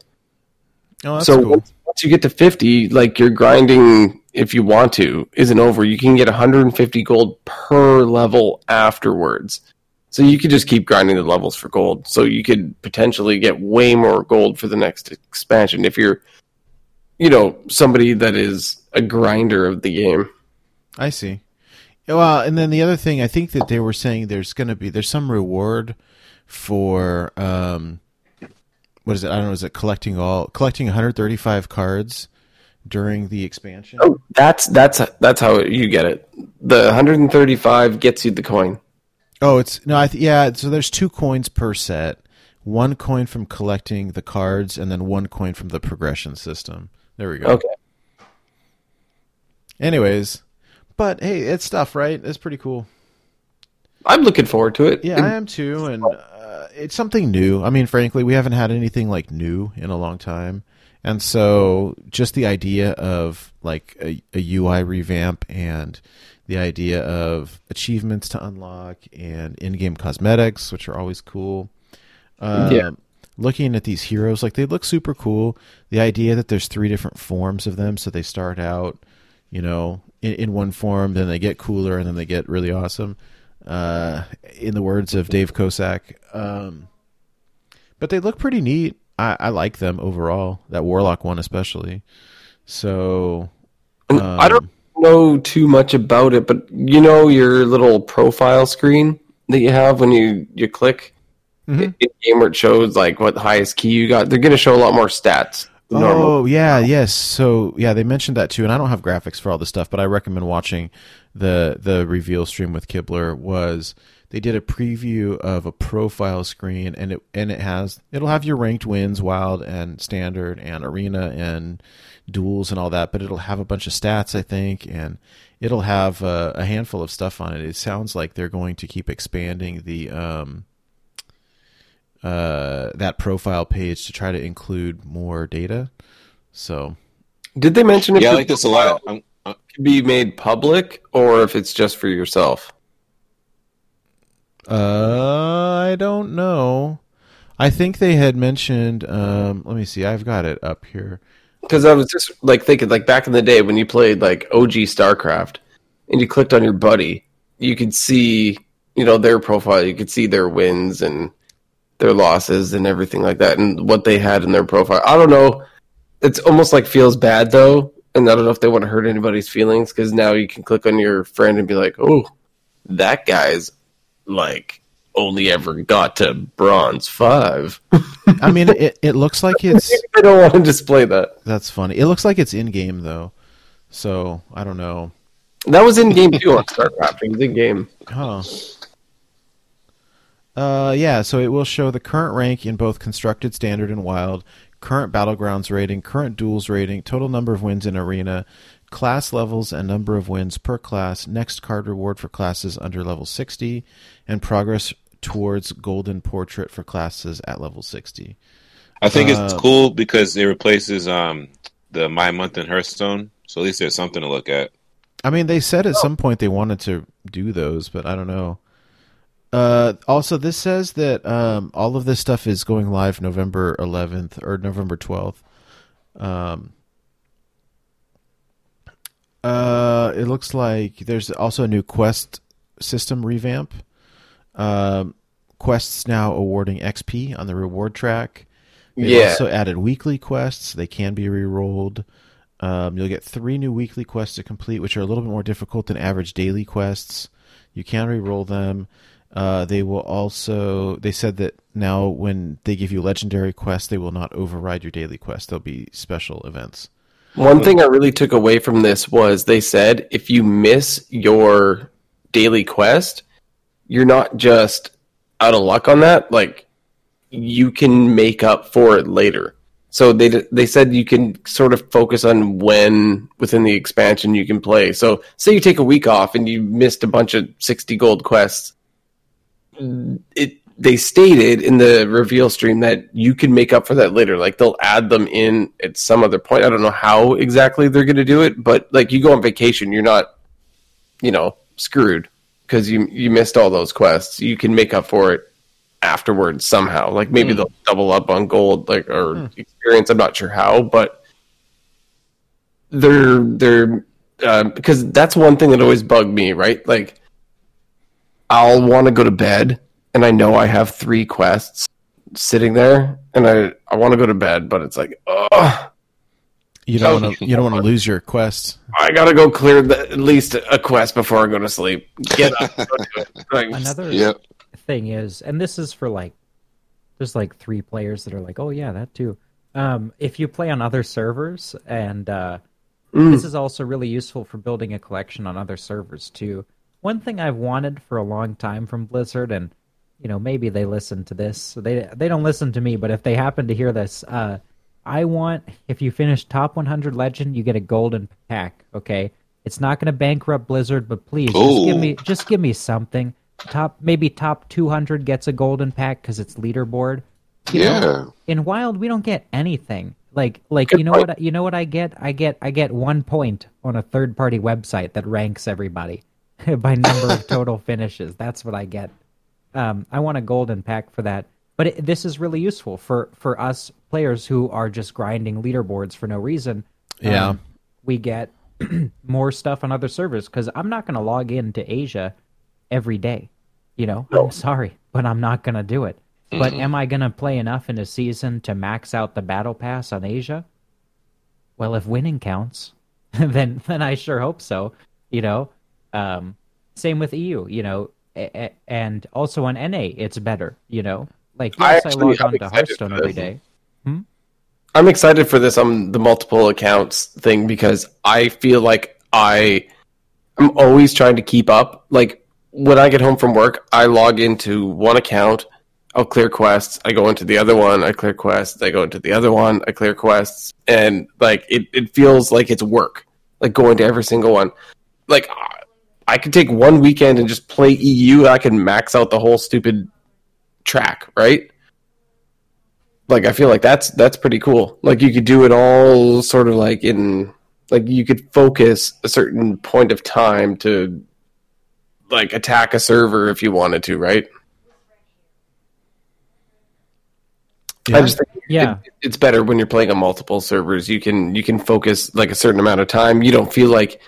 Oh, that's so cool. once, once you get to 50 like you're grinding if you want to isn't over you can get 150 gold per level afterwards so you could just keep grinding the levels for gold so you could potentially get way more gold for the next expansion if you're you know somebody that is a grinder of the game I see. Well, and then the other thing, I think that they were saying there's going to be there's some reward for um, what is it? I don't know. Is it collecting all collecting 135 cards during the expansion? oh that's that's that's how you get it the 135 gets you the coin Oh, it's no, I th- yeah. So there's two coins per set. One coin from collecting the cards, and then one coin from the progression system. There we go. okay Anyways, but hey, it's stuff, right? It's pretty cool. i'm looking forward to it Yeah, I am too, and uh, it's something new. I mean, frankly, we haven't had anything like new in a long time, and so just the idea of like a, a UI revamp and the idea of achievements to unlock and in-game cosmetics, which are always cool. Um, Yeah. Looking at these heroes, like they look super cool. The idea that there's three different forms of them, so they start out, you know, in, in one form, then they get cooler, and then they get really awesome uh, in the words of Dave Kosak. Um, but they look pretty neat. I, I like them overall. That Warlock one especially. So um, I don't know too much about it, but you know your little profile screen that you have when you you click Mhm. in game where it shows like what highest key you got. They're going to show a lot more stats. than Normal. Oh yeah, yes. So yeah, they mentioned that too, and I don't have graphics for all this stuff, but I recommend watching the the reveal stream with Kibler. Was they did a preview of a profile screen, and it and it has it'll have your ranked wins, wild and standard, and arena and duels and all that, but it'll have a bunch of stats, I think, and it'll have uh, a handful of stuff on it. It sounds like they're going to keep expanding the um uh that profile page to try to include more data. So Did they mention if Yeah, I like this a lot. profile I'm, can be made public or if it's just for yourself? Uh, I don't know. I think they had mentioned. Um, let me see. I've got it up here. Because I was just like thinking, like back in the day when you played like OG StarCraft, and you clicked on your buddy, you could see, you know, their profile. You could see their wins and their losses and everything like that, and what they had in their profile. I don't know. It's almost like feels bad though, and I don't know if they want to hurt anybody's feelings because now you can click on your friend and be like, oh, that guy's like only ever got to bronze five. I mean, it it looks like it's I don't want to display that. that's funny. It looks like it's in game though, so I don't know. That was in game too on StarCraft. It was in game. Huh. Uh, yeah. So it will show the current rank in both constructed, standard, and wild. Current battlegrounds rating, current duels rating, total number of wins in arena, class levels and number of wins per class, next card reward for classes under level 60, and progress towards golden portrait for classes at level 60. I think it's Uh, cool because it replaces um, the My Month in Hearthstone. So at least there's something to look at. I mean, they said at some point they wanted to do those, but I don't know. Uh, also, this says that um, all of this stuff is going live November 11th or November 12th. Um, uh, it looks like there's also a new quest system revamp. Um, quests now awarding XP on the reward track. They Yeah. also added weekly quests. They can be re-rolled. Um, you'll get three new weekly quests to complete, which are a little bit more difficult than average daily quests. You can re-roll them. Uh, they will also. They said that now when they give you legendary quests, they will not override your daily quest. There'll be special events. One thing I really took away from this was they said if you miss your daily quest, you're not just out of luck on that. Like you can make up for it later. So they they said you can sort of focus on when within the expansion you can play. So say you take a week off and you missed a bunch of sixty gold quests. It they stated in the reveal stream that you can make up for that later. Like they'll add them in at some other point. I don't know how exactly they're going to do it, but like you go on vacation, you're not, you know, screwed because you you missed all those quests. You can make up for it afterwards somehow. Like maybe they'll double up on gold, like or experience. I'm not sure how, but they're they're uh, because that's one thing that always bugged me. Right, like I'll want to go to bed and I know I have three quests sitting there and I, I want to go to bed, but it's like, oh, You don't want to. You don't want to lose your quests. I gotta go clear the, at least a quest before I go to sleep. Get up. go do it. Like, Another Yep. thing is, and this is for like, there's like three players that are like, oh yeah, that too. Um, if you play on other servers, and uh, this is also really useful for building a collection on other servers too. One thing I've wanted for a long time from Blizzard, and you know maybe they listen to this. So they they don't listen to me, but if they happen to hear this, uh, I want if you finish top 100 legend, you get a golden pack. Okay, it's not going to bankrupt Blizzard, but please just give me just give me something. Top maybe top 200 gets a golden pack because it's leaderboard. You Yeah. know, in Wild we don't get anything. Like like you know what I- you know what I get? I get I get one point on a third party website that ranks everybody by number of total finishes. That's what I get. Um, I want a golden pack for that. But it, this is really useful for for us players who are just grinding leaderboards for no reason. Yeah. Um, we get more stuff on other servers because I'm not going to log into Asia every day. You know, I'm sorry, but I'm not going to do it. But am I going to play enough in a season to max out the battle pass on Asia? Well, if winning counts, then then I sure hope so. You know, um, same with EU. You know, a- a- and also on NA, it's better. You know, like I yes, I, actually- log I'm on to excited Hearthstone for every this. Hmm? I'm excited for this on the multiple accounts thing because I feel like I am always trying to keep up. Like when I get home from work, I log into one account, I'll clear quests, I go into the other one, I clear quests, I go into the other one, I clear quests, and like it, it feels like it's work. Like going to every single one. Like I- could take one weekend and just play EU, I can max out the whole stupid track, right? like I feel like that's that's pretty cool. Like you could do it all sort of like in like you could focus a certain point of time to like attack a server if you wanted to, right? I just think Yeah. it- it's better when you're playing on multiple servers. You can you can focus like a certain amount of time. You don't feel like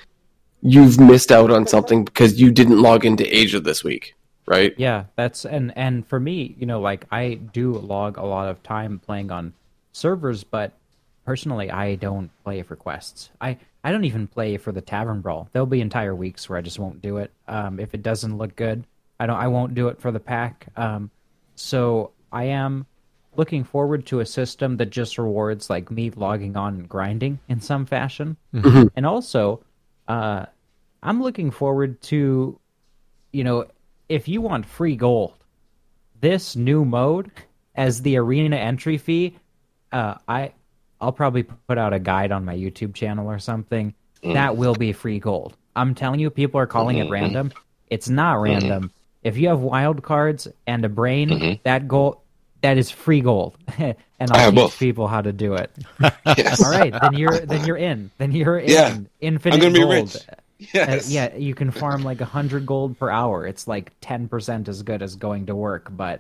you've missed out on something because you didn't log into Asia this week, right? Yeah, that's and and for me, you know, like I do log a lot of time playing on servers, but personally, I don't play for quests. I I don't even play for the tavern brawl. There'll be entire weeks where I just won't do it. Um, if it doesn't look good, I don't. I won't do it for the pack. Um, so I am looking forward to a system that just rewards like me logging on and grinding in some fashion, and also, uh, I'm looking forward to you know, if you want free gold, this new mode as the arena entry fee, uh, I I'll probably put out a guide on my YouTube channel or something. That will be free gold. I'm telling you, people are calling it random. It's not random. If you have wild cards and a brain, that gold that is free gold, and I I'll have teach both. people how to do it. Yes. All right, then you're then you're in. Then you're in. Yeah. Infinite I'm gonna be gold. rich. Yes. Uh, yeah, you can farm like a hundred gold per hour. It's like ten percent as good as going to work, but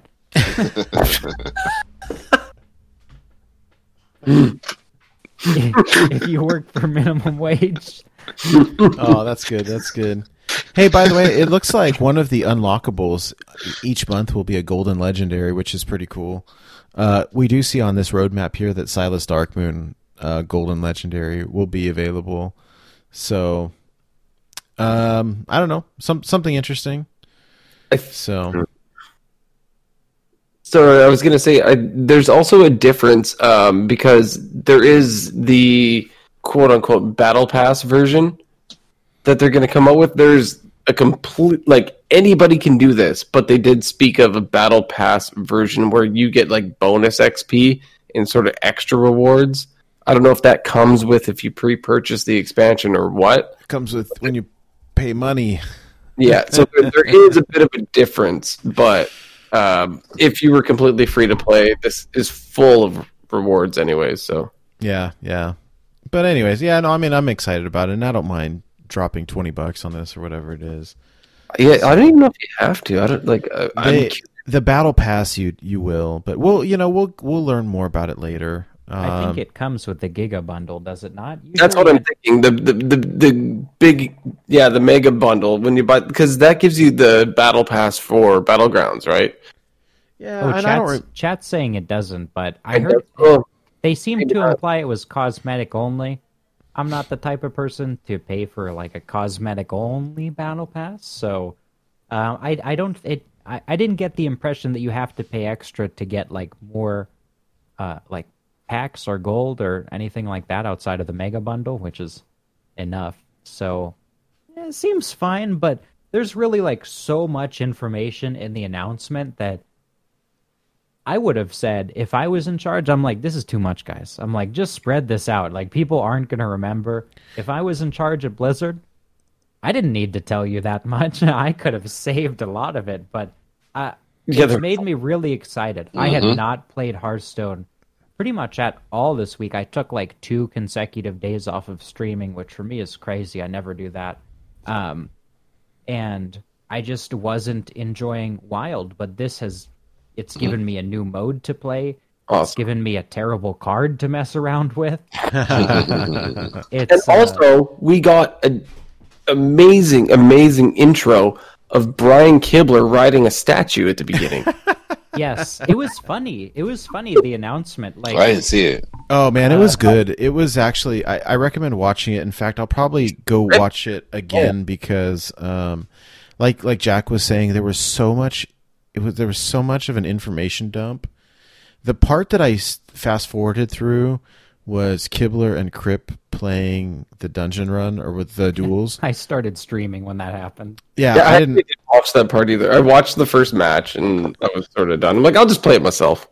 if you work for minimum wage, oh, that's good. That's good. Hey, by the way, it looks like one of the unlockables each month will be a golden legendary, which is pretty cool. Uh, we do see on this roadmap here that Silas Darkmoon uh, golden legendary will be available. So, um, I don't know, some something interesting. So, So I was gonna say, I, there's also a difference um, because there is the quote unquote battle pass version that they're gonna come out with. There's a complete like anybody can do this, but they did speak of a battle pass version where you get like bonus XP and sort of extra rewards. I don't know if that comes with if you pre-purchase the expansion or what. comes with when you pay money. Yeah, so there, there is a bit of a difference, but um, if you were completely free to play, this is full of rewards, anyways. So Yeah, yeah. But anyways, yeah, no, I mean, I'm excited about it, and I don't mind dropping twenty bucks on this or whatever it is. yeah, I don't even know if you have to. I don't like. Uh, I'm They, the battle pass, you you will, but we'll you know we'll we'll learn more about it later. I Um, think it comes with the Giga bundle, does it not? that's what I'm thinking. The, the the the big yeah, the mega bundle when you buy because that gives you the battle pass for battlegrounds, right? yeah, Oh, and I don't chat's, re- chat's saying it doesn't, but I heard Oh, they seem to imply it was cosmetic only. I'm not the type of person to pay for like a cosmetic only battle pass, so uh, I I don't it I, I didn't get the impression that you have to pay extra to get like more uh like packs or gold or anything like that outside of the mega bundle, which is enough. So yeah, it seems fine, but there's really like so much information in the announcement that I would have said if I was in charge, I'm like, this is too much, guys. I'm like, just spread this out. Like, people aren't going to remember. If I was in charge at Blizzard, I didn't need to tell you that much. I could have saved a lot of it, but uh, Yeah, it's made me really excited. I had not played Hearthstone pretty much at all this week. I took like two consecutive days off of streaming, which for me is crazy. I never do that. Um, and I just wasn't enjoying Wild, but this has it's given me a new mode to play. It's given me a terrible card to mess around with. And It's uh, also, we got an amazing, amazing intro of Brian Kibler riding a statue at the beginning. yes, it was funny. It was funny the announcement. Like I didn't see it. Oh man, it was Uh, good. It was actually I, I recommend watching it. In fact, I'll probably go watch it again because um like like Jack was saying there was so much it was there was so much of an information dump. The part that I fast forwarded through was Kibler and Crip playing the dungeon run or with the duels. I started streaming when that happened. Yeah, yeah, I, I didn't didn't watch that part either. I watched the first match and I was sort of done. I'm like, I'll just play it myself.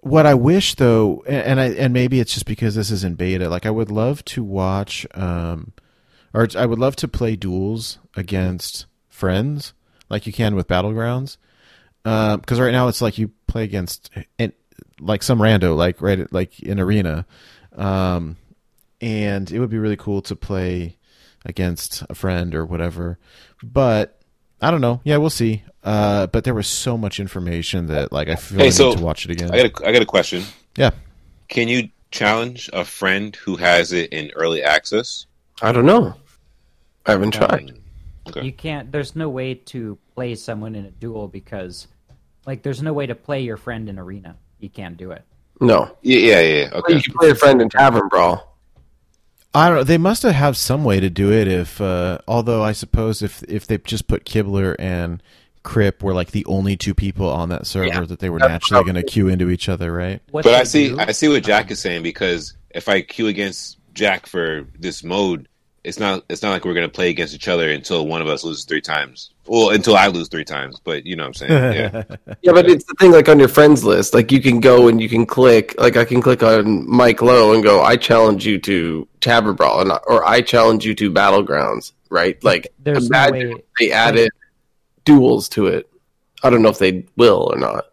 what I wish though, and and I and maybe it's just because this is in beta. Like I would love to watch, um, or I would love to play duels against friends, like you can with battlegrounds. Because right now it's like you play against, and like some rando, like right, like in arena, um, and it would be really cool to play against a friend or whatever. But I don't know. Yeah, we'll see. Uh, but there was so much information that like I feel Hey, I so need to watch it again. I got a, I got a question. Yeah. Can you challenge a friend who has it in early access? I don't know. I haven't tried. Okay. You can't. There's no way to play someone in a duel because, like, there's no way to play your friend in arena. You can't do it. No. Yeah, yeah, yeah. You can play a friend in Tavern Brawl. I don't know. They must have have some way to do it. If uh, although I suppose if if they just put Kibler and Crip were like the only two people on that server Yeah. that they were That's naturally going to queue into each other, right? What But I see, do- I see what Jack is saying because if I queue against Jack for this mode, it's not, it's not like we're gonna play against each other until one of us loses three times. Well, until I lose three times. But you know what I'm saying? Yeah. Yeah, but it's the thing like on your friends list, like you can go and you can click, like I can click on Mike Lowe and go, I challenge you to Tavern Brawl, and, or I challenge you to Battlegrounds, right? Like, There's no way- they added duels to it. I don't know if they will or not.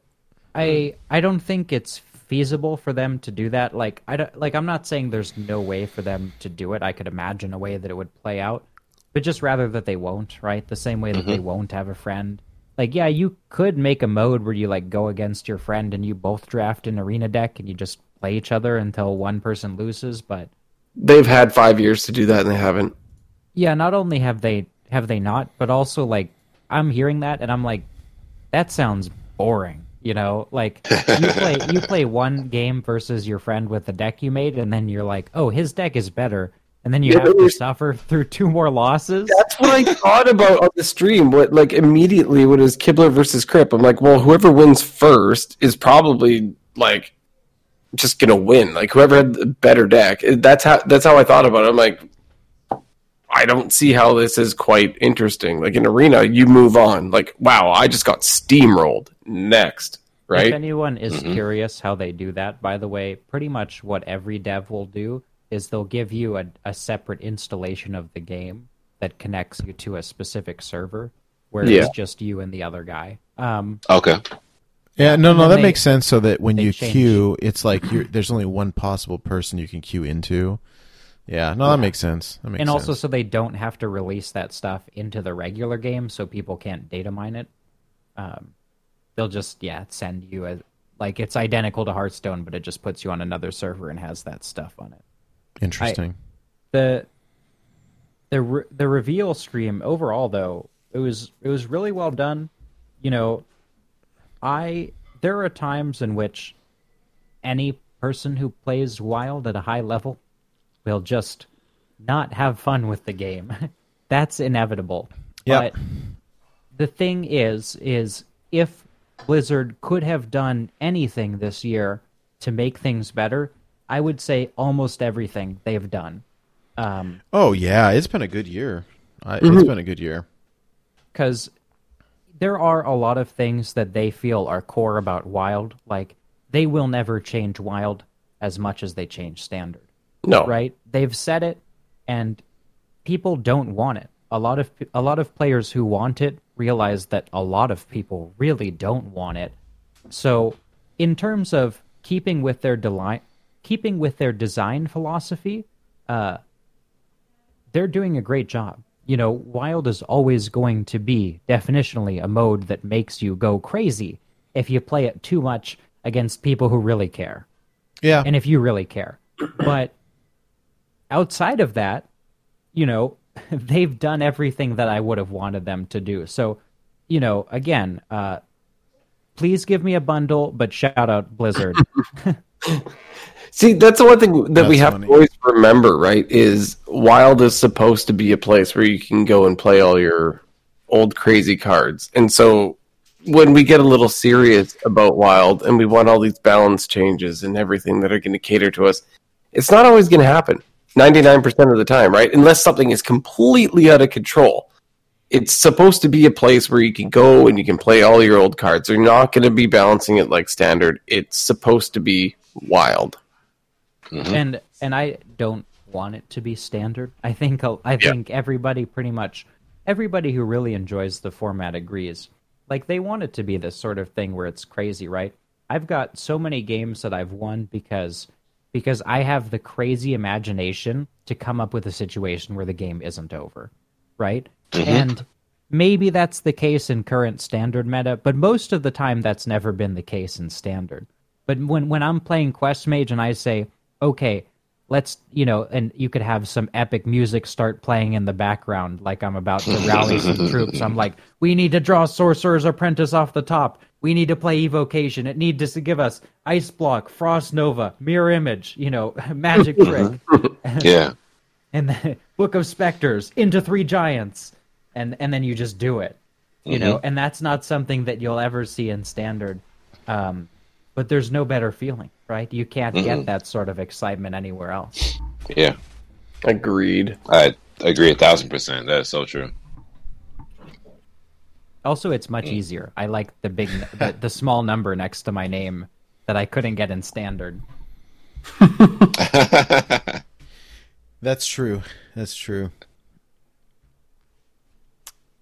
I I don't think it's feasible for them to do that. Like I don't, like I'm not saying there's no way for them to do it. I could imagine a way that it would play out, but just rather that they won't, right? The same way that they Mm-hmm. won't have a friend. Like, yeah, you could make a mode where you like go against your friend and you both draft an arena deck and you just play each other until one person loses, but They've had five years to do that and they haven't. yeah, not only have they have they not, but also like I'm hearing that and I'm like, that sounds boring. You know, like you play you play one game versus your friend with the deck you made, and then you're like, oh, his deck is better, and then you Yeah, have to suffer through two more losses. That's what I thought about on the stream. What like immediately when it was Kibler versus Crip, I'm like, well, whoever wins first is probably like just gonna win. Like whoever had the better deck. That's how that's how I thought about it. I'm like, I don't see how this is quite interesting. Like in arena, you move on. Like, wow, I just got steamrolled. Next, If right? anyone is mm-hmm. curious how they do that, by the way, pretty much what every dev will do is they'll give you a, a separate installation of the game that connects you to a specific server where Yeah. it's just you and the other guy. Um, Okay. Yeah, no, no, that they- makes sense. So that when you change. queue, it's like you're, there's only one possible person you can queue into. Yeah, no, that makes sense. That makes and sense. also so they don't have to release that stuff into the regular game so people can't data mine it um, they'll just yeah send you a like it's identical to hearthstone but it just puts you on another server and has that stuff on it interesting. the the re- the reveal stream overall though it was it was really well done you know i there are times in which any person who plays wild at a high level will just not have fun with the game that's inevitable Yep. but the thing is is if blizzard could have done anything this year to make things better i would say almost everything they've done. Um, oh yeah, it's been a good year. I, Mm-hmm. It's been a good year. because there are a lot of things that they feel are core about wild. Like they will never change wild as much as they change standard. No, right? They've said it and people don't want it. A lot of a lot of players who want it realize that a lot of people really don't want it. So in terms of keeping with their deli- keeping with their design philosophy uh they're doing a great job. You know, Wild is always going to be definitionally a mode that makes you go crazy if you play it too much against people who really care Yeah, and if you really care. But outside of that, you know, they've done everything that I would have wanted them to do. So, you know, again, uh, please give me a bundle, but shout out Blizzard. See, that's the one thing that we have funny. to always remember, right? Is Wild is supposed to be a place where you can go and play all your old crazy cards. And so when we get a little serious about Wild and we want all these balance changes and everything that are going to cater to us, it's not always going to happen 99% of the time, right? Unless something is completely out of control. It's supposed to be a place where you can go and you can play all your old cards. You're not going to be balancing it like standard. It's supposed to be wild. Mm-hmm. and and I don't want it to be standard. I think I think everybody pretty much everybody who really enjoys the format agrees. Like they want it to be this sort of thing where it's crazy, right? I've got so many games that I've won because because I have the crazy imagination to come up with a situation where the game isn't over, right? Mm-hmm. And maybe that's the case in current standard meta, but most of the time that's never been the case in standard. But when when I'm playing Quest Mage and I say, okay, let's you know, and you could have some epic music start playing in the background, like I'm about to rally some troops. I'm like, we need to draw Sorcerer's Apprentice off the top. We need to play Evocation. It needs to give us Ice Block, Frost Nova, Mirror Image, you know, Magic Trick, Yeah. and then Book of Specters into Three Giants, and and then you just do it, you know. And that's not something that you'll ever see in standard. Um, but there's no better feeling, right? You can't get that sort of excitement anywhere else. Yeah. Agreed. I agree a thousand percent. That is so true. Also, it's much mm. easier. I like the big, the, the small number next to my name that I couldn't get in standard. That's true. That's true.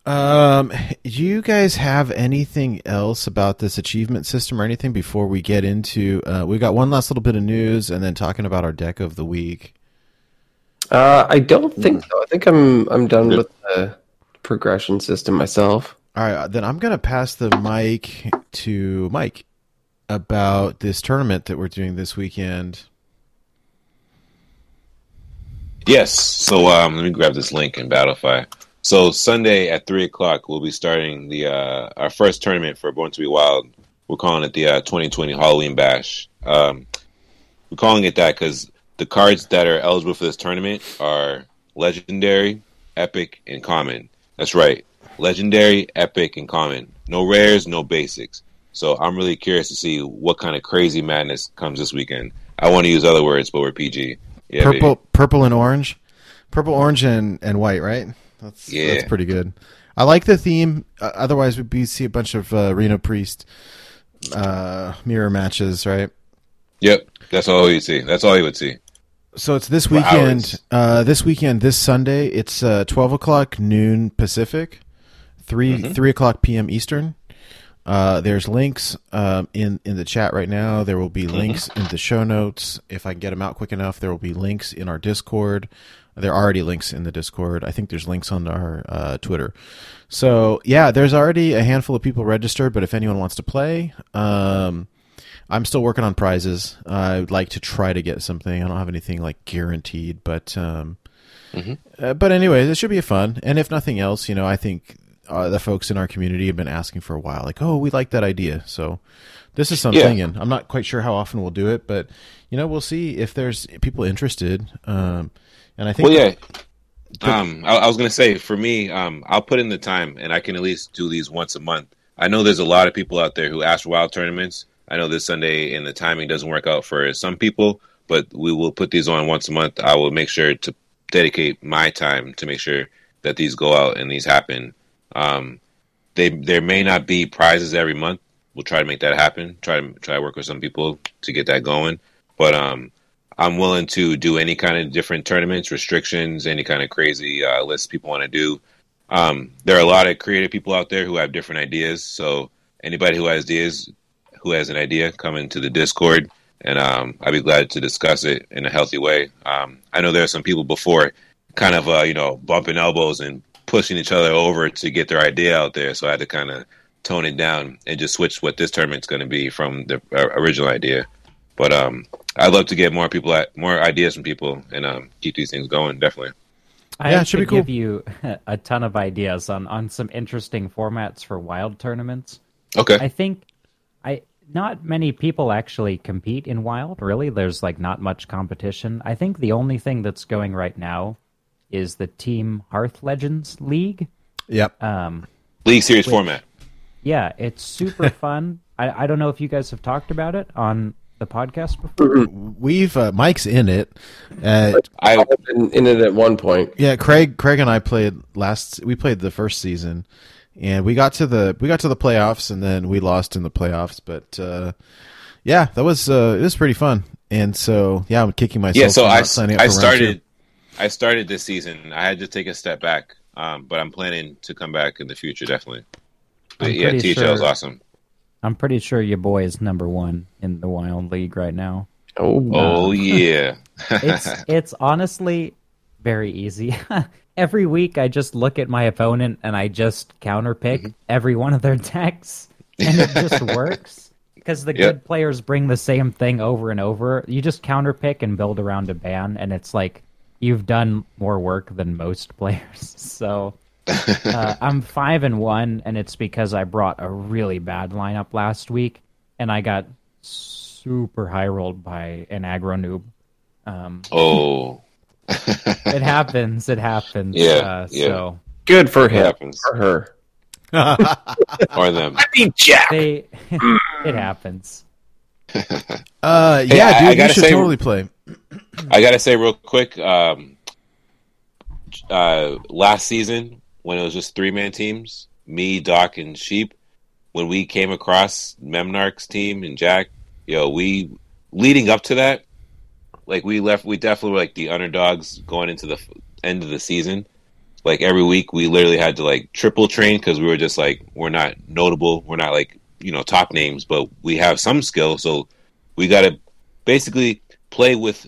Um, do you guys have anything else about this achievement system or anything before we get into? Uh, we got one last little bit of news and then talking about our deck of the week. Uh, I don't think so. I think I'm I'm done with the progression system myself. All right, then I'm going to pass the mic to Mike about this tournament that we're doing this weekend. Yes. So um, let me grab this link in Battlefy. So Sunday at three o'clock, we'll be starting the uh, our first tournament for Born to Be Wild. We're calling it the uh, 2020 Halloween Bash. Um, we're calling it that because the cards that are eligible for this tournament are legendary, epic, and common. That's right, legendary, epic, and common. No rares, no basics. So I'm really curious to see what kind of crazy madness comes this weekend. I want to use other words, but we're PG. Yeah, purple, baby. purple and orange, purple, orange, and and white. Right? That's Yeah. that's pretty good. I like the theme. Uh, otherwise, we'd be see a bunch of uh, Reno Priest uh, mirror matches, right? Yep, that's all you see. That's all you would see. So it's this For weekend. Uh, this weekend, this Sunday. It's uh, twelve o'clock noon Pacific, 3 Mm-hmm. three o'clock p.m. Eastern. Uh, there's links um, in in the chat right now. There will be Mm-hmm. links in the show notes. If I can get them out quick enough, there will be links in our Discord. There are already links in the Discord. I think there's links on our uh, Twitter. So yeah, there's already a handful of people registered. But if anyone wants to play, um, I'm still working on prizes. I would like to try to get something. I don't have anything like guaranteed, but um, uh, but anyway, it should be fun. And if nothing else, you know, I think uh, the folks in our community have been asking for a while, like, oh, we like that idea. So this is something, Yeah. and I'm not quite sure how often we'll do it, but you know, we'll see if there's people interested. Um, and I think, Well, yeah. Um, I, I was gonna say for me, um, I'll put in the time, and I can at least do these once a month. I know there's a lot of people out there who ask for wild tournaments. I know this Sunday and the timing doesn't work out for some people, but we will put these on once a month. I will make sure to dedicate my time to make sure that these go out and these happen. Um, they there may not be prizes every month. We'll try to make that happen. Try to try to work with some people to get that going. But um, I'm willing to do any kind of different tournaments, restrictions, any kind of crazy uh, lists people want to do. Um, there are a lot of creative people out there who have different ideas. So anybody who has ideas, who has an idea, come into the Discord, and um, I'd be glad to discuss it in a healthy way. Um, I know there are some people before, kind of uh, you know bumping elbows and pushing each other over to get their idea out there. So I had to kind of tone it down and just switch what this tournament's going to be from the uh, original idea. But um, I'd love to get more people, at, more ideas from people, and um, keep these things going. Definitely. I Yeah, should be cool. give you a ton of ideas on, on some interesting formats for wild tournaments. Okay. I think I not many people actually compete in wild. Really, there's like not much competition. I think the only thing that's going right now is the Team Hearth Legends League. yep. Um, League series format. yeah, it's super fun. I, I don't know if you guys have talked about it on the podcast before. We've uh, Mike's in it. Uh, I I've been in it at one point. yeah, Craig, Craig and I played last. We played the first season, and we got to the we got to the playoffs, and then we lost in the playoffs. But uh, yeah, that was uh, it was pretty fun. And so yeah, I'm kicking myself. yeah. So I signing up I for round two. started I started this season. I had to take a step back, um, but I'm planning to come back in the future. Definitely. But I'm yeah, pretty THL is awesome. I'm pretty sure your boy is number one in the Wild League right now. Oh, Oh yeah. it's it's honestly very easy. every week I just look at my opponent and I just counterpick Mm-hmm. every one of their decks and it just works because the Yep. good players bring the same thing over and over. You just counterpick and build around a ban and it's like you've done more work than most players. So uh, I'm 5 and 1 and it's because I brought a really bad lineup last week and I got super high rolled by an aggro noob. Um, oh. it happens. It happens. Yeah, Uh, yeah. So good for It him happens. or her. Or them. I mean, Jack. They, it happens. Uh, Hey, yeah, I- dude, I you should say- totally play. I gotta say real quick. Um, uh, last season when it was just three man teams, me, Doc, and Sheep, when we came across Memnarch's team and Jack, yo, we leading up to that, like we left, we definitely were like the underdogs going into the end of the season. Like every week, we literally had to like triple train because we were just like we're not notable, we're not like you know top names, but we have some skill, so we got to basically play with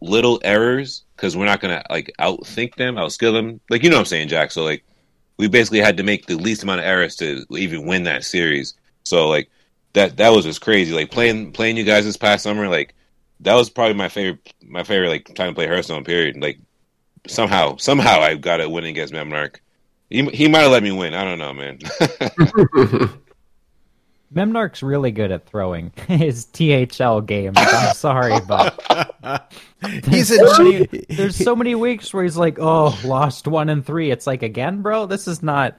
little errors because we're not gonna like outthink them, outskill them. Like you know what I'm saying, Jack. So like we basically had to make the least amount of errors to even win that series. So like that that was just crazy. Like playing playing you guys this past summer, like that was probably my favorite my favorite like time to play Hearthstone. Period. Like somehow somehow I got a win against Memnarch. He he might have let me win. I don't know, man. Memnarch's really good at throwing his THL games. I'm sorry, but He's there's, a so many, there's so many weeks where he's like, "Oh, lost one and three. It's like again, bro. This is not.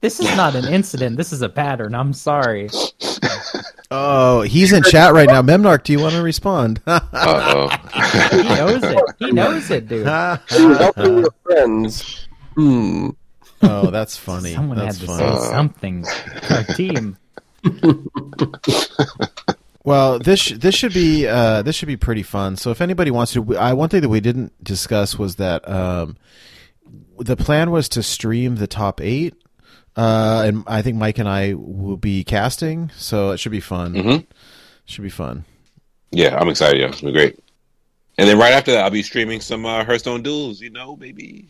This is not an incident. This is a pattern. I'm sorry. Oh, he's in chat right now. Memnarch, do you want to respond? Uh He knows it. He knows it, dude. Helping your friends. Hmm. oh, that's funny. Someone that's had to funny. say something. Our team. Well, this this should be uh, this should be pretty fun. So if anybody wants to, I one thing that we didn't discuss was that um, the plan was to stream the top eight, uh, and I think Mike and I will be casting, so it should be fun. Mhm. Should be fun. yeah, I'm excited. Yeah, it's been great. And then right after that, I'll be streaming some uh, Hearthstone duels. You know, baby.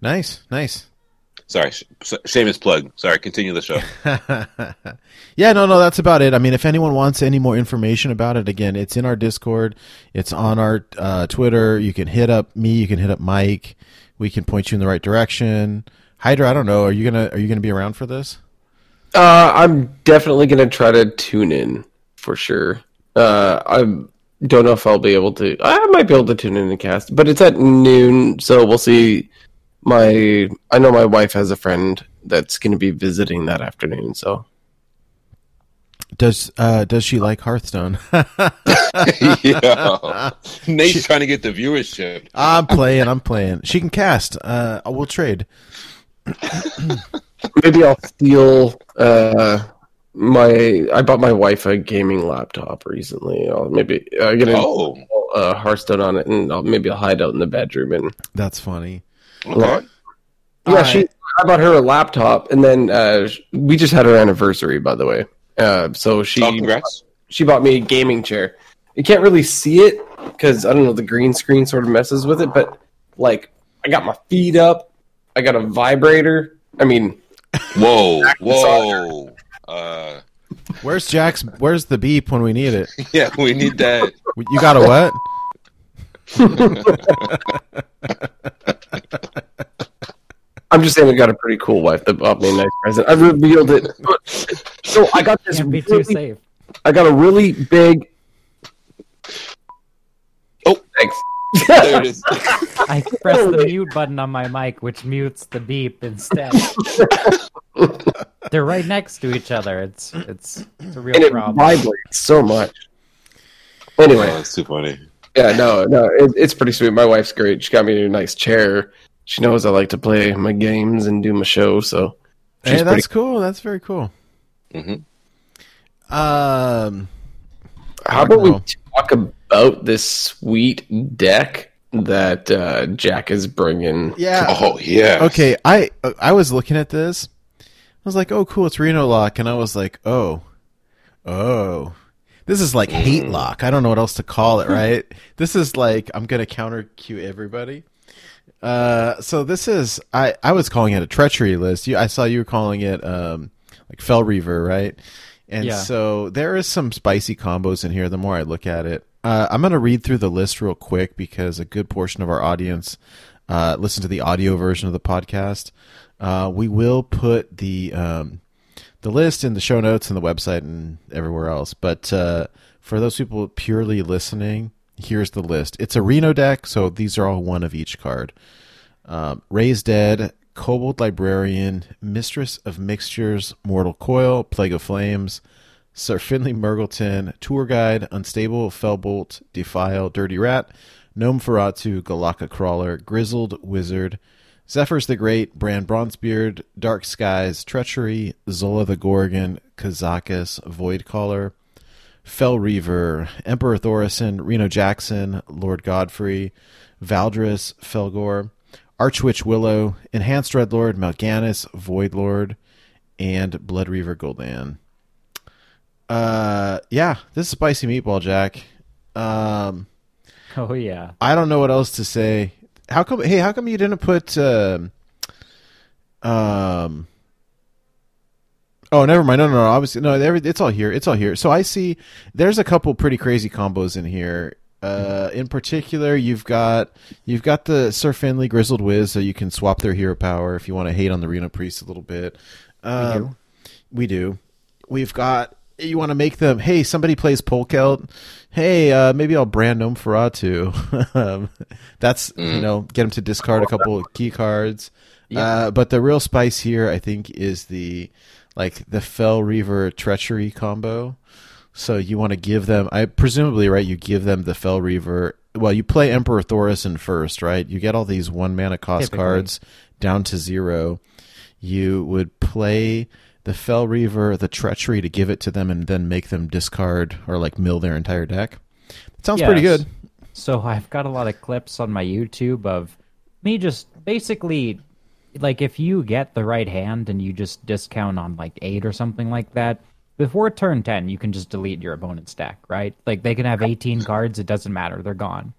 Nice, nice. Sorry, sh- shameless plug. Sorry, continue the show. yeah, no, no, that's about it. I mean, if anyone wants any more information about it, again, it's in our Discord. It's on our uh, Twitter. You can hit up me. You can hit up Mike. We can point you in the right direction. Hydra, I don't know. Are you gonna Are you gonna be around for this? Uh, I'm definitely gonna try to tune in for sure. Uh, I don't know if I'll be able to. I might be able to tune in and cast, but it's at noon, so we'll see. My I know my wife has a friend that's gonna be visiting that afternoon, so Does uh, Does she like Hearthstone? yeah. Nate's trying to get the viewership. I'm playing. I'm playing. She can cast. Uh, we'll trade. maybe I'll steal. Uh, my I bought my wife a gaming laptop recently. I'll maybe I get a Oh, uh, Hearthstone on it, and I'll, maybe I'll hide out in the bedroom and That's funny. Okay. Yeah, she. I bought her a laptop, and then uh, we just had our anniversary, by the way. Uh, so she Oh, congrats. she bought me a gaming chair. You can't really see it because I don't know the green screen sort of messes with it, but like I got my feet up, I got a vibrator. I mean, Whoa, whoa. Uh, Where's Jack's? Where's the beep when we need it? yeah, we need that. You got a what? I'm just saying I got a pretty cool wife that bought me a nice present. I revealed it. So I got this. Can't be too Really, safe. I got a really big. Oh. thanks. There it is. I pressed the mute button on my mic, which mutes the beep instead. They're right next to each other. It's it's, it's a real and it problem. vibrates so much. Oh, Anyway, that's too funny. yeah, no, no, it, it's pretty sweet. My wife's great. She got me a nice chair. She knows I like to play my games and do my show, so Hey, that's pretty. cool. That's very cool. hmm Um, How about we talk about this sweet deck that uh, Jack is bringing? yeah. Oh, yeah. Okay, I I was looking at this. I was like, "Oh, cool, it's Reno Lock," and I was like, "Oh, oh, this is like hate lock. I don't know what else to call it, right? this is like I'm gonna counter cue everybody." Uh, so this is I I was calling it a treachery list. You I saw you were calling it um like Fel Reaver, right? And Yeah. so there is some spicy combos in here. The more I look at it, uh, I'm gonna read through the list real quick because a good portion of our audience uh, listen to the audio version of the podcast. Uh, we will put the um, the list in the show notes and the website and everywhere else. But uh, for those people purely listening, here's the list. It's a Reno deck, so these are all one of each card. Um, Raised Dead, Kobold Librarian, Mistress of Mixtures, Mortal Coil, Plague of Flames, Sir Finley Mrrgglton, Tour Guide, Unstable, Felbolt, Defile, Dirty Rat, Gnomeferatu, Galaka Crawler, Grizzled Wizard, Zephyrs the Great, Brann Bronzebeard, Dark Skies, Treachery, Zola the Gorgon, Kazakus, Voidcaller, Fel Reaver, Emperor Thaurissan, Reno Jackson, Lord Godfrey, Valdris, Felgorge, Archwitch Willow, Enhanced Red Dreadlord, Mal'Ganis, Voidlord, and Bloodreaver Gul'dan. Uh, yeah, this is spicy meatball, Jack. Um, Oh yeah. I don't know what else to say. How come? Hey, how come you didn't put? Um, um. Oh, never mind. No, no, no. Obviously, no. every- It's all here. It's all here. So I see. There's a couple pretty crazy combos in here. Uh, in particular, you've got you've got the Sir Finley Grizzled Wiz, so you can swap their hero power if you want to hate on the Reno Priest a little bit. Um, we do. We've got you want to make them. Hey, somebody plays Polkelt. Hey, uh, maybe I'll brand Gnomeferatu. um, that's you know get them to discard a couple of key cards. Uh, but the real spice here, I think, is the like the Fel Reaver Treachery combo. So you want to give them, I presumably, right? You give them the Fel Reaver. Well, you play Emperor Thaurissan first, right? You get all these one mana cost Typically. cards down to zero. You would play the Fell Reaver, the Treachery to give it to them, and then make them discard or like mill their entire deck. Sounds pretty good. So I've got a lot of clips on my YouTube of me just basically like if you get the right hand and you just discount on like 8 or something like that, before turn 10 you can just delete your opponent's deck, right? Like they can have 18 cards, it doesn't matter, they're gone.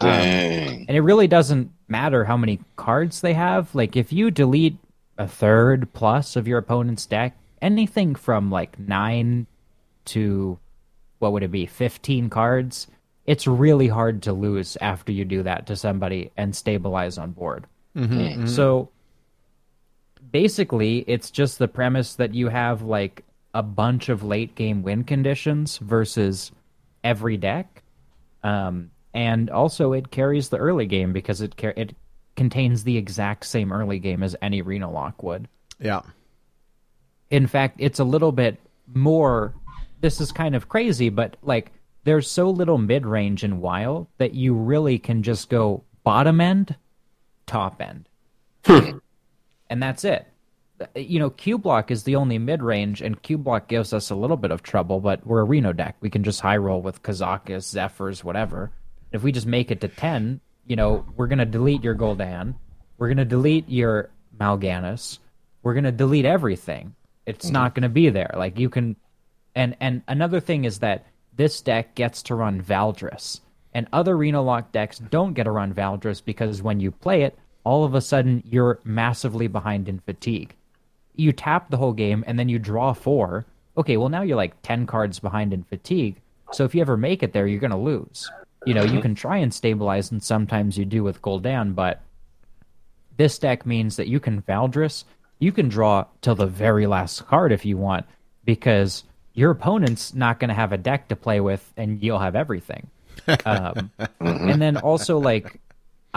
Um, Dang. And it really doesn't matter how many cards they have. Like if you delete a third plus of your opponent's deck, anything from like 9 to what would it be 15 cards it's really hard to lose after you do that to somebody and stabilize on board mm-hmm, mm-hmm. so basically it's just the premise that you have like a bunch of late game win conditions versus every deck um, and also it carries the early game because it car- it contains the exact same early game as any Reno lock would Yeah. in fact, it's a little bit more. This is kind of crazy, but like there's so little mid range in WoW that you really can just go bottom end, top end, and that's it. Uh, you know, Cubelock is the only mid range, and Cubelock gives us a little bit of trouble. But we're a Reno deck; we can just high roll with Kazakus, Zephrys, whatever. If we just make it to ten, you know, we're gonna delete your Gul'dan, we're gonna delete your Mal'Ganis, we're gonna delete everything. It's mm-hmm. not gonna be there. Like you can, and and another thing is that this deck gets to run Valdris, and other Reno Lock decks don't get to run Valdris because when you play it, all of a sudden you're massively behind in fatigue. You tap the whole game and then you draw four. Okay, well now you're like ten cards behind in fatigue. So if you ever make it there, you're gonna lose. You know, you can try and stabilize, and sometimes you do with Gul'dan, but this deck means that you can Valdris, you can draw till the very last card if you want, because your opponent's not going to have a deck to play with, and you'll have everything. Um, And then also, like,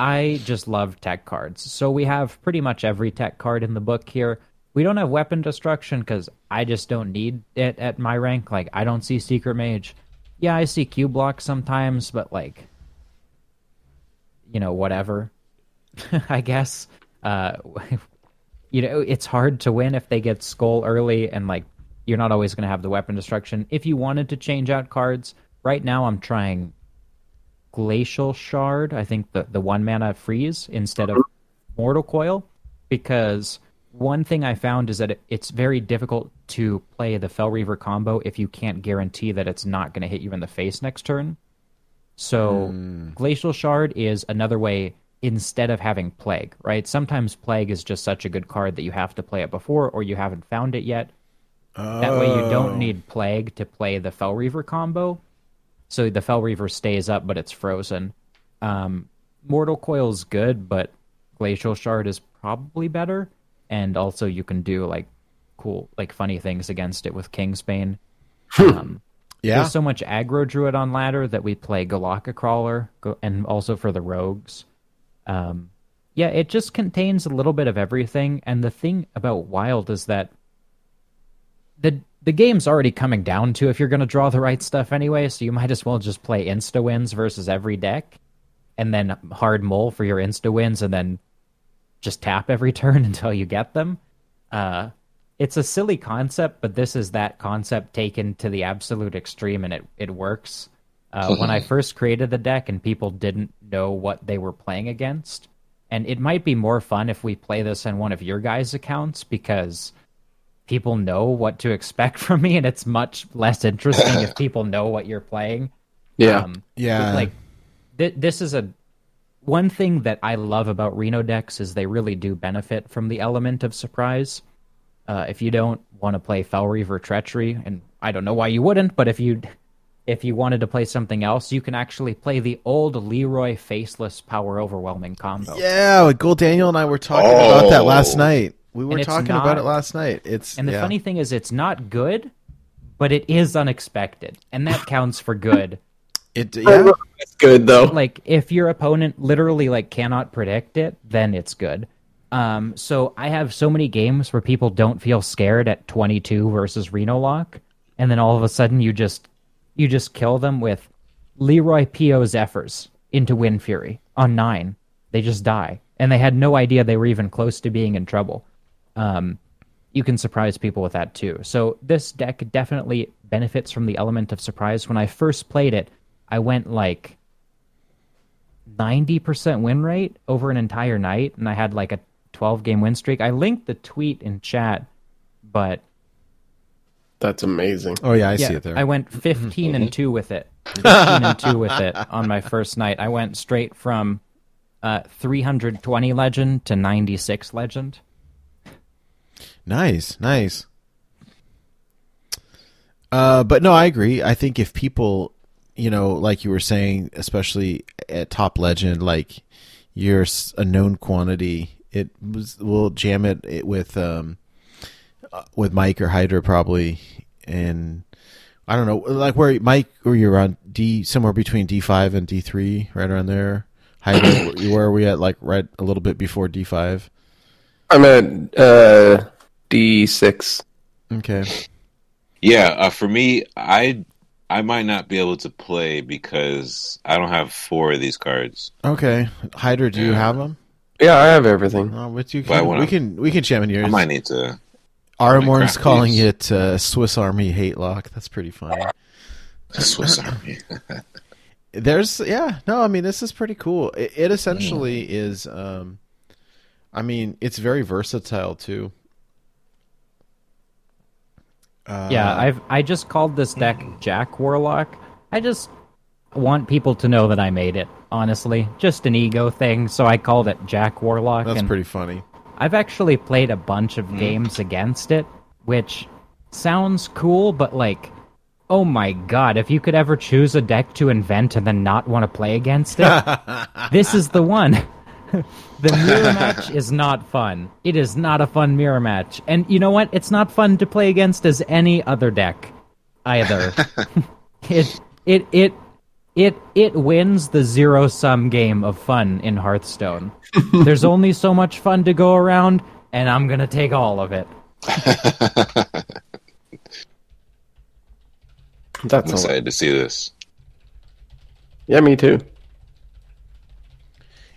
I just love tech cards. So we have pretty much every tech card in the book here. We don't have weapon destruction because I just don't need it at my rank. Like, I don't see Secret Mage. Yeah, I see Cubelock sometimes, but like, you know, whatever. I guess. Uh, you know, it's hard to win if they get skull early, and like you're not always going to have the weapon destruction. If you wanted to change out cards, right now I'm trying glacial shard. I think the the one mana freeze instead of mortal coil, because one thing I found is that it, it's very difficult to play the Fel Reaver combo if you can't guarantee that it's not going to hit you in the face next turn. So hmm. glacial shard is another way instead of having plague, right? Sometimes plague is just such a good card that you have to play it before or you haven't found it yet. That way you don't oh. need plague to play the Fel Reaver combo. So the Fel Reaver stays up but it's frozen. Um, Mortal Coil's good, but Glacial Shard is probably better. And also you can do like cool like funny things against it with Kingsbane. um, Yeah. there's so much aggro druid on ladder that we play Golakka Crawler, and also for the rogues. Um, yeah, it just contains a little bit of everything. And the thing about Wild is that the the game's already coming down to if you're going to draw the right stuff anyway. So you might as well just play insta wins versus every deck, and then hard mull for your insta wins, and then just tap every turn until you get them. Uh, it's a silly concept, but this is that concept taken to the absolute extreme, and it it works. Uh, when I first created the deck, and people didn't know what they were playing against, and it might be more fun if we play this on one of your guys' accounts because people know what to expect from me, and it's much less interesting if people know what you're playing. Yeah. Um, Yeah. Like th- this is a one thing that I love about Reno decks is they really do benefit from the element of surprise. Uh, if you don't want to play Fel Reaver Treachery, and I don't know why you wouldn't, but if you if you wanted to play something else, you can actually play the old Leeroy Faceless Power Overwhelming combo. Yeah, Gold Daniel and I were talking about that last Oh. night. We were talking not- about it last night. It's And the yeah. funny thing is, it's not good, but it is unexpected, and that counts for good. it yeah. It's good though. like if your opponent literally like cannot predict it, then it's good. Um, so I have so many games where people don't feel scared at 22 versus Reno Lock, and then all of a sudden you just you just kill them with Leeroy P.O. Zephrys into Wind Fury on nine. They just die, and they had no idea they were even close to being in trouble. Um, you can surprise people with that too. So this deck definitely benefits from the element of surprise. When I first played it, I went like 90% win rate over an entire night and I had like a 12 game win streak. I linked the tweet in chat, but That's amazing. Oh yeah, I yeah, see it there. I went 15 and 2 with it. 15 and 2 with it on my first night. I went straight from uh, 320 legend to 96 legend. Nice, nice. Uh, but no, I agree. I think if people, you know, like you were saying, especially at top legend, like you're a known quantity, it was we'll jam it, it with um uh, with Mike or Hydra probably, and I don't know, like where Mike or you're on D somewhere between D five and D three, right around there. Hydra, where are we at? Like right a little bit before D five. I'm at uh, D6. Okay. Yeah, uh, for me, I I might not be able to play because I don't have four of these cards. Okay, Hydra, do you have them? Yeah, I have everything. Oh, but you can, wanna- we can we can jam in I might need to. Armorn's craft calling these. it uh, Swiss Army hate lock. That's pretty funny. Swiss Army. There's yeah no I mean this is pretty cool. It, it essentially is. Um, I mean it's very versatile too. Uh, Yeah, I've I just called this deck Jack Warlock. I just want people to know that I made it. Honestly, just an ego thing. So I called it Jack Warlock. that's pretty funny. I've actually played a bunch of games against it, which sounds cool, but like, oh my god, if you could ever choose a deck to invent and then not want to play against it, this is the one. The mirror match is not fun. It is not a fun mirror match. And you know what? It's not fun to play against as any other deck either. it it it it it wins the zero sum game of fun in Hearthstone. There's only so much fun to go around, and I'm gonna take all of it. I'm That's excited to see this. Yeah, me too.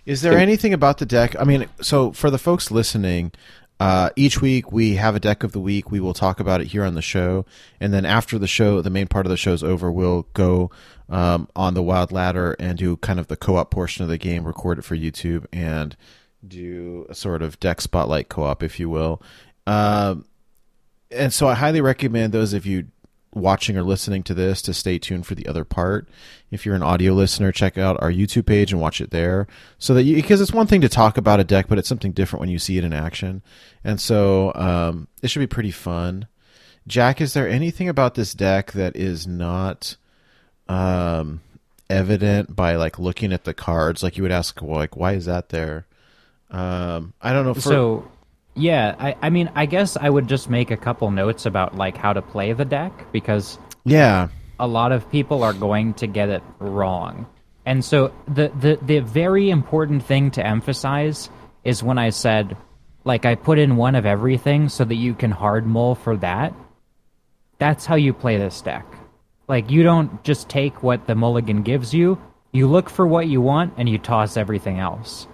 Is there anything about the deck? I mean, so for the folks listening, uh, each week we have a deck of the week. We will talk about it here on the show, and then after the show, the main part of the show is over, we'll go um, on the Wild Ladder and do kind of the co-op portion of the game, record it for YouTube, and do a sort of deck spotlight co-op, if you will. Um, and so I highly recommend those of you watching or listening to this to stay tuned for the other part. If you're an audio listener, check out our YouTube page and watch it there. So that you, because it's one thing to talk about a deck, but it's something different when you see it in action. And so um, it should be pretty fun. Jack, is there anything about this deck that is not um, evident by like looking at the cards? Like you would ask, well, like why is that there? Um, I don't know. For, so, yeah, I, I mean, I guess I would just make a couple notes about like how to play the deck because yeah, a lot of people are going to get it wrong. And so the, the the very important thing to emphasize is when I said like I put in one of everything so that you can hard mull for that. That's how you play this deck. Like you don't just take what the mulligan gives you, you look for what you want and you toss everything else.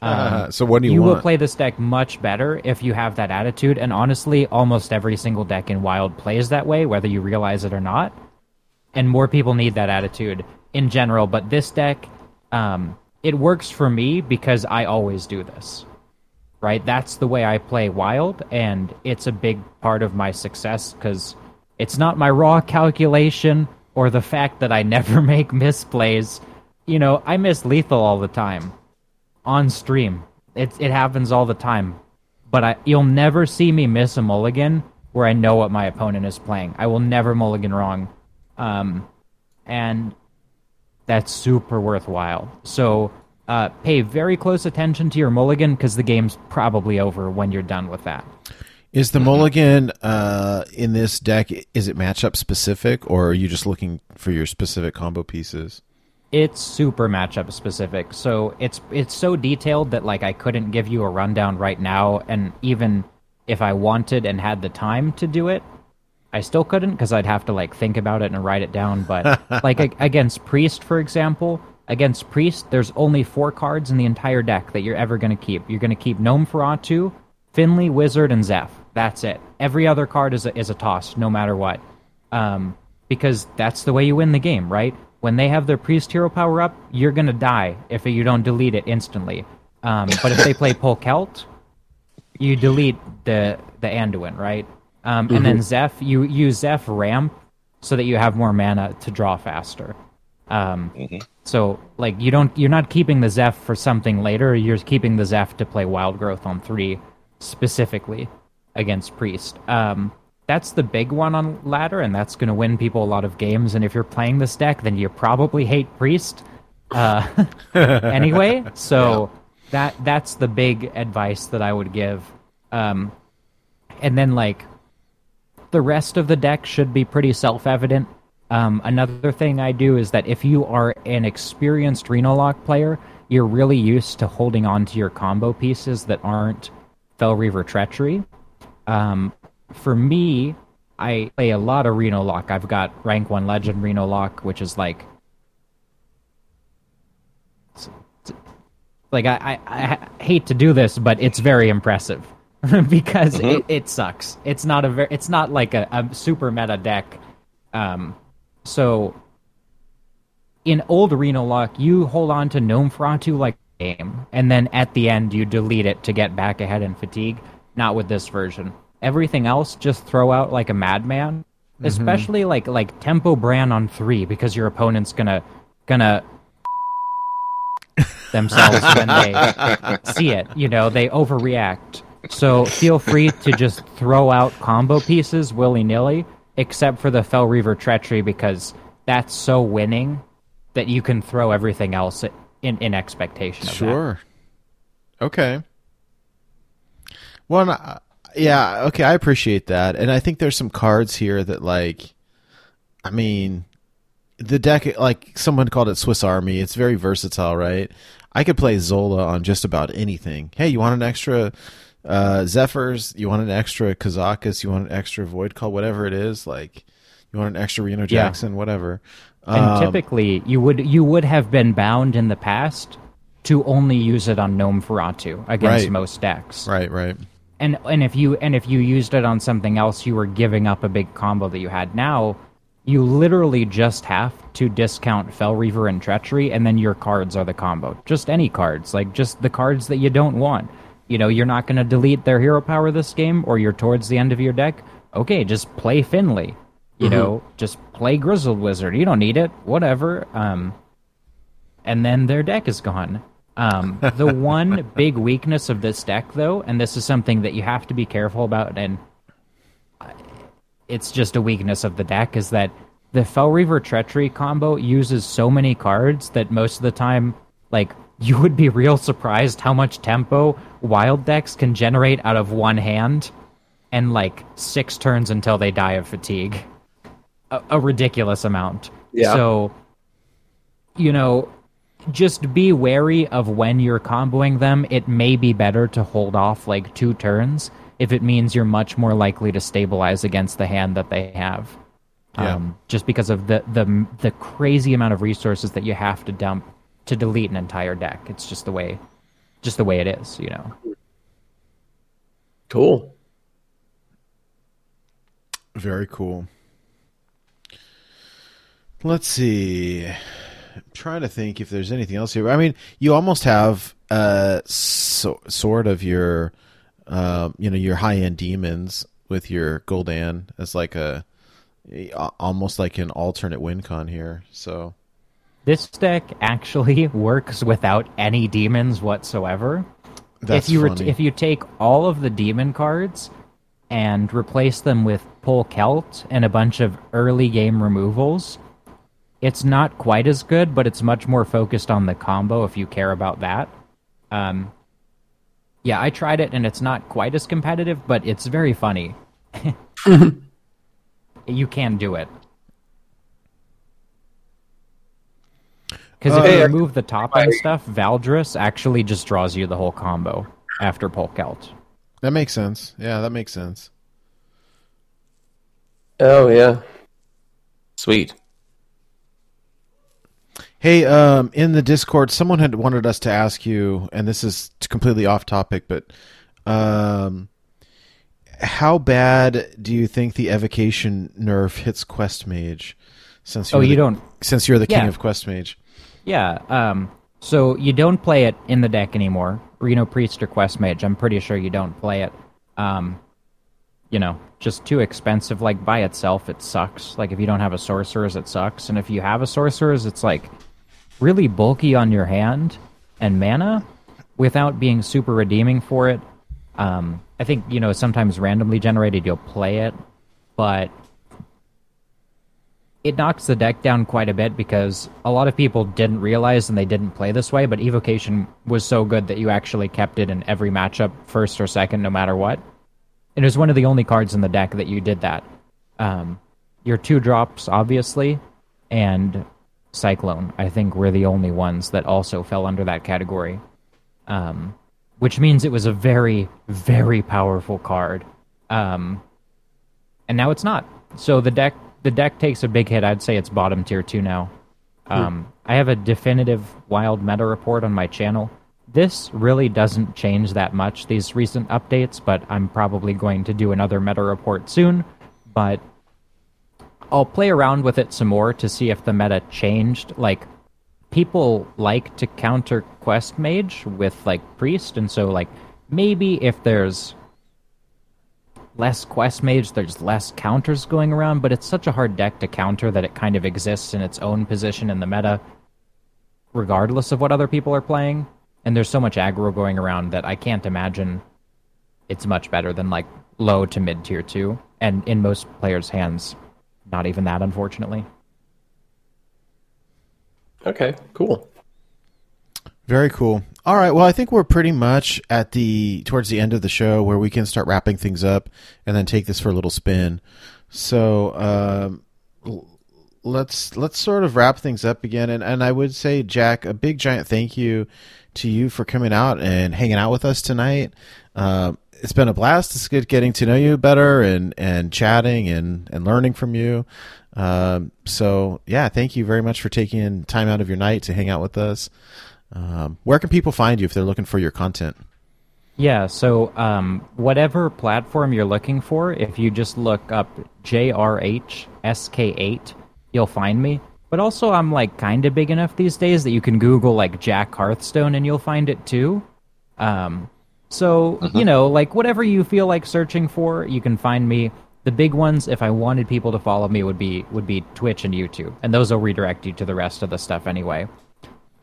Uh, so what do you, You want? will play this deck much better if you have that attitude, and honestly, almost every single deck in Wild plays that way, whether you realize it or not. And more people need that attitude in general, but this deck, um, it works for me because I always do this. Right? That's the way I play Wild, and it's a big part of my success because it's not my raw calculation or the fact that I never make misplays. you know, I miss lethal all the time on stream. It it happens all the time, but I you'll never see me miss a mulligan where I know what my opponent is playing. I will never mulligan wrong, um, and that's super worthwhile. So uh, pay very close attention to your mulligan because the game's probably over when you're done with that. Is the mulligan uh, in this deck? Is it matchup specific, or are you just looking for your specific combo pieces? It's super matchup specific. So it's it's so detailed that like I couldn't give you a rundown right now, and even if I wanted and had the time to do it, I still couldn't because I'd have to like think about it and write it down. But like against Priest, for example, against Priest, there's only four cards in the entire deck that you're ever going to keep. You're going to keep Gnomeferatu, Finley, Wizard, and Zeph. That's it. Every other card is a, is a toss, no matter what. Um, because that's the way you win the game, right? When they have their Priest hero power up, you're going to die if you don't delete it instantly. Um, but if they play Polkelt, you delete the the Anduin, right? Um, and mm-hmm. then Zeph, you use Zeph ramp so that you have more mana to draw faster. Um, mm-hmm. So like you don't you're not keeping the Zeph for something later. You're keeping the Zeph to play Wild Growth on three specifically against Priest. Um, that's the big one on ladder, and that's going to win people a lot of games. And if you're playing this deck, then you probably hate Priest uh, anyway. So yeah. that that's the big advice that I would give. Um, and then like the rest of the deck should be pretty self-evident. Um, another thing I do is that if you are an experienced Reno Lock player, you're really used to holding on to your combo pieces that aren't Fel Reaver Treachery. Um, for me, I play a lot of Reno Lock. I've got rank 1 Legend Reno Lock, which is like. Like, I, I, I hate to do this, but it's very impressive. because mm-hmm. it, it, sucks. It's not a very, it's not like a, a super meta deck. Um, so in old Reno Lock, you hold on to Gnomeferatu like game, and then at the end you delete it to get back ahead in fatigue. Not with this version. Everything else just throw out like a madman. Mm-hmm. Especially like like tempo Brann on three because your opponent's gonna gonna themselves when they see it. You know, they overreact. So feel free to just throw out combo pieces willy nilly, except for the Fel Reaver Treachery because that's so winning that you can throw everything else in in expectation of sure. That. Okay. Well, yeah, okay, I appreciate that, and I think there's some cards here that like, I mean, the deck like someone called it Swiss Army. It's very versatile, right? I could play Zola on just about anything. Hey, you want an extra uh, Zephrys, you want an extra Kazakus, you want an extra Void Call, whatever it is, like you want an extra Reno Jackson, yeah. whatever. And um, typically, you would you would have been bound in the past to only use it on Gnomeferatu against right. most decks. Right, right. And and if you and if you used it on something else, you were giving up a big combo that you had. Now, you literally just have to discount Fel Reaver and Treachery, and then your cards are the combo. Just any cards, like just the cards that you don't want you know, you're not going to delete their hero power this game, or you're towards the end of your deck. Okay, just play Finley. You mm-hmm. know, just play Grizzled Wizard. You don't need it. Whatever. Um, and then their deck is gone. Um, the one big weakness of this deck, though, and this is something that you have to be careful about, and it's just a weakness of the deck, is that the Fel Reaver Treachery combo uses so many cards that most of the time, like you would be real surprised how much tempo wild decks can generate out of one hand and like six turns until they die of fatigue. A, a ridiculous amount. Yeah. So, you know, just be wary of when you're comboing them. It may be better to hold off like two turns if it means you're much more likely to stabilize against the hand that they have. Yeah. Um, just because of the, the the crazy amount of resources that you have to dump to delete an entire deck. It's just the way, just the way it is, you know. Cool. Very cool. Let's see. I'm trying to think if there's anything else here. I mean, you almost have uh so, sort of your uh, you know your high end demons with your Gul'dan as like a almost like an alternate win con here. So This deck actually works without any demons whatsoever. That's if you funny. if you take all of the demon cards and replace them with Polkelt and a bunch of early game removals, it's not quite as good, but it's much more focused on the combo if you care about that. Um, yeah, I tried it and it's not quite as competitive, but it's very funny. you can do it. Because if Uh, you remove the top end stuff, Valdris actually just draws you the whole combo after Polkelt. that makes sense. Yeah, that makes sense. Oh yeah. Sweet. Hey, um, in the Discord, someone had wanted us to ask you, and this is completely off topic, but um, how bad do you think the evocation nerf hits Quest Mage? Since Oh, you the- don't. Since you're the king of Quest Mage. Yeah. Um. So you don't play it in the deck anymore. Reno Priest or Quest Mage. I'm pretty sure you don't play it. Um. You know, just too expensive. Like by itself, it sucks. Like if you don't have a sorcerer's, it sucks. And if you have a sorcerer's, it's like really bulky on your hand and mana without being super redeeming for it. Um, I think you know sometimes randomly generated you'll play it, but it knocks the deck down quite a bit because a lot of people didn't realize and they didn't play this way. But evocation was so good that you actually kept it in every matchup, first or second, no matter what. It was one of the only cards in the deck that you did that. Um, your two drops, obviously, and Cyclone, I think, were the only ones that also fell under that category. Um, which means it was a very, very powerful card. Um, and now it's not. So the deck, the deck takes a big hit. I'd say it's bottom tier two now. Um, I have a definitive wild meta report on my channel. This really doesn't change that much these recent updates, but I'm probably going to do another meta report soon. But I'll play around with it some more to see if the meta changed. Like, people like to counter Quest Mage with, like, Priest, and so, like, maybe if there's less Quest Mage, there's less counters going around, but it's such a hard deck to counter that it kind of exists in its own position in the meta, regardless of what other people are playing. And there's so much aggro going around that I can't imagine it's much better than, like, low to mid tier 2. And in most players' hands, not even that, unfortunately. Okay, cool. Very cool. All right. Well, I think we're pretty much at the towards the end of the show where we can start wrapping things up and then take this for a little spin. So um, let's let's sort of wrap things up again. And and I would say, Jack, a big giant thank you to you for coming out and hanging out with us tonight. Um, it's been a blast. It's good getting to know you better and and chatting and and learning from you. Um, so yeah, thank you very much for taking time out of your night to hang out with us. Um, where can people find you if they're looking for your content? Yeah, so um, whatever platform you're looking for, if you just look up JRHSK8, you'll find me. But also, I'm like kind of big enough these days that you can Google like Jack Hearthstone and you'll find it too. Um, so, you know, like whatever you feel like searching for, you can find me. The big ones, if I wanted people to follow me, would be would be Twitch and YouTube, and those will redirect you to the rest of the stuff anyway.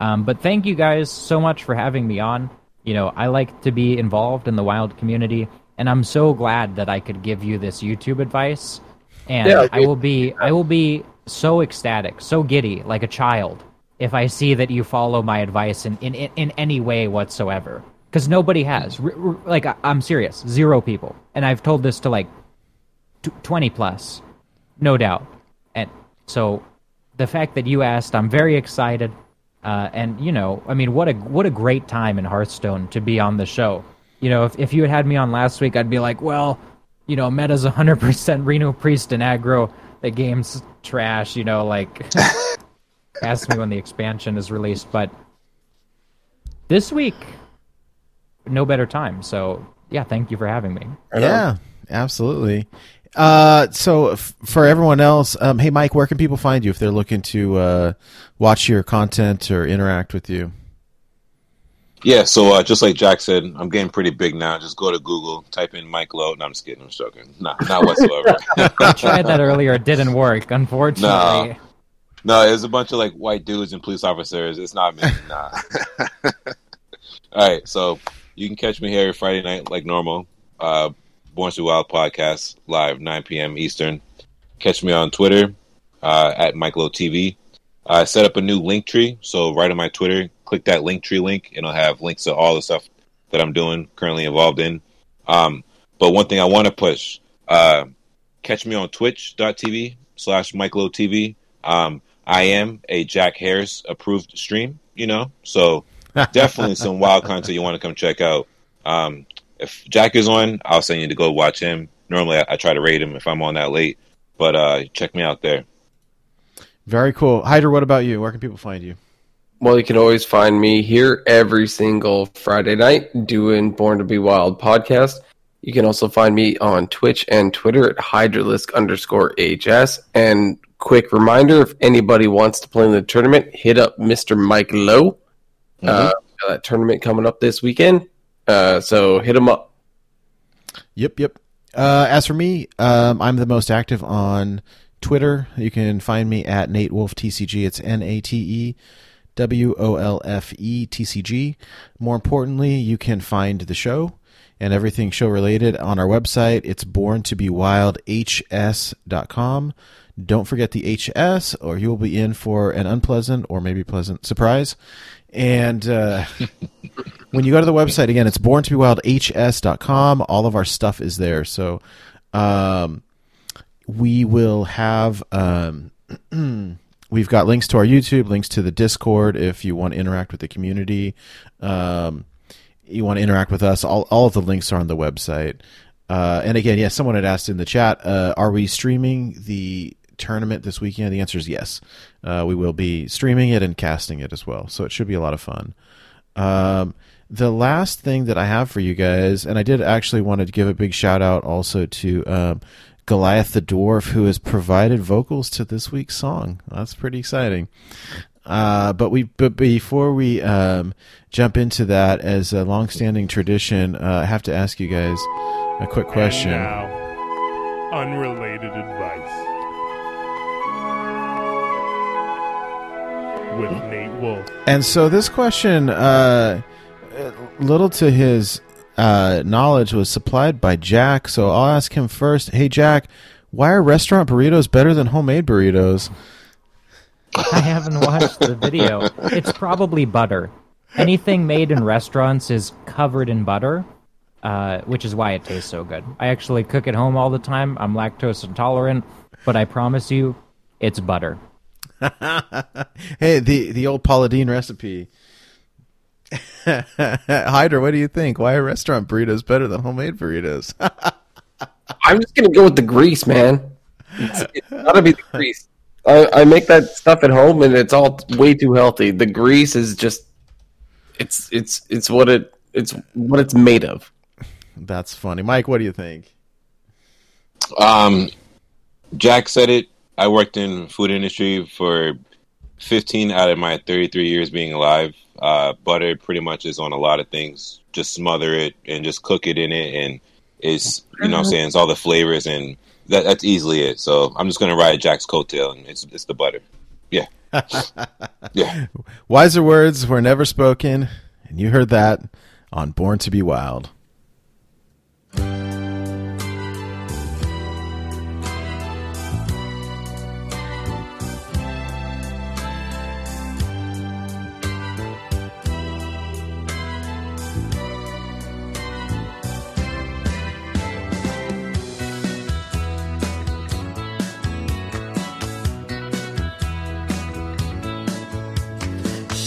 Um, but thank you guys so much for having me on. You know, I like to be involved in the wild community, and I'm so glad that I could give you this YouTube advice. And Yeah, I will be, I will be so ecstatic, so giddy, like a child, if I see that you follow my advice in in, in, any way whatsoever. Because nobody has. R- r- like, I, I'm serious, zero people, and I've told this to like t- 20 plus, no doubt. And so, the fact that you asked, I'm very excited. Uh, and you know, I mean, what a what a great time in Hearthstone to be on the show. You know, if if you had had me on last week, I'd be like, well, you know, meta's 100% Reno Priest and aggro. The game's trash. You know, like ask me when the expansion is released. But this week, no better time. So yeah, thank you for having me. Right on. yeah, absolutely. Uh, so f- for everyone else, um, hey Mike, where can people find you if they're looking to uh, watch your content or interact with you? Yeah, so uh, just like Jack said, I'm getting pretty big now. Just go to Google, type in Mike Lowe. No, I'm just kidding. I'm joking. Nah, not whatsoever. I tried that earlier. It didn't work, unfortunately. Nah. no, it was a bunch of like white dudes and police officers. It's not me. Nah. All right, so you can catch me here Friday night like normal. Uh, Born to Wild podcast live 9 p.m. Eastern. Catch me on Twitter uh, at Michael TV. I set up a new link tree, so right on my Twitter, click that link tree link, and it'll have links to all the stuff that I'm doing, currently involved in. Um, but one thing I want to push, uh, catch me on twitch.tv slash Michael TV. Um, I am a Jack Harris approved stream, you know, so definitely some wild content you want to come check out. Um, if Jack is on, I'll send you to go watch him. Normally, I, I try to rate him if I'm on that late, but uh, check me out there. Very cool. Hydra, what about you? Where can people find you? Well, you can always find me here every single Friday night doing Born to Be Wild podcast. You can also find me on Twitch and Twitter at Hydralisk underscore HS. And quick reminder if anybody wants to play in the tournament, hit up Mr. Mike Lowe. Mm-hmm. Uh, that tournament coming up this weekend. Uh, so hit him up. Yep, yep. Uh, as for me, um, I'm the most active on Twitter. You can find me at Nate Wolfe TCG. It's N A T E W O L F E T C G. More importantly, you can find the show and everything show related on our website. It's born to be wild hs.com. Don't forget the HS, or you will be in for an unpleasant or maybe pleasant surprise. And uh, when you go to the website again, it's born to be wild hs.com. All of our stuff is there. So um, we will have. Um, we've got links to our YouTube, links to the Discord if you want to interact with the community. Um, you want to interact with us, all, all of the links are on the website. Uh, and again, yes, yeah, someone had asked in the chat, uh, are we streaming the tournament this weekend? The answer is yes. Uh, we will be streaming it and casting it as well. So it should be a lot of fun. Um, the last thing that I have for you guys, and I did actually want to give a big shout out also to um, Goliath the Dwarf, who has provided vocals to this week's song. That's pretty exciting. Uh, but we, but before we um, jump into that, as a long-standing tradition, uh, I have to ask you guys a quick question. And now, unrelated advice with Nate Wolfe. And so this question, uh, little to his uh, knowledge, was supplied by Jack. So I'll ask him first. Hey, Jack, why are restaurant burritos better than homemade burritos? I haven't watched the video. It's probably butter. Anything made in restaurants is covered in butter, uh, which is why it tastes so good. I actually cook at home all the time. I'm lactose intolerant, but I promise you, it's butter. hey, the the old Paula Deen recipe. Hydra, what do you think? Why are restaurant burritos better than homemade burritos? I'm just gonna go with the grease, man. It's, it's gotta be the grease. I, I make that stuff at home, and it's all way too healthy. The grease is just it's it's it's what it it's what it's made of. That's funny, Mike. What do you think? Um, Jack said it. I worked in food industry for 15 out of my 33 years being alive. Uh, butter pretty much is on a lot of things. Just smother it and just cook it in it, and it's you know what I'm saying it's all the flavors and that, that's easily it. So I'm just gonna ride Jack's coattail, and it's it's the butter. Yeah, yeah. Wiser words were never spoken, and you heard that on Born to Be Wild.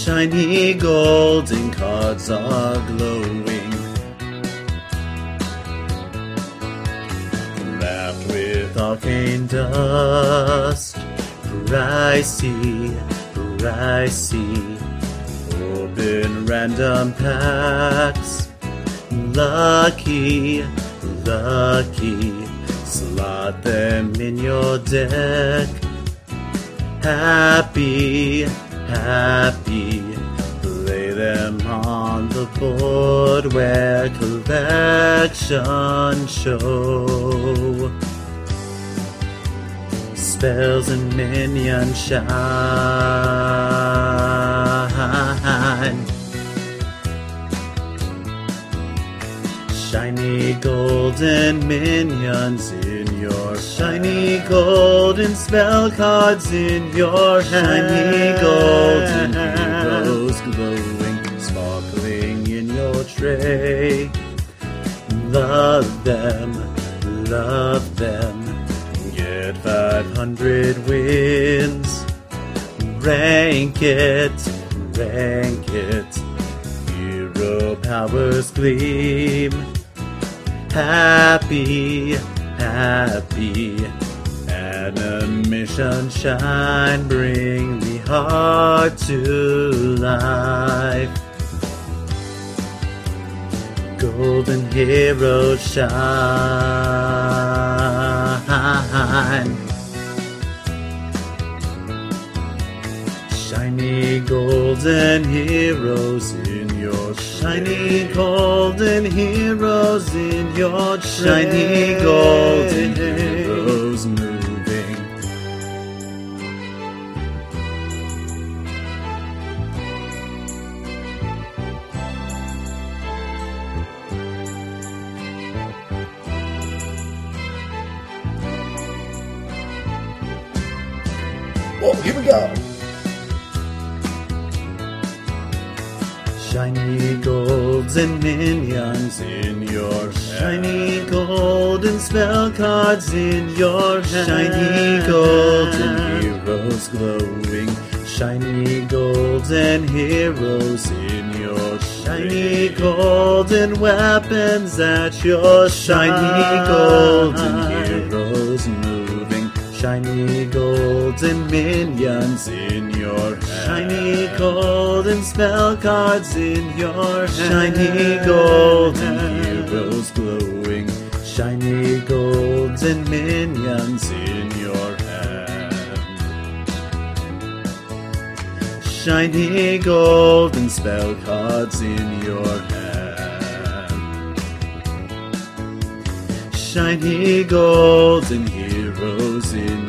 Shiny golden cards are glowing. Wrapped with arcane dust, I see. Open random packs, lucky, lucky. Slot them in your deck. Happy, happy. Lay them on the board where collection show. spells and minion shine. Shiny golden minions in your shiny golden spell cards in your shiny golden heroes glowing, sparkling in your tray. Love them, love them. Get 500 wins. Rank it, rank it. Hero powers gleam. Happy, happy. Animation shine. Bring the heart to life. Golden heroes shine. Shiny golden heroes in your shiny golden heroes in your shiny golden heroes moving. Oh, here we go. Shiny golds and minions in your shiny golden spell cards in your shiny golden heroes glowing. Shiny golden heroes in your shiny golden weapons at your shiny golden heroes. Shiny golden minions in your hand. Shiny golden spell cards in your hand. Shiny golden heroes glowing. Shiny golden minions in your hand. Shiny golden spell cards in your hand. Shiny golden your